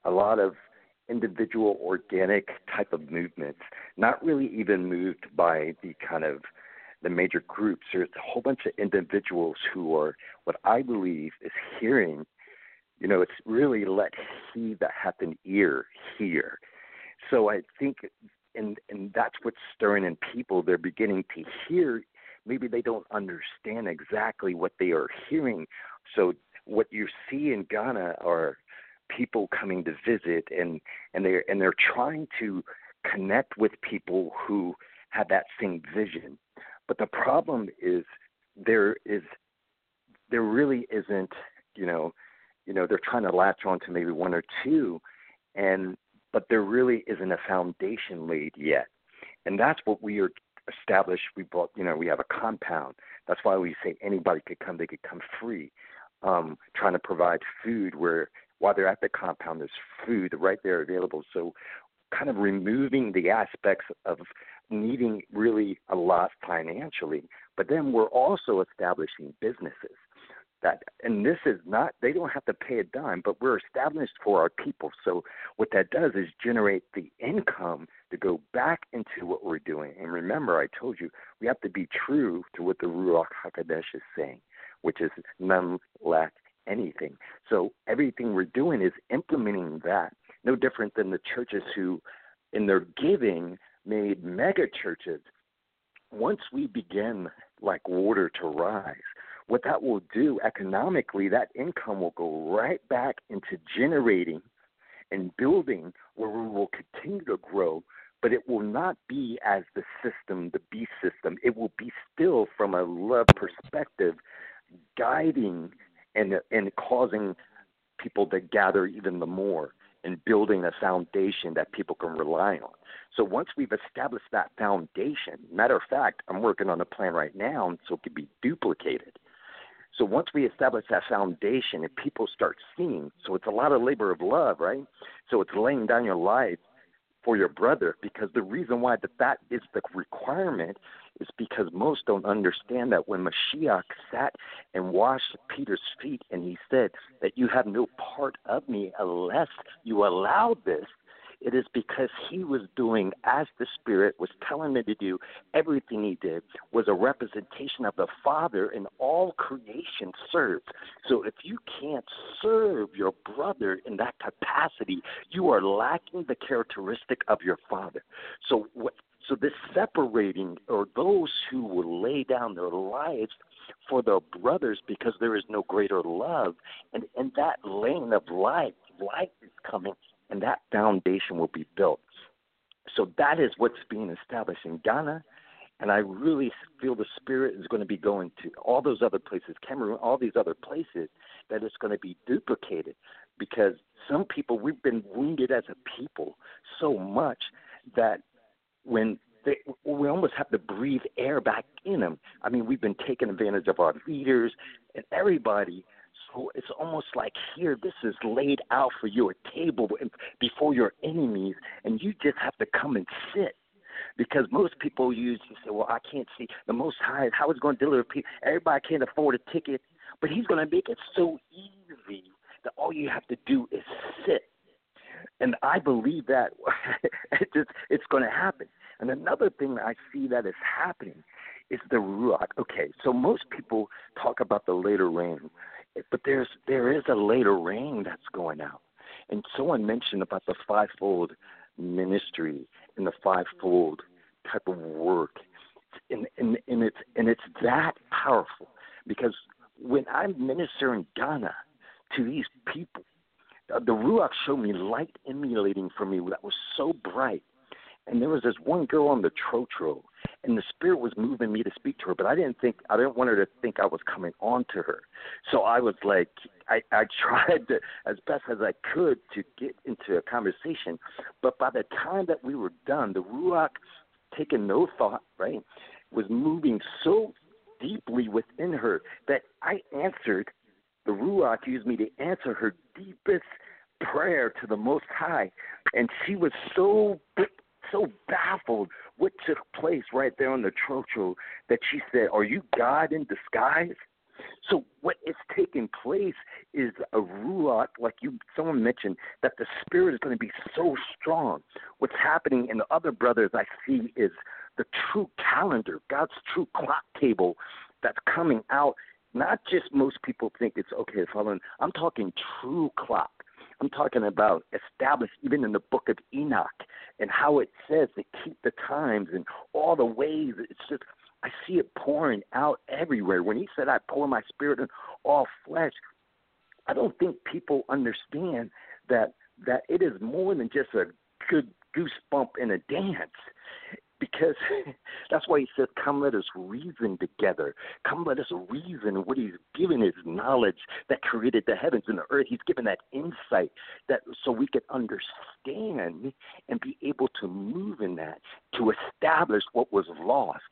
Speaker 5: a lot of individual organic type of movements, not really even moved by the kind of the major groups. There's a whole bunch of individuals who are what I believe is hearing. You know, it's really let he that hath an ear hear. So I think, and and that's what's stirring in people. They're beginning to hear. Maybe they don't understand exactly what they are hearing. So what you see in Ghana are people coming to visit, and and they're and they're trying to connect with people who have that same vision. But the problem is there is there really isn't, you know, you know, they're trying to latch on to maybe one or two and but there really isn't a foundation laid yet. And that's what we are established. We bought, you know, we have a compound. That's why we say anybody could come, they could come free. Um, trying to provide food where while they're at the compound, there's food right there available. So kind of removing the aspects of needing really a lot financially, but then we're also establishing businesses that and this is not they don't have to pay a dime but we're established for our people so what that does is generate the income to go back into what we're doing and remember i told you we have to be true to what the ruach hakodesh is saying which is none lack anything. So everything we're doing is implementing that. No different than the churches who in their giving made mega churches. Once we begin like water to rise what that will do economically, that income will go right back into generating and building where we will continue to grow, but it will not be as the system, the B system. It will be still from a love perspective, guiding and and causing people to gather even the more and building a foundation that people can rely on. So once we've established that foundation, matter of fact, I'm working on a plan right now so it can be duplicated. So once we establish that foundation and people start seeing, so it's a lot of labor of love, right? So it's laying down your life for your brother because the reason why that that is the requirement is because most don't understand that when Mashiach sat and washed Peter's feet and he said that you have no part of me unless you allow this, it is because he was doing as the Spirit was telling him to do. Everything he did was a representation of the Father, and all creation serves. So if you can't serve your brother in that capacity, you are lacking the characteristic of your Father. So what? So this separating, or those who will lay down their lives for their brothers because there is no greater love, and in that lane of life, life is coming and that foundation will be built. So that is what's being established in Ghana. And I really feel the spirit is going to be going to all those other places, Cameroon, all these other places, that it's going to be duplicated because some people, we've been wounded as a people so much that when they, we almost have to breathe air back in them. I mean, we've been taking advantage of our leaders and everybody it's almost like here, this is laid out for you, a table before your enemies, and you just have to come and sit. Because most people use, you say, well, I can't see the Most High. How is going to deliver people? Everybody can't afford a ticket, but He's going to make it so easy that all you have to do is sit. And I believe that just, it's going to happen. And another thing that I see that is happening is the ruach. Okay, so most people talk about the later rain but there's there is a later rain that's going out. And someone mentioned about the fivefold ministry and the fivefold type of work. And, and, and it's and it's that powerful because when I'm ministering Ghana to these people, the Ruach showed me light emulating for me that was so bright and there was this one girl on the trotro, and the spirit was moving me to speak to her, but I didn't think I didn't want her to think I was coming on to her. So I was like, I I tried to, as best as I could to get into a conversation, but by the time that we were done, the ruach, taking no thought, right, was moving so deeply within her that I answered. The ruach used me to answer her deepest prayer to the Most High, and she was so so baffled what took place right there on the trotro that she said, Are you God in disguise? So what is taking place is a ruach, like you someone mentioned, that the spirit is going to be so strong. What's happening in the other brothers I see is the true calendar, God's true clock table that's coming out. Not just most people think it's okay to following. I'm talking true clock. I'm talking about established even in the book of Enoch and how it says to keep the times and all the ways. It's just I see it pouring out everywhere. When he said, I pour my spirit on all flesh, I don't think people understand that that it is more than just a good goosebump in a dance because that's why he says, Come, let us reason together. Come, let us reason what he's given his knowledge that created the heavens and the earth. He's given that insight that so we could understand and be able to move in that to establish what was lost.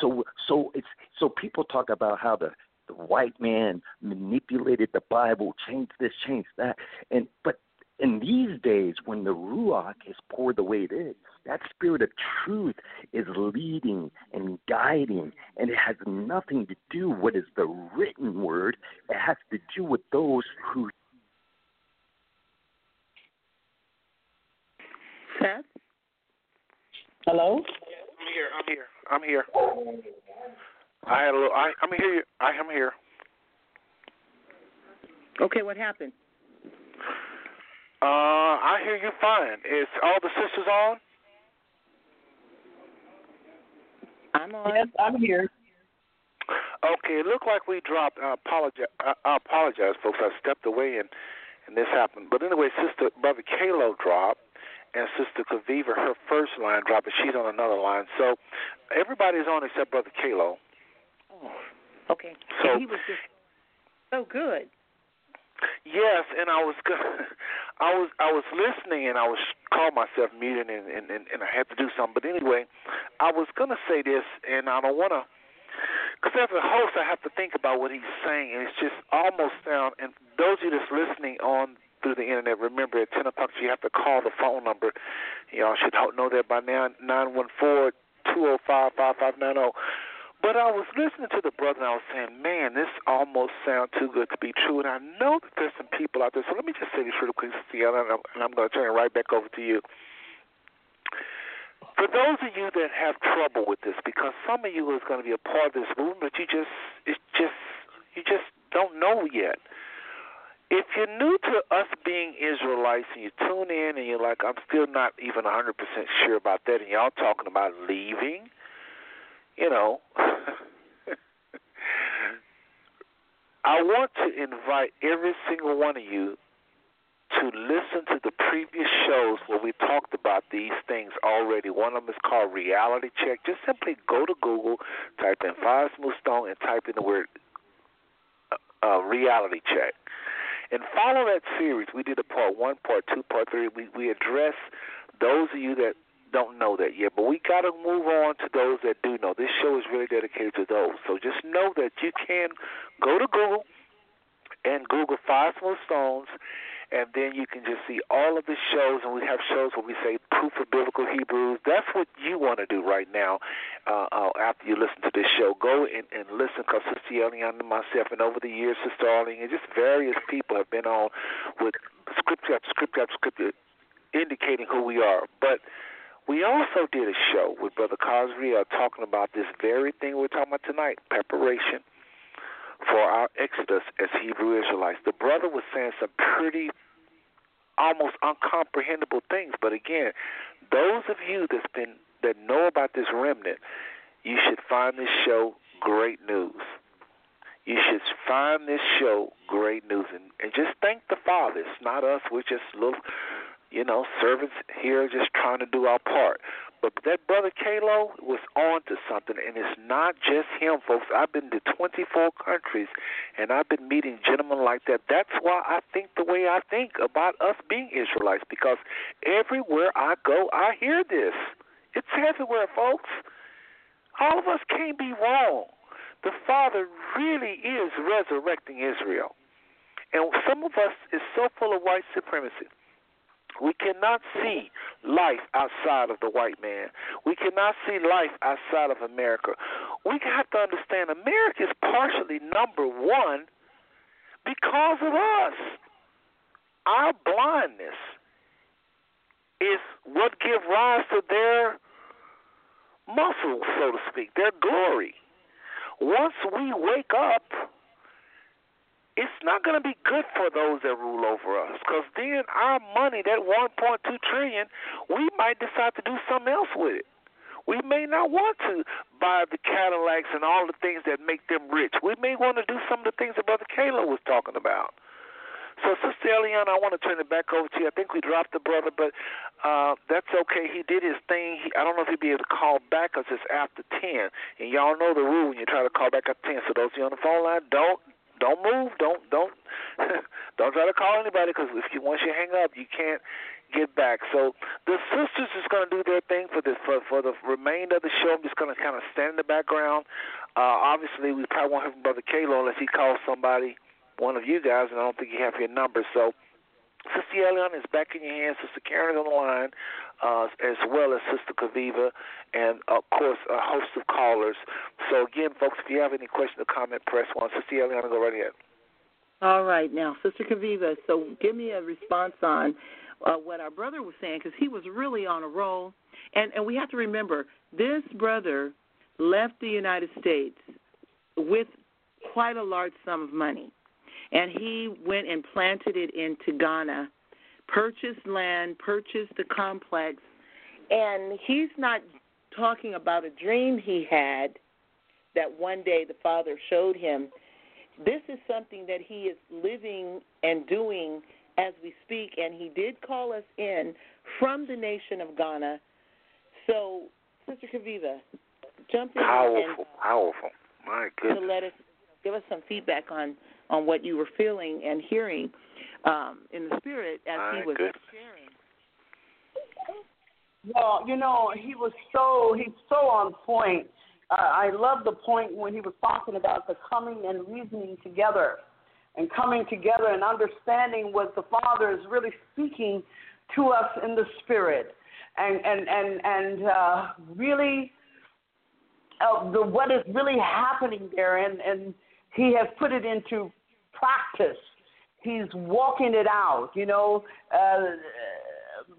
Speaker 5: So so it's so people talk about how the the white man manipulated the Bible, changed this, changed that, and but in these days when the ruach is poured the way it is, that spirit of truth is leading and guiding, and it has nothing to do with what is the written word. It has to do with those who.
Speaker 2: Seth?
Speaker 4: Hello?
Speaker 1: I'm here. I'm here. I'm here. I had a little. I, I'm here. I am here.
Speaker 2: Okay, what happened?
Speaker 1: Uh, I hear you fine. Is all the sisters on?
Speaker 2: I'm on.
Speaker 4: Yes, I'm here.
Speaker 1: Okay, it looked like we dropped. I apologize. I, apologize, folks. I stepped away and and this happened. But anyway, Sister Brother Kalo dropped, and Sister Chaviva, her first line dropped, and she's on another line. So everybody's on except Brother Kalo.
Speaker 2: Oh, okay.
Speaker 1: So
Speaker 2: he was just so good.
Speaker 1: Yes, and I was go- I was I was listening and I was called myself muted and, and and I had to do something. But anyway, I was gonna say this, and I don't wanna. Because as a host, I have to think about what he's saying, and it's just almost sound. And those of you that's listening on through the internet, remember at 10 o'clock you have to call the phone number. Y'all should know that by now, nine one four two zero five five five nine zero. But I was listening to the brother and I was saying, man, this almost sounds too good to be true. And I know that there's some people out there. So let me just say this real quick, Sienna, and I'm going to turn it right back over to you. For those of you that have trouble with this, because some of you is going to be a part of this movement, but you just, it's just, you just don't know yet. If you're new to us being Israelites and you tune in and you're like, I'm still not even 100% sure about that, and y'all talking about leaving, you know, I want to invite every single one of you to listen to the previous shows where we talked about these things already. One of them is called Reality Check. Just simply go to Google, type in Five Smooth Stone, and type in the word uh, uh, Reality Check. And follow that series. We did a part one, part two, part three. We we address those of you that don't know that yet, but we got to move on to those that do know. This show is really dedicated to those. So just know that you can go to Google and Google Five Smooth Stones, and then you can just see all of the shows. And we have shows where we say proof of biblical Hebrews. That's what you want to do right now uh, uh, after you listen to this show. Go and, and listen because Sister Eliana and myself, and over the years, Sister Arlene, and just various people have been on with scripture after scripture after scripture indicating who we are. But we also did a show with Brother Cosby uh, talking about this very thing we're talking about tonight preparation for our exodus as Hebrew Israelites. The brother was saying some pretty, almost uncomprehendable things. But again, those of you that's been that know about this remnant, you should find this show great news. You should find this show great news, and, and just thank the Father. It's not us. We're just little you know, servants here just trying to do our part. But that brother Kalo was on to something, and it's not just him, folks. I've been to 24 countries, and I've been meeting gentlemen like that. That's why I think the way I think about us being Israelites, because everywhere I go, I hear this. It's everywhere, folks. All of us can't be wrong. The Father really is resurrecting Israel. And some of us is so full of white supremacy we cannot see life outside of the white man. We cannot see life outside of America. We have to understand America is partially number one because of us. Our blindness is what gives rise to their muscle, so to speak, their glory. Once we wake up, it's not going to be good for those that rule over us because then our money, that 1.2 trillion, we might decide to do something else with it. We may not want to buy the Cadillacs and all the things that make them rich. We may want to do some of the things that Brother Kalo was talking about. So, Sister Eliana, I want to turn it back over to you. I think we dropped the brother, but uh, that's okay. He did his thing. He, I don't know if he'll be able to call back because it's after 10. And y'all know the rule when you try to call back after 10. So, those of you on the phone line, don't don't move. Don't don't don't try to call anybody because if you once you hang up, you can't get back. So the sisters is going to do their thing for this for for the remainder of the show. I'm just going to kind of stand in the background. Uh, obviously, we probably won't hear from Brother Kalo unless he calls somebody, one of you guys, and I don't think you have your number. So. Sister Eliana is back in your hands. Sister Karen is on the line, uh, as well as Sister Chaviva, and of course a host of callers. So again, folks, if you have any question or comment, press one. Sister Eliana, go right ahead.
Speaker 2: All right, now, Sister Chaviva. So give me a response on uh, what our brother was saying because he was really on a roll, and and we have to remember this brother left the United States with quite a large sum of money and he went and planted it into Ghana, purchased land, purchased the complex, and he's not talking about a dream he had that one day the father showed him. This is something that he is living and doing as we speak, and he did call us in from the nation of Ghana. So, Sister Chaviva, jump in
Speaker 1: powerful,
Speaker 2: and
Speaker 1: powerful. Uh, My goodness.
Speaker 2: to let us give us some feedback on on what you were feeling and hearing um, in the spirit as
Speaker 1: My
Speaker 2: he was
Speaker 1: goodness.
Speaker 2: sharing.
Speaker 4: Well, you know, he was so he's so on point. Uh, I love the point when he was talking about the coming and reasoning together, and coming together and understanding what the Father is really speaking to us in the Spirit, and and and and uh, really uh, the what is really happening there, and and he has put it into practice. He's walking it out. You know, uh,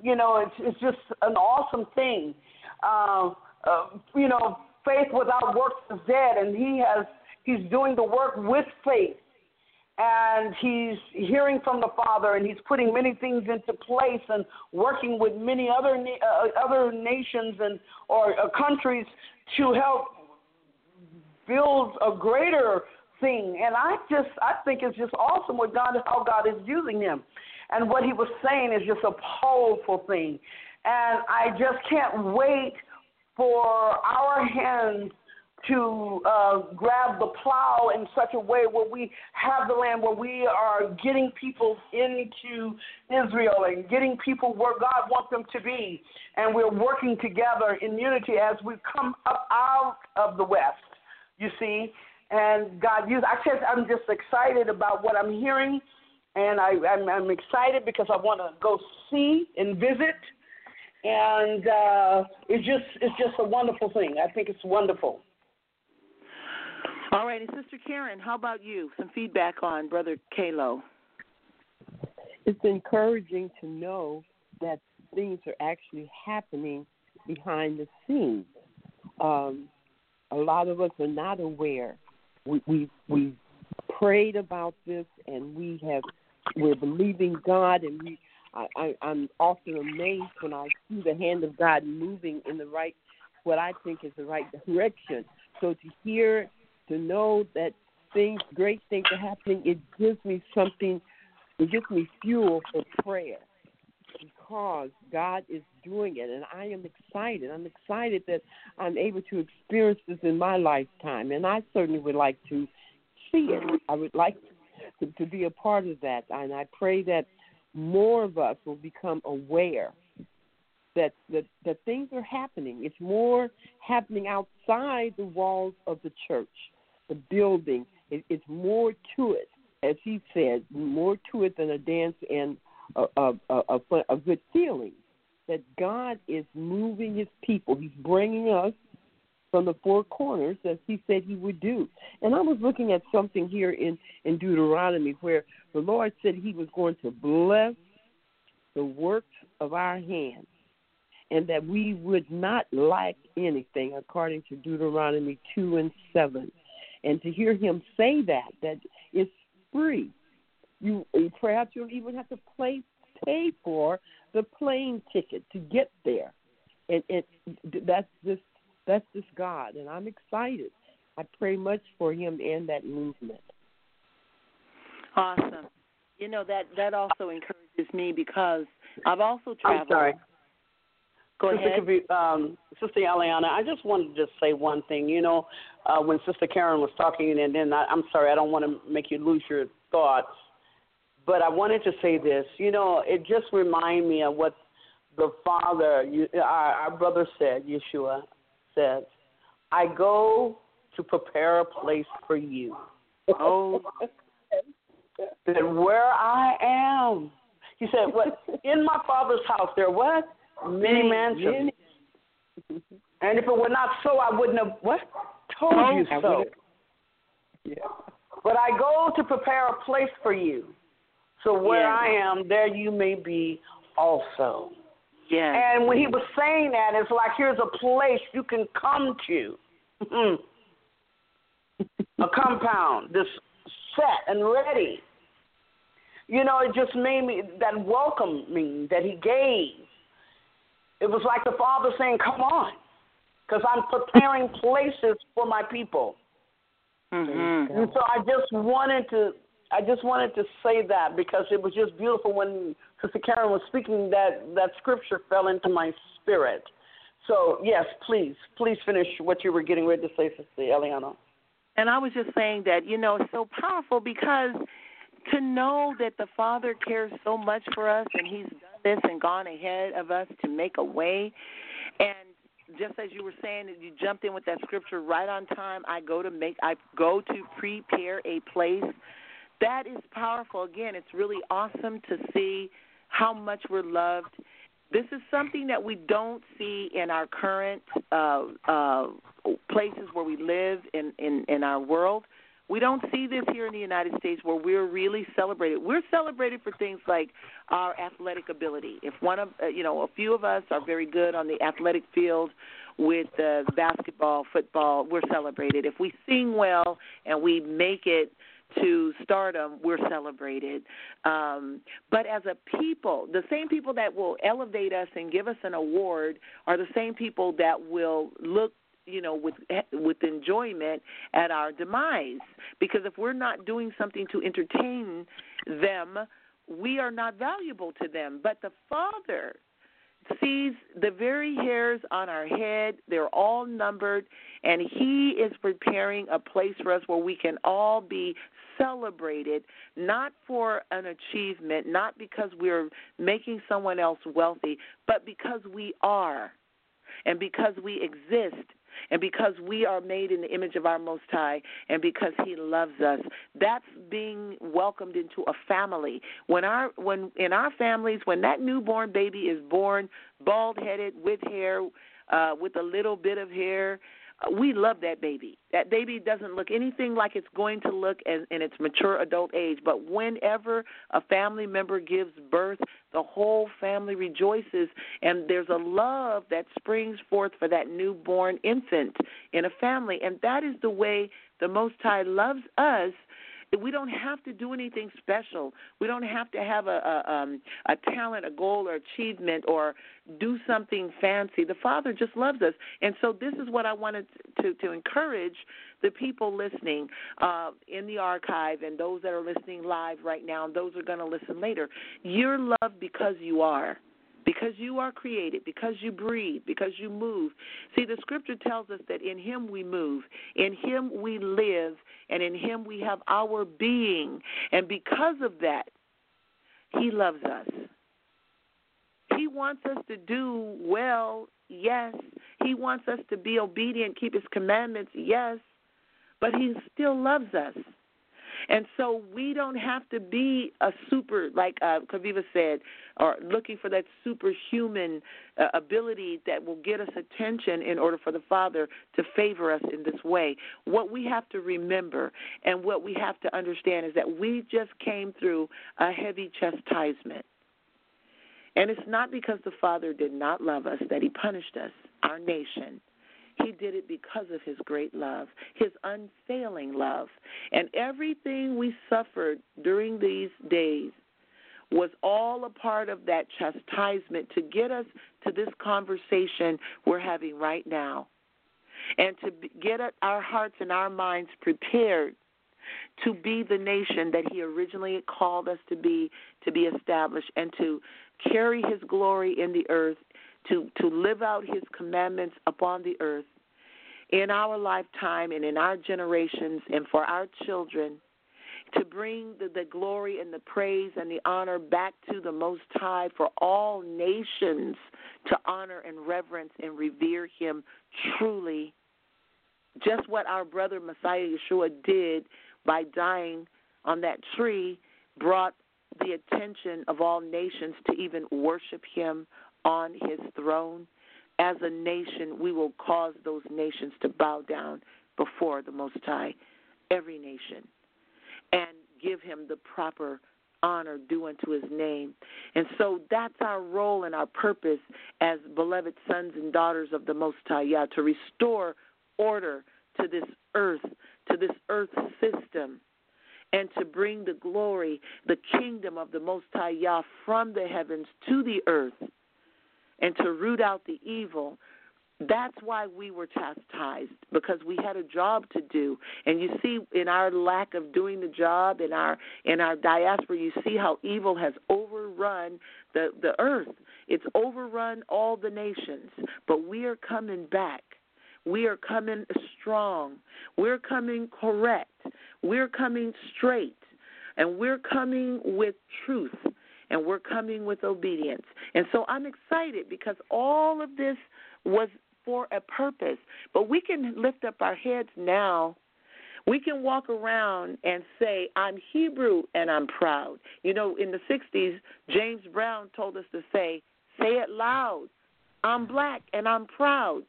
Speaker 4: you know, it's it's just an awesome thing. Uh, uh, you know, faith without works is dead, and he has he's doing the work with faith, and he's hearing from the Father, and he's putting many things into place, and working with many other uh, other nations and or uh, countries to help build a greater thing. And I just I think it's just awesome what God how God is using him. And what he was saying is just a powerful thing. And I just can't wait for our hands to uh, grab the plow in such a way where we have the land, where we are getting people into Israel and getting people where God wants them to be. And we're working together in unity as we come up out of the West, you see. And God used, I just, I'm just excited about what I'm hearing. And I, I'm, I'm excited because I want to go see and visit. And uh, it's just, it's just a wonderful thing. I think it's wonderful.
Speaker 2: All righty, Sister Karen, how about you? Some feedback on Brother Kalo.
Speaker 3: It's encouraging to know that things are actually happening behind the scenes. Um, a lot of us are not aware. We we we prayed about this, and we have we're believing God, and we I, I I'm often amazed when I see the hand of God moving in the right what I think is the right direction. So to hear to know that things, great things are happening, it gives me something, it gives me fuel for prayer because God is doing it, and I am excited. I'm excited that I'm able to experience this in my lifetime, and I certainly would like to see it. I would like to, to be a part of that, and I pray that more of us will become aware that, that that things are happening. It's more happening outside the walls of the church, the building. It, it's more to it, as he said, more to it than a dance and a, a, a, a, good feeling. That God is moving His people. He's bringing us from the four corners as He said He would do. And I was looking at something here in in Deuteronomy where the Lord said He was going to bless the works of our hands and that we would not lack anything, according to Deuteronomy 2 and 7. And to hear him say that, that it's free. You perhaps you'll even have to play, pay for the plane ticket to get there, and it that's this that's this God, and I'm excited. I pray much for him and that movement.
Speaker 2: Awesome. You know that that also encourages me because I've also traveled.
Speaker 4: I'm sorry.
Speaker 2: Go ahead.
Speaker 4: Kavi- um, Sister Eliana, I just wanted to just say one thing. You know, uh, when Sister Karen was talking, and then I, I'm sorry, I don't want to make you lose your thoughts, but I wanted to say this. You know, it just reminded me of what the Father, you, our, our brother said, Yeshua said, I go to prepare a place for you.
Speaker 2: Oh,
Speaker 4: that where I am, he said, what in my Father's house there what many mansions. And if it were not so, I wouldn't have what told you so.
Speaker 3: Yeah.
Speaker 4: But I go to prepare a place for you. So where
Speaker 2: Yeah.
Speaker 4: I am, there you may be also.
Speaker 2: yes.
Speaker 4: And when he was saying that, it's like here's a place you can come to. A compound this set and ready. You know, it just made me that welcoming that he gave. It was like the Father saying, "Come on," because I'm preparing places for my people.
Speaker 2: Mm-hmm.
Speaker 4: And so I just wanted to I just wanted to say that because it was just beautiful when Sister Karen was speaking that that scripture fell into my spirit. So yes, please, please finish what you were getting ready to say, Sister Eliana.
Speaker 2: And I was just saying that, you know, it's so powerful because to know that the Father cares so much for us and He's done this and gone ahead of us to make a way. And just as you were saying, you jumped in with that scripture right on time. I go to make, I go to prepare a place. That is powerful. Again, it's really awesome to see how much we're loved. This is something that we don't see in our current uh, uh, places where we live in, in, in our world. We don't see this here in the United States where we're really celebrated. We're celebrated for things like our athletic ability. If one of uh, you know a few of us are very good on the athletic field with uh, basketball, football, we're celebrated. If we sing well and we make it to stardom, we're celebrated. Um, but as a people, the same people that will elevate us and give us an award are the same people that will look you know with with enjoyment at our demise because if we're not doing something to entertain them we are not valuable to them but the father sees the very hairs on our head. They're all numbered and he is preparing a place for us where we can all be celebrated not for an achievement not because we're making someone else wealthy but because we are and because we exist and because we are made in the image of our most high and because he loves us that's being welcomed into a family. When our when in our families when that newborn baby is born bald headed with hair uh with a little bit of hair we love that baby. That baby doesn't look anything like it's going to look in, in its mature adult age. But whenever a family member gives birth, the whole family rejoices, and there's a love that springs forth for that newborn infant in a family. And that is the way the Most High loves us. We don't have to do anything special. We don't have to have a a, um, a talent, a goal, or achievement, or do something fancy. The Father just loves us, and so this is what I wanted to to encourage the people listening uh, in the archive and those that are listening live right now, and those are going to listen later. You're loved because you are because you are created, because you breathe, because you move. See, the scripture tells us that in Him we move, in Him we live, and in Him we have our being. And because of that, He loves us. He wants us to do well, yes. He wants us to be obedient, keep His commandments, yes. But He still loves us. And so we don't have to be a super, like uh, Chaviva said, or looking for that superhuman uh, ability that will get us attention in order for the Father to favor us in this way. What we have to remember and what we have to understand is that we just came through a heavy chastisement. And it's not because the Father did not love us that He punished us, our nation. He did it because of His great love, His unfailing love. And everything we suffered during these days was all a part of that chastisement to get us to this conversation we're having right now and to get our hearts and our minds prepared to be the nation that he originally called us to be to be established and to carry his glory in the earth to to live out his commandments upon the earth in our lifetime and in our generations and for our children to bring the, the glory and the praise and the honor back to the Most High for all nations to honor and reverence and revere Him truly. Just what our brother Messiah Yeshua did by dying on that tree brought the attention of all nations to even worship Him on His throne. As a nation, we will cause those nations to bow down before the Most High, every nation and give him the proper honor due unto his name. And so that's our role and our purpose as beloved sons and daughters of the Most High Yah to restore order to this earth, to this earth system, and to bring the glory, the kingdom of the Most High Yah from the heavens to the earth, and to root out the evil that's why we were chastised because we had a job to do. And you see in our lack of doing the job in our in our diaspora, you see how evil has overrun the the earth. It's overrun all the nations, but we are coming back. We are coming strong. We're coming correct. We're coming straight. And we're coming with truth and we're coming with obedience. And so I'm excited because all of this was for a purpose. But we can lift up our heads now. We can walk around and say, I'm Hebrew and I'm proud. You know, in the 60s, James Brown told us to say, say it loud. I'm black and I'm proud.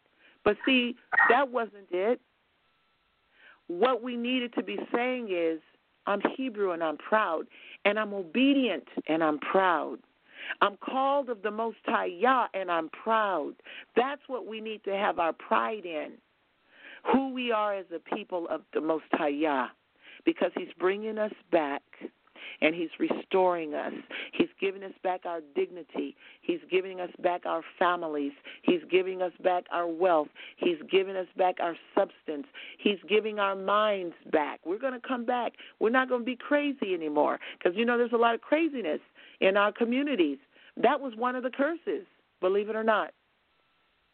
Speaker 2: But see, that wasn't it. What we needed to be saying is, I'm Hebrew and I'm proud, and I'm obedient and I'm proud. I'm called of the Most High Yah, and I'm proud. That's what we need to have our pride in. Who we are as a people of the Most High Yah, because He's bringing us back and He's restoring us. He's giving us back our dignity. He's giving us back our families. He's giving us back our wealth. He's giving us back our substance. He's giving our minds back. We're going to come back. We're not going to be crazy anymore because, you know, there's a lot of craziness in our communities. That was one of the curses, believe it or not.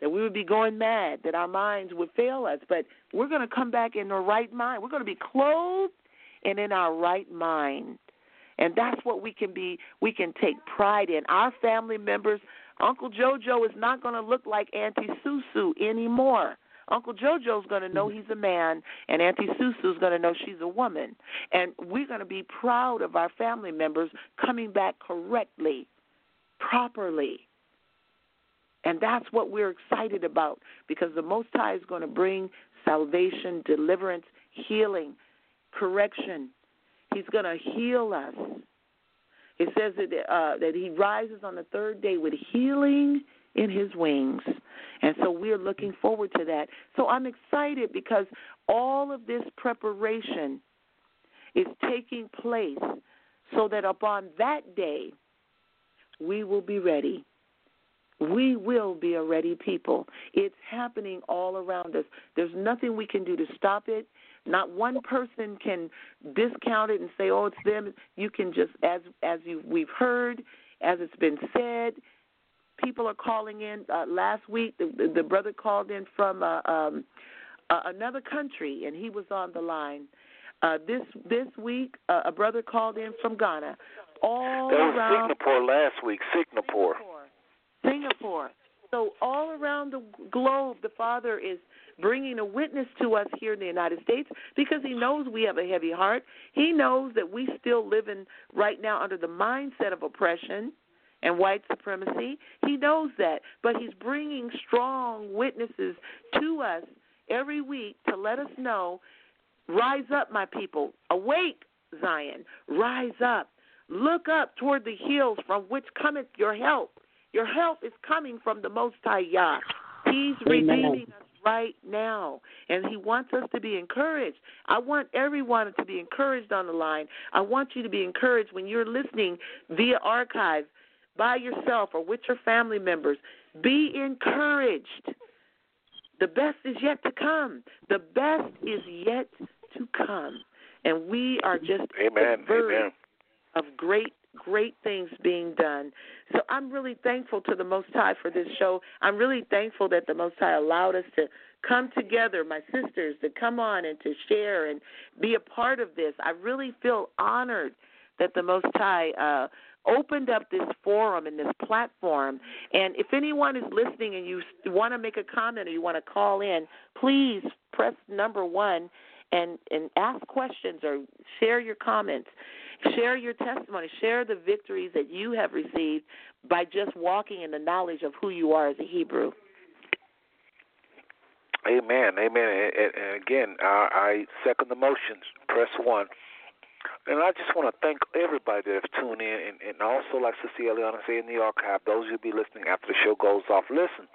Speaker 2: That we would be going mad, that our minds would fail us. But we're going to come back in the right mind. We're going to be clothed and in our right mind. And that's what we can be, we can take pride in. Our family members, Uncle JoJo is not going to look like Auntie Susu anymore. Uncle JoJo's going to know mm-hmm. he's a man, and Auntie Susu's going to know she's a woman. And we're going to be proud of our family members coming back correctly, properly. And that's what we're excited about because the Most High is going to bring salvation, deliverance, healing, correction. He's going to heal us. It says that uh, that He rises on the third day with healing in His wings. And so we're looking forward to that. So I'm excited because all of this preparation is taking place so that upon that day we will be ready. We will be a ready people. It's happening all around us. There's nothing we can do to stop it. Not one person can discount it and say, "Oh, it's them." You can just, as as you we've heard, as it's been said, people are calling in. Uh, last week, the, the, the brother called in from uh, um, uh, another country, and he was on the line. Uh, this this week, uh, a brother called in from Ghana. All
Speaker 1: that was
Speaker 2: around
Speaker 1: Singapore last week. Singapore.
Speaker 2: Singapore. So all around the globe, the Father is bringing a witness to us here in the United States because He knows we have a heavy heart. He knows that we still live in right now under the mindset of oppression and white supremacy. He knows that, but he's bringing strong witnesses to us every week to let us know rise up, my people. Awake, Zion. Rise up. Look up toward the hills from which cometh your help. Your help is coming from the Most High Yah. He's redeeming us right now, and He wants us to be encouraged. I want everyone to be encouraged on the line. I want you to be encouraged when you're listening via archive by yourself or with your family members. Be encouraged. The best is yet to come. The best is yet to come. And we are just
Speaker 1: Amen. Amen.
Speaker 2: of great great things being done. So I'm really thankful to the Most High for this show. I'm really thankful that the Most High allowed us to come together, my sisters, to come on and to share and be a part of this. I really feel honored that the Most High uh, opened up this forum and this platform. And if anyone is listening and you want to make a comment or you want to call in, please press number one and and ask questions or share your comments. Share your testimony. Share the victories that you have received by just walking in the knowledge of who you are as a Hebrew.
Speaker 1: Amen. Amen. And, and again, I, second the motions. Press one. And I just want to thank everybody that have tuned in, and, and also, like Sister Eliana said in the archive, those who'll be listening after the show goes off. Listen,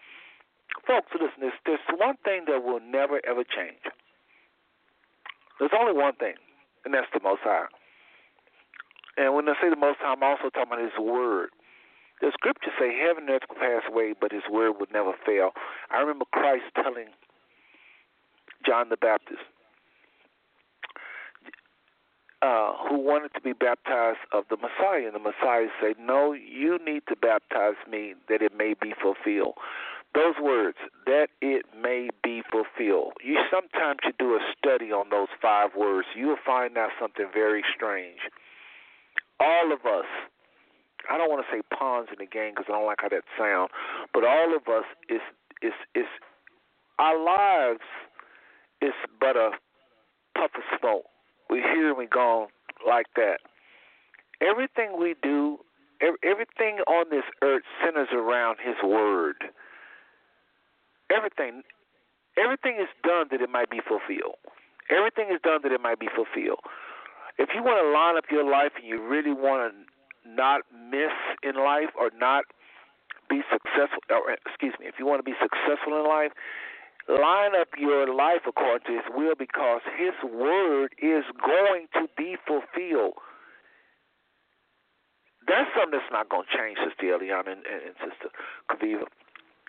Speaker 1: folks, listen. There's, there's one thing that will never ever change. There's only one thing, and that's the Most High. And when I say the Most High, I'm also talking about His Word. The scriptures say heaven and earth will pass away, but His Word would never fail. I remember Christ telling John the Baptist, uh, who wanted to be baptized of the Messiah, and the Messiah said, "No, you need to baptize me that it may be fulfilled." Those words, that it may be fulfilled. You sometimes you do a study on those five words, you'll find out something very strange all of us, I don't want to say pawns in the game because I don't like how that sounds, but all of us is is is our lives is but a puff of smoke. We hear and we gone like that. Everything we do, everything on this earth centers around His Word. Everything, everything is done that it might be fulfilled. Everything is done that it might be fulfilled if you want to line up your life and you really want to not miss in life or not be successful, or excuse me, if you want to be successful in life, line up your life according to His will because His word is going to be fulfilled. That's something that's not going to change, Sister Eliana and, and, and Sister Chaviva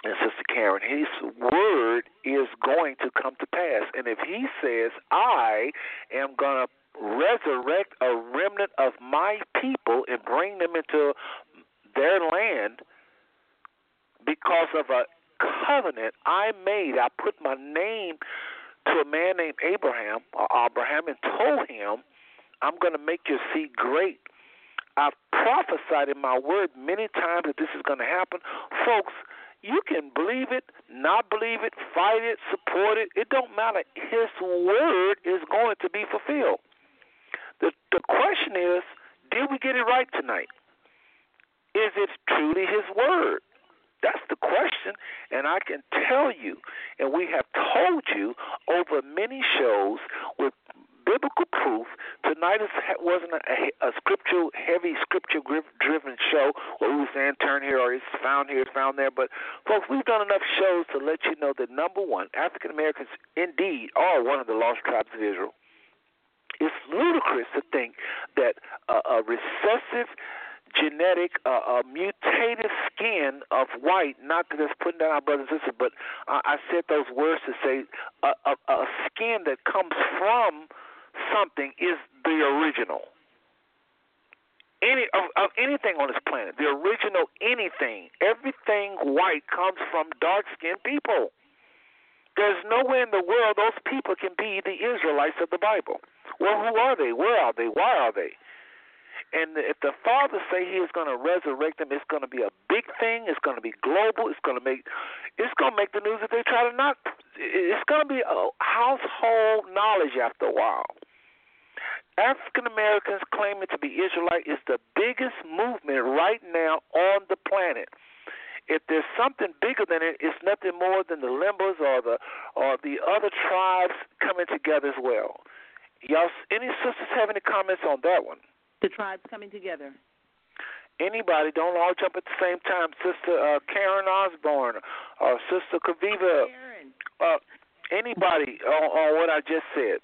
Speaker 1: and Sister Karen. His word is going to come to pass. And if He says, I am going to resurrect a remnant of my people and bring them into their land because of a covenant I made. I put my name to a man named Abraham or Abraham and told him, I'm going to make your seed great. I've prophesied in my word many times that this is going to happen. Folks, you can believe it, not believe it, fight it, support it. It don't matter. His word is going to be fulfilled. The the question is, did we get it right tonight? Is it truly His word? That's the question, and I can tell you, and we have told you over many shows with biblical proof. Tonight is, wasn't a, a scriptural, heavy scripture-driven show where we were saying turn here or it's found here, it's found there. But folks, we've done enough shows to let you know that number one, African Americans indeed are one of the lost tribes of Israel. It's ludicrous to think that uh, a recessive genetic, uh, mutative skin of white, not that it's putting down our brothers and sisters, but I, I said those words to say a, a, a skin that comes from something is the original. Any of, of anything on this planet, the original anything, everything white comes from dark skinned people. There's nowhere in the world those people can be the Israelites of the Bible. Well, who are they? Where are they? Why are they? And if the Father say He is going to resurrect them, it's going to be a big thing. It's going to be global. It's going to make it's going to make the news if they try to not. It's going to be a household knowledge after a while. African Americans claiming to be Israelite is the biggest movement right now on the planet. If there's something bigger than it, it's nothing more than the Limbers or the or the other tribes coming together as well. Y'all, any sisters have any comments on that one?
Speaker 2: The tribes coming together.
Speaker 1: Anybody, don't all jump at the same time. Sister uh, Karen Osborn or Sister Chaviva.
Speaker 2: Karen.
Speaker 1: Uh, anybody on, on what I just said.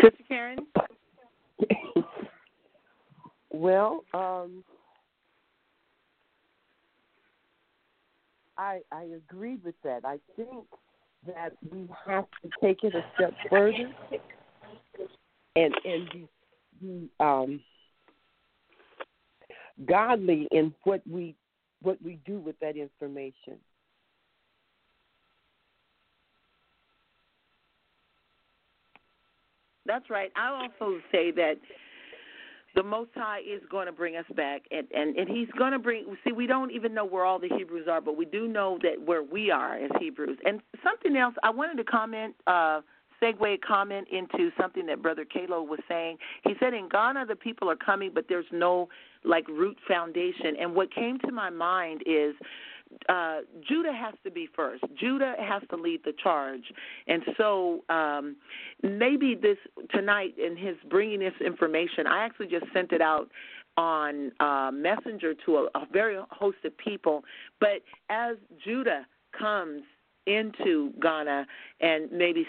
Speaker 2: Sister Karen?
Speaker 3: well, um, I I agree with that. I think that we have to take it a step further and and be, um, godly in what we what we do with that information.
Speaker 2: That's right. I also say that the Most High is going to bring us back, and and and He's going to bring. See, we don't even know where all the Hebrews are, but we do know that where we are as Hebrews. And something else, I wanted to comment. uh segue comment into something that Brother Kalo was saying. He said in Ghana the people are coming, but there's no like root foundation. And what came to my mind is uh, Judah has to be first. Judah has to lead the charge, and so um, maybe this tonight in his bringing this information, I actually just sent it out on uh, Messenger to a, a very host of people. But as Judah comes into Ghana, and maybe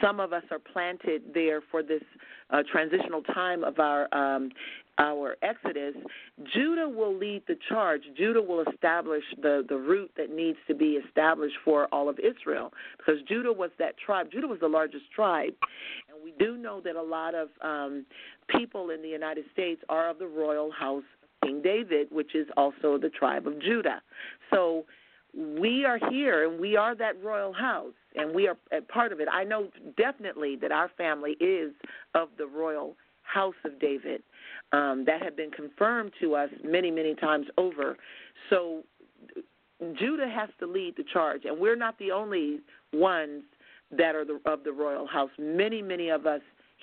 Speaker 2: some of us are planted there for this uh, transitional time of our um, our exodus. Judah will lead the charge. Judah will establish the the route that needs to be established for all of Israel, because Judah was that tribe. Judah was the largest tribe, and we do know that a lot of um, people in the United States are of the royal house of King David, which is also the tribe of Judah. So we are here and we are that royal house and we are a part of it. I know definitely that our family is of the royal house of David. Um, that have been confirmed to us many, many times over. So Judah has to lead the charge, and we're not the only ones that are the, of the royal house. Many, many of us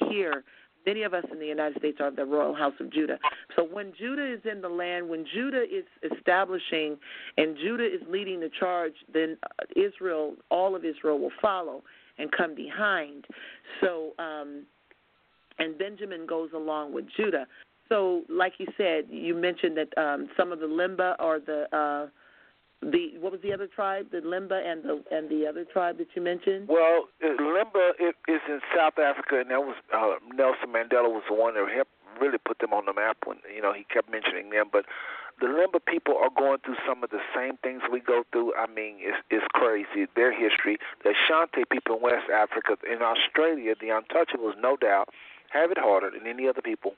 Speaker 2: here Many of us in the United States are of the royal house of Judah. So when Judah is in the land, when Judah is establishing and Judah is leading the charge, then Israel, all of Israel will follow and come behind. So, um, and Benjamin goes along with Judah. So, like you said, you mentioned that um, some of the Lemba or the uh, the what was the other tribe? The Lemba and the and the other tribe that you mentioned.
Speaker 1: Well, uh, Lemba is in South Africa, and that was uh, Nelson Mandela was the one that helped really put them on the map when you know he kept mentioning them. But the Lemba people are going through some of the same things we go through. I mean, it's it's crazy their history. The Ashanti people in West Africa, in Australia, the Untouchables, no doubt, have it harder than any other people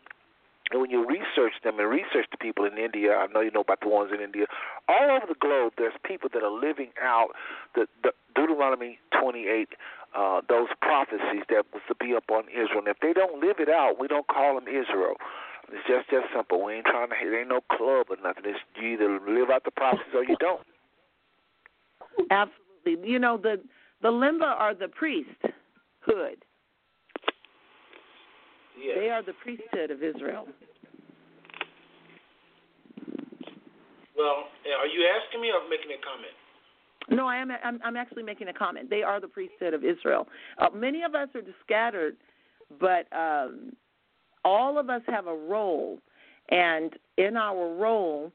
Speaker 1: and when you research them and research the people in India, I know you know about the ones in India, all over the globe, there's people that are living out the, the Deuteronomy 28, uh, those prophecies that was to be upon Israel. And if they don't live it out, we don't call them Israel. It's just just simple. We ain't trying to. It ain't no club or nothing. It's you either live out the prophecies or you don't.
Speaker 2: Absolutely. You know the the Lemba are the priesthood.
Speaker 1: Yes.
Speaker 2: They are the priesthood of Israel.
Speaker 7: Well, are you asking me or making a comment?
Speaker 2: No, I am. I'm, I'm actually making a comment. They are the priesthood of Israel. Uh, many of us are scattered, but um, all of us have a role, and in our role,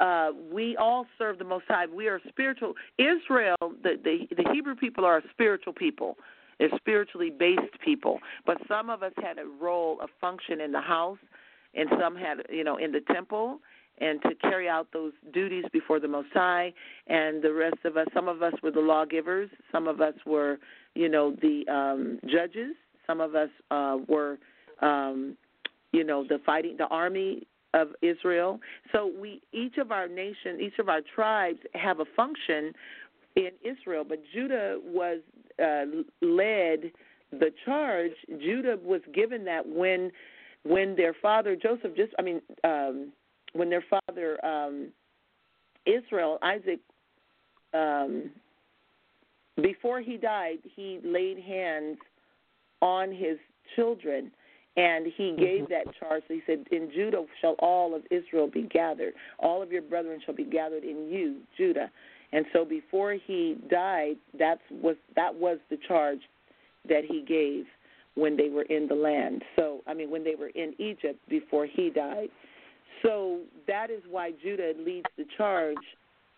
Speaker 2: uh, we all serve the Most High. We are spiritual. Israel, the, the the Hebrew people are a spiritual people. They're spiritually based people. But some of us had a role, a function in the house, and some had, you know, in the temple and to carry out those duties before the Most High. And the rest of us, some of us were the lawgivers, some of us were, you know, the um, judges, some of us uh, were, um, you know, the fighting, the army of Israel. So we, each of our nation, each of our tribes have a function in Israel, but Judah was uh, led the charge. Judah was given that when when their father Joseph just I mean um, when their father um, Israel Isaac um, before he died he laid hands on his children and he gave mm-hmm. that charge. He said, "In Judah shall all of Israel be gathered; all of your brethren shall be gathered in you, Judah." And so before he died, that was that was the charge that he gave when they were in the land. So, I mean, when they were in Egypt before he died. So that is why Judah leads the charge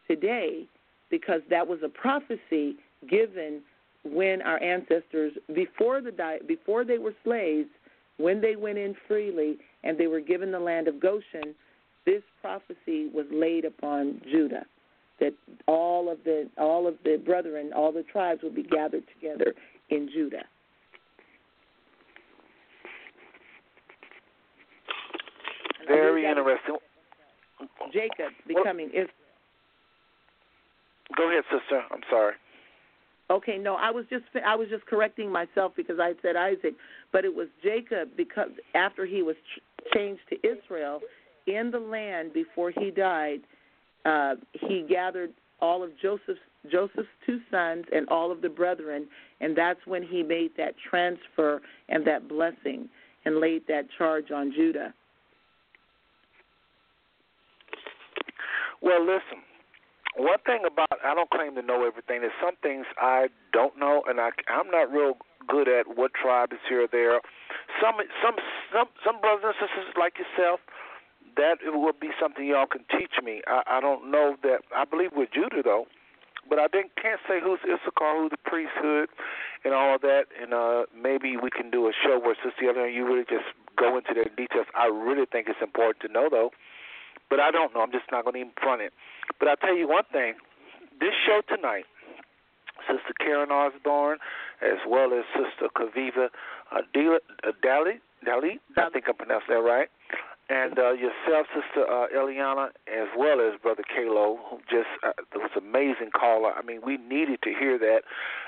Speaker 2: today, because that was a prophecy given when our ancestors, before the before they were slaves, when they went in freely and they were given the land of Goshen, this prophecy was laid upon Judah that all of the all of the brethren, all the tribes will be gathered together in Judah.
Speaker 1: Very interesting.
Speaker 2: Jacob becoming Israel.
Speaker 1: Go ahead, sister. I'm sorry.
Speaker 2: Okay, no, I was just I was just correcting myself because I said Isaac, but it was Jacob because after he was ch- changed to Israel in the land before he died, uh, he gathered all of Joseph's Joseph's two sons and all of the brethren, and that's when he made that transfer and that blessing and laid that charge on Judah.
Speaker 1: Well, listen. One thing about I don't claim to know everything. There's some things I don't know, and I I'm not real good at what tribe is here or there. Some some some some brothers and sisters like yourself, that it will be something y'all can teach me. I, I don't know that. I believe with Judah though, but I didn't can't say who's Issachar, who's the priesthood, and all that. And uh maybe we can do a show where Sister Eleanor, you really just go into the details. I really think it's important to know though but I don't know. I'm just not going to even front it. But I'll tell you one thing. This show tonight, Sister Karen Osborn, as well as Sister Chaviva uh, Dali, Dali, I think I pronounced that right, and uh, yourself, Sister uh, Eliana, as well as Brother Kalo, who just uh, was an amazing caller. I mean, we needed to hear that,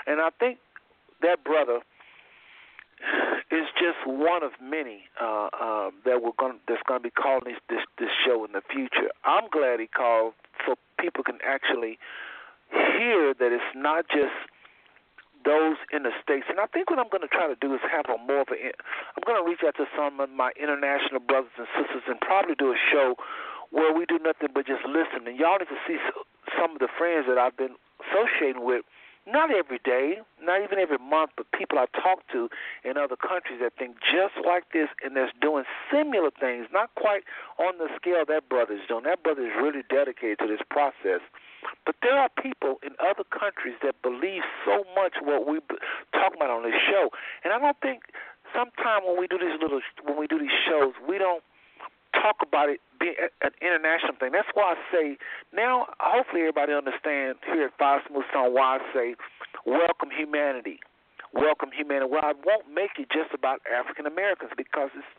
Speaker 1: and I think that brother is just one of many uh, uh, that we're going that's going to be calling this, this this show in the future. I'm glad he called so people can actually hear that it's not just those in the states. And I think what I'm going to try to do is have a more of a. I'm going to reach out to some of my international brothers and sisters and probably do a show where we do nothing but just listen. And y'all need to see some of the friends that I've been associating with not every day, not even every month, but people I talk to in other countries that think just like this and that's doing similar things, not quite on the scale that brother's doing. That brother is really dedicated to this process. But there are people in other countries that believe so much what we talk about on this show, and I don't think sometimes when we do these little when we do these shows, we don't talk about it being an international thing. That's why I say now. Hopefully, everybody understands here at Five Smooth Stone why I say welcome humanity. Welcome humanity. Well, I won't make it just about African Americans because it's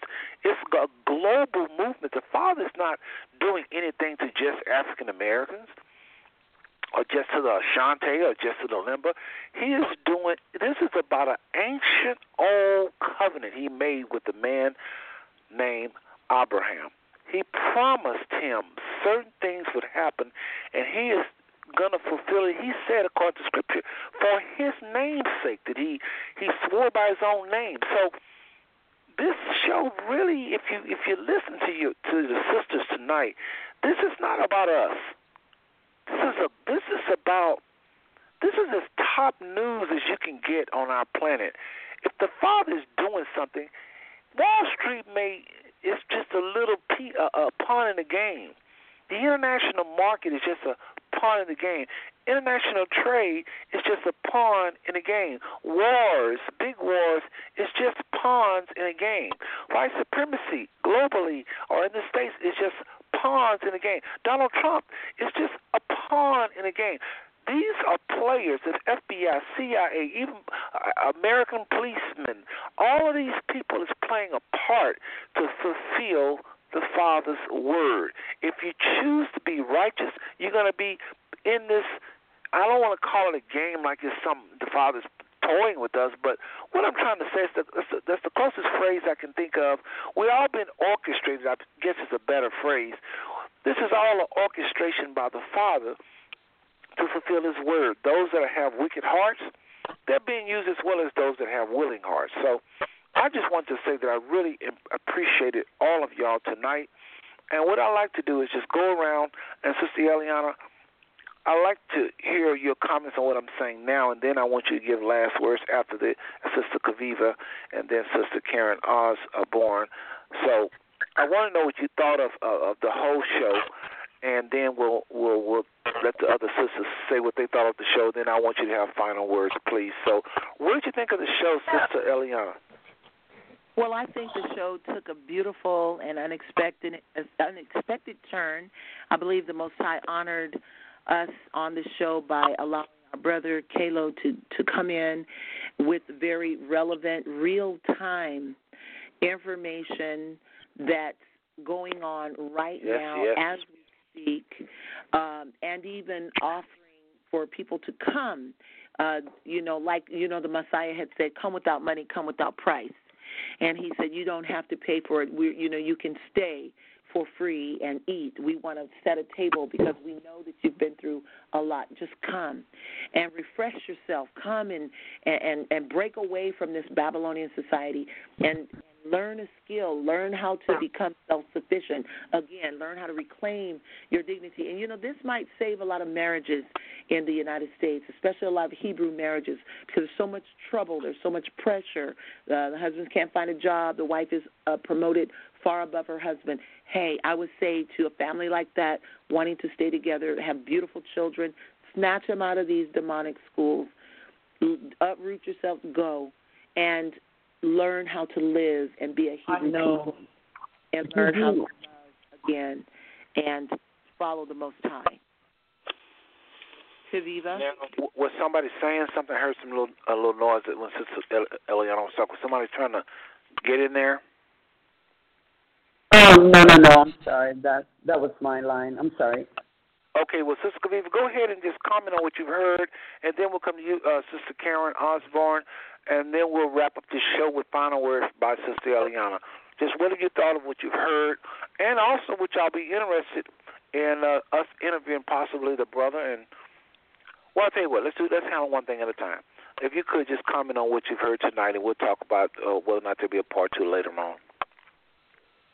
Speaker 1: it's a global movement. The Father's not doing anything to just African Americans or just to the Ashanti or just to the Lemba. He is doing this is about an ancient old covenant he made with the man named Abraham. He promised him certain things would happen, and he is going to fulfill it. He said, according to Scripture, for his name's sake, that he he swore by his own name. So this show really, if you if you listen to you to the sisters tonight, this is not about us. This is a this is about this is as top news as you can get on our planet. If the Father's doing something, Wall Street may it's just a little p a, a pawn in the game. The international market is just a pawn in the game. International trade is just a pawn in the game. Wars, big wars, is just pawns in a game. White supremacy globally or in the States is just pawns in the game. Donald Trump is just a pawn in the game. These are players that FBI, CIA, even uh, American policemen, all of these people is playing a part to fulfill the Father's word. If you choose to be righteous, you're going to be in this. I don't want to call it a game like it's some the Father's toying with us, but what I'm trying to say is that that's the, that's the closest phrase I can think of. We've all been orchestrated. I guess it's a better phrase. This is all an orchestration by the Father to fulfill His word. Those that have wicked hearts, they're being used as well as those that have willing hearts. So I just want to say that I really appreciated all of y'all tonight. And what I like to do is just go around and Sister Eliana, I'd like to hear your comments on what I'm saying now, and then I want you to give last words after the Sister Chaviva and then Sister Karen Osborn. So I want to know what you thought of uh, of the whole show, and then we'll we'll we'll let the other sisters say what they thought of the show. Then I want you to have final words, please. So, what did you think of the show, Sister Eliana?
Speaker 2: Well, I think the show took a beautiful and unexpected unexpected turn. I believe the Most High honored us on the show by allowing our brother Kalo to to come in with very relevant, real time information that's going on right
Speaker 1: yes,
Speaker 2: now
Speaker 1: yes.
Speaker 2: as we speak, um, and even offering for people to come. Uh, you know, like you know, the Messiah had said, "Come without money, come without price," and he said, "You don't have to pay for it. We, you know, you can stay." For free and eat. We want to set a table because we know that you've been through a lot. Just come and refresh yourself. Come and and and break away from this Babylonian society and learn a skill, learn how to become self sufficient. Again, learn how to reclaim your dignity. And you know, this might save a lot of marriages in the United States, especially a lot of Hebrew marriages, because there's so much trouble, there's so much pressure. Uh, the husbands can't find a job, the wife is uh, promoted far above her husband. Hey, I would say to a family like that, wanting to stay together, have beautiful children, snatch them out of these demonic schools, uproot yourself, go, and learn how to live and be a Hebrew people, and learn how to love again, and follow the Most High. Chaviva?
Speaker 1: Now, was somebody saying something? I heard some little a little noise that when Sister Eliana was talking. Was somebody trying to get in there?
Speaker 4: Oh no no no! I'm sorry. That that was my line. I'm sorry.
Speaker 1: Okay, well, Sister Chaviva, go ahead and just comment on what you've heard, and then we'll come to you, uh, Sister Karen Osborn, and then we'll wrap up the show with final words by Sister Eliana. Just what have you thought of what you've heard, and also which I'll be interested in uh, us interviewing possibly the brother. And well, I'll tell you what, let's do let's handle one thing at a time. If you could just comment on what you've heard tonight, and we'll talk about uh, whether or not there'll be a part two later on.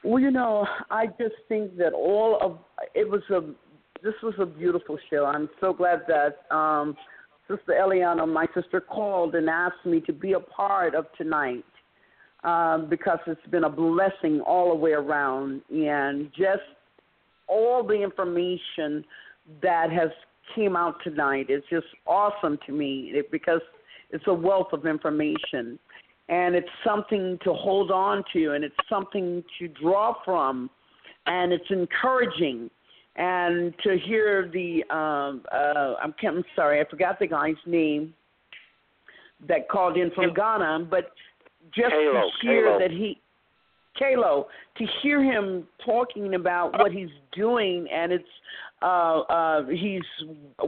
Speaker 4: Well, you know, I just think that all of it was a this was a beautiful show. I'm so glad that um Sister Eliana, my sister, called and asked me to be a part of tonight um, because it's been a blessing all the way around, and just all the information that has came out tonight is just awesome to me because it's a wealth of information and it's something to hold on to and it's something to draw from and it's encouraging and to hear the um uh I'm, I'm sorry I forgot the guy's name that called in from Ghana but just
Speaker 1: Kalo,
Speaker 4: to hear
Speaker 1: Kalo.
Speaker 4: that he Kalo to hear him talking about what he's doing and it's uh uh he's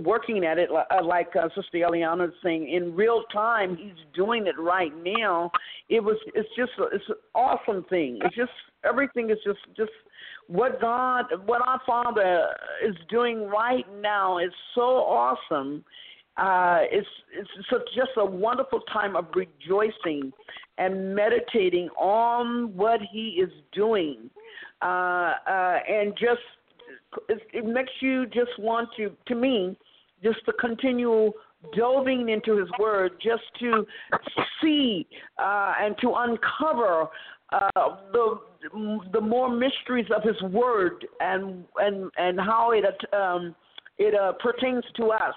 Speaker 4: working at it uh, like uh, Sister Eliana is saying in real time he's doing it right now. It was it's just it's an awesome thing. It's just everything is just just what God what our Father is doing right now is so awesome uh, it's it's just a wonderful time of rejoicing and meditating on what He is doing, uh, uh, and just it, it makes you just want to, to me, just to continue delving into His Word, just to see uh, and to uncover uh, the the more mysteries of His Word and and and how it um, it uh, pertains to us.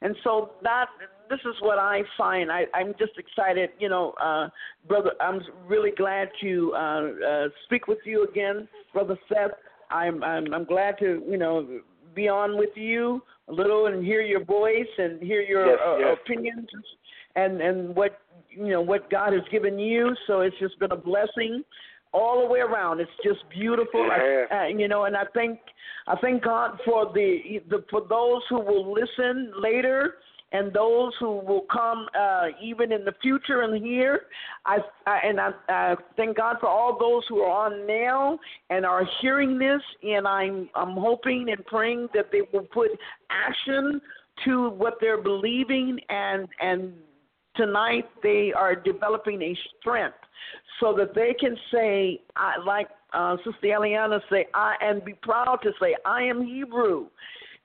Speaker 4: And so that this is what I find. I, I'm just excited, you know, uh, brother. I'm really glad to uh, uh, speak with you again, brother Seth. I'm, I'm I'm glad to you know be on with you a little and hear your voice and hear your
Speaker 1: Yes,
Speaker 4: uh,
Speaker 1: yes.
Speaker 4: opinions and and what you know what God has given you. So it's just been a blessing all the way around. It's just beautiful.
Speaker 1: Yeah.
Speaker 4: I, uh, you know, and I thank I thank God for the, the for those who will listen later and those who will come uh, even in the future and here. I, I and I, I thank God for all those who are on now and are hearing this. And I'm I'm hoping and praying that they will put action to what they're believing and and tonight they are developing a strength so that they can say, I, like uh, Sister Eliana say, I and be proud to say, I am Hebrew.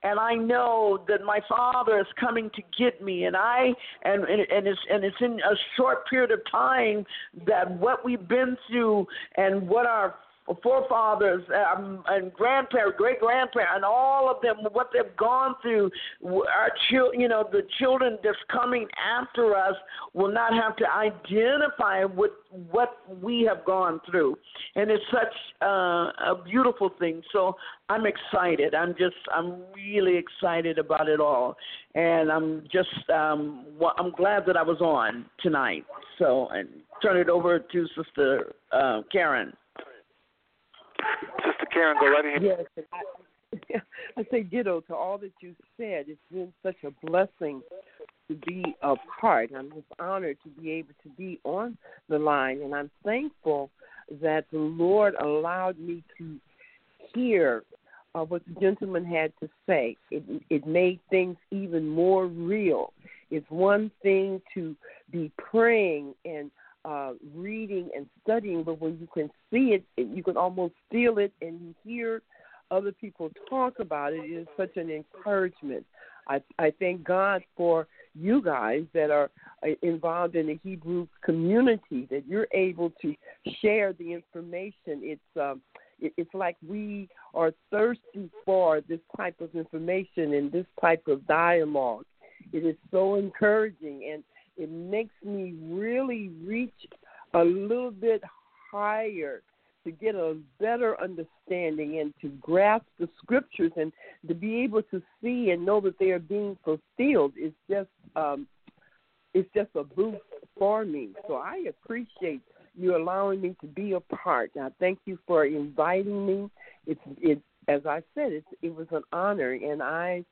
Speaker 8: and I know that my Father is coming to get me, and I and and it's and it's in a short period of time that what we've been through and what our forefathers um, and grandparents, great grandparents, and all of them, what they've gone through, our children, you know, the children that's coming after us will not have to identify with what we have gone through, and it's such uh, a beautiful thing. So I'm excited. I'm just, I'm really excited about it all, and I'm just, um, I'm glad that I was on tonight. So, and turn it over to Sister uh, Karen.
Speaker 1: Sister Karen, go right ahead.
Speaker 3: Yes, I, say ditto to all that you said. It's been such a blessing to be a part. I'm just honored to be able to be on the line, and I'm thankful that the Lord allowed me to hear uh, what the gentleman had to say. It, it made things even more real. It's one thing to be praying and uh, reading and studying, but when you can see it, you can almost feel it, and you hear other people talk about it. It is such an encouragement. I, I thank God for you guys that are uh, involved in the Hebrew community that you're able to share the information. It's um, it, it's like we are thirsty for this type of information and this type of dialogue. It is so encouraging and it makes me really reach a little bit higher to get a better understanding and to grasp the scriptures and to be able to see and know that they are being fulfilled is just um, it's just a boost for me. So I appreciate you allowing me to be a part. I thank you for inviting me. It's it as I said, it it was an honor and I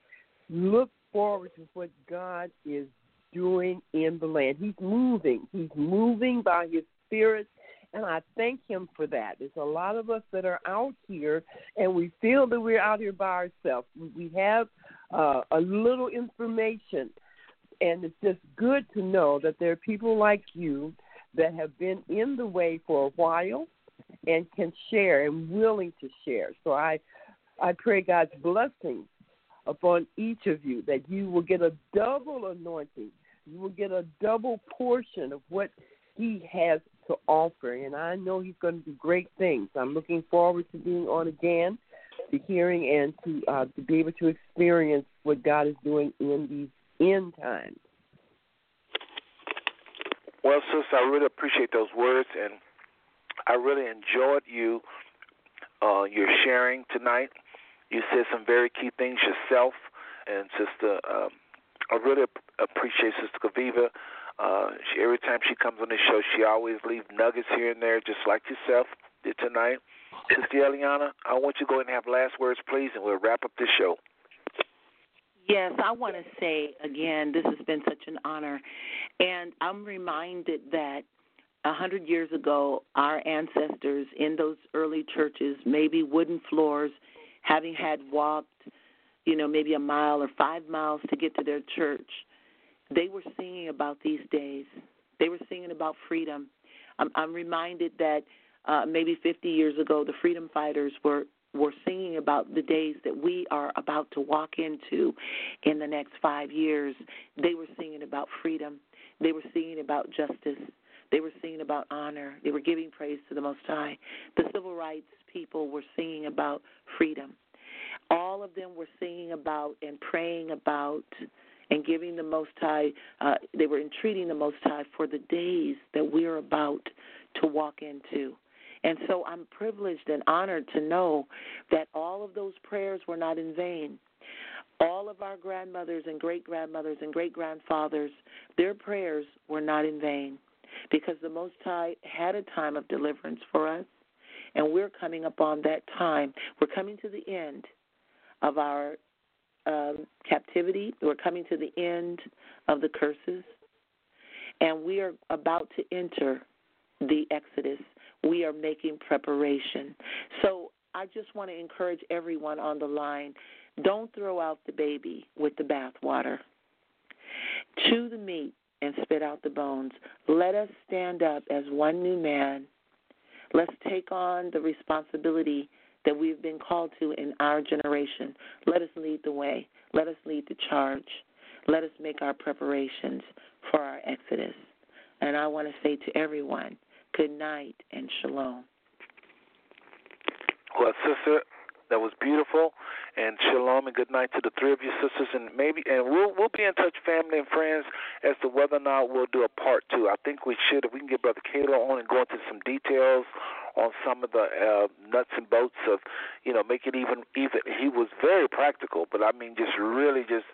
Speaker 3: look forward to what God is doing in the land. He's moving. He's moving by his spirit. And I thank him for that. There's a lot of us that are out here and we feel that we're out here by ourselves. We have uh, a little information. And it's just good to know that there are people like you that have been in the way for a while and can share and willing to share. So I I pray God's blessing upon each of you that you will get a double anointing you will get a double portion of what he has to offer. And I know he's going to do great things. I'm looking forward to being on again, to hearing and to uh, to be able to experience what God is doing in these end times.
Speaker 1: Well, sister, I really appreciate those words, and I really enjoyed you uh, your sharing tonight. You said some very key things yourself, and sister. Um, I really appreciate Sister Chaviva. Uh, she, every time she comes on the show, she always leaves nuggets here and there, just like yourself did tonight. Sister Eliana, I want you to go and have last words, please, and we'll wrap up this show.
Speaker 2: Yes, I want to say again, this has been such an honor. And I'm reminded that a hundred years ago, our ancestors in those early churches, maybe wooden floors, having had walked you know, maybe a mile or five miles to get to their church. They were singing about these days. They were singing about freedom. I'm, I'm reminded that uh, maybe 50 years ago, the freedom fighters were were singing about the days that we are about to walk into in the next five years. They were singing about freedom. They were singing about justice. They were singing about honor. They were giving praise to the Most High. The civil rights people were singing about freedom all of them were singing about and praying about and giving the Most High, uh, they were entreating the Most High for the days that we're about to walk into. And so I'm privileged and honored to know that all of those prayers were not in vain. All of our grandmothers and great grandmothers and great grandfathers, their prayers were not in vain because the Most High had a time of deliverance for us, and we're coming upon that time. We're coming to the end of our um, captivity. We're coming to the end of the curses. And we are about to enter the Exodus. We are making preparation. So I just want to encourage everyone on the line don't throw out the baby with the bathwater. Chew the meat and spit out the bones. Let us stand up as one new man. Let's take on the responsibility that we've been called to in our generation. Let us lead the way. Let us lead the charge. Let us make our preparations for our exodus. And I want to say to everyone, good night and shalom.
Speaker 1: Well, sister, that was beautiful. And shalom and good night to the three of you sisters, and maybe and we'll we'll be in touch, family and friends, as to whether or not we'll do a part two. I think we should if we can get Brother Kalo on and go into some details on some of the uh, nuts and bolts of, you know, make it even even. He was very practical, but I mean, just really just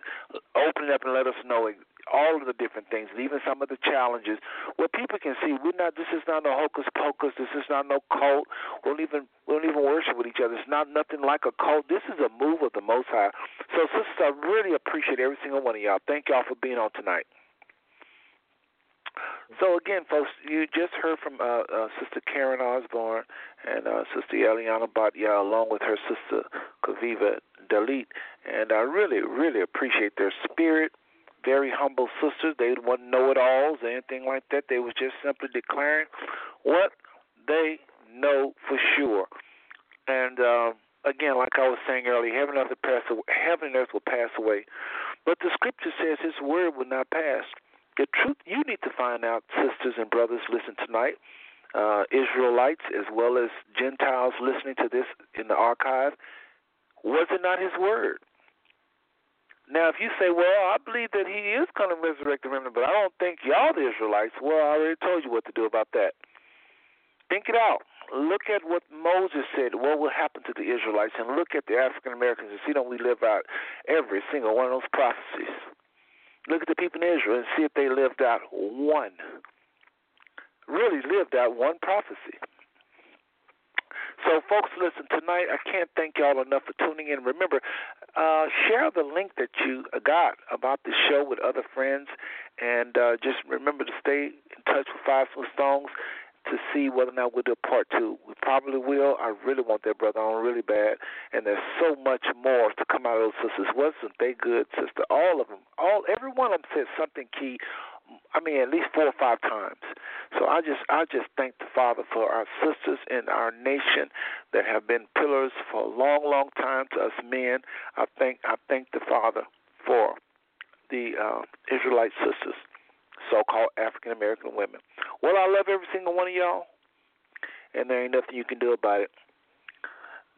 Speaker 1: open up and let us know all of the different things, and even some of the challenges, where people can see we're not. This is not no hocus pocus. This is not no cult. We don't even we don't even worship with each other. It's not nothing like a cult. This is a move of the Most High. So, sisters, I really appreciate every single one of y'all. Thank y'all for being on tonight. So again, folks, you just heard from uh, uh, Sister Karen Osborn and uh, Sister Eliana Batya, along with her sister Chaviva Dalit, and I really, really appreciate their spirit very humble sisters. They weren't know-it-alls or anything like that. They was just simply declaring what they know for sure. And uh, again, like I was saying earlier, heaven and earth will pass away. Heaven and earth will pass away, but the scripture says His word will not pass. The truth you need to find out, sisters and brothers, listen tonight. Uh, Israelites as well as Gentiles listening to this in the archive, was it not His word? Now, if you say, well, I believe that he is going to resurrect the remnant, but I don't think y'all the Israelites, well, I already told you what to do about that. Think it out. Look at what Moses said, what will happen to the Israelites, and look at the African Americans and see don't we live out every single one of those prophecies. Look at the people in Israel and see if they lived out one, really lived out one prophecy. So, folks, listen, tonight I can't thank y'all enough for tuning in. Remember, uh, share the link that you got about the show with other friends, and uh, just remember to stay in touch with Five Smooth Stones to see whether or not we'll do a part two. We probably will. I really want that brother on really bad, and there's so much more to come out of those sisters. Wasn't they good, sister? All of them, all every one of them said something key I mean, at least four or five times. So I just, I just thank the Father for our sisters in our nation that have been pillars for a long, long time to us men. I thank, I thank the Father for the uh, Israelite sisters, so-called African American women. Well, I love every single one of y'all, and there ain't nothing you can do about it.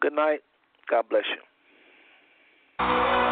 Speaker 1: Good night. God bless you.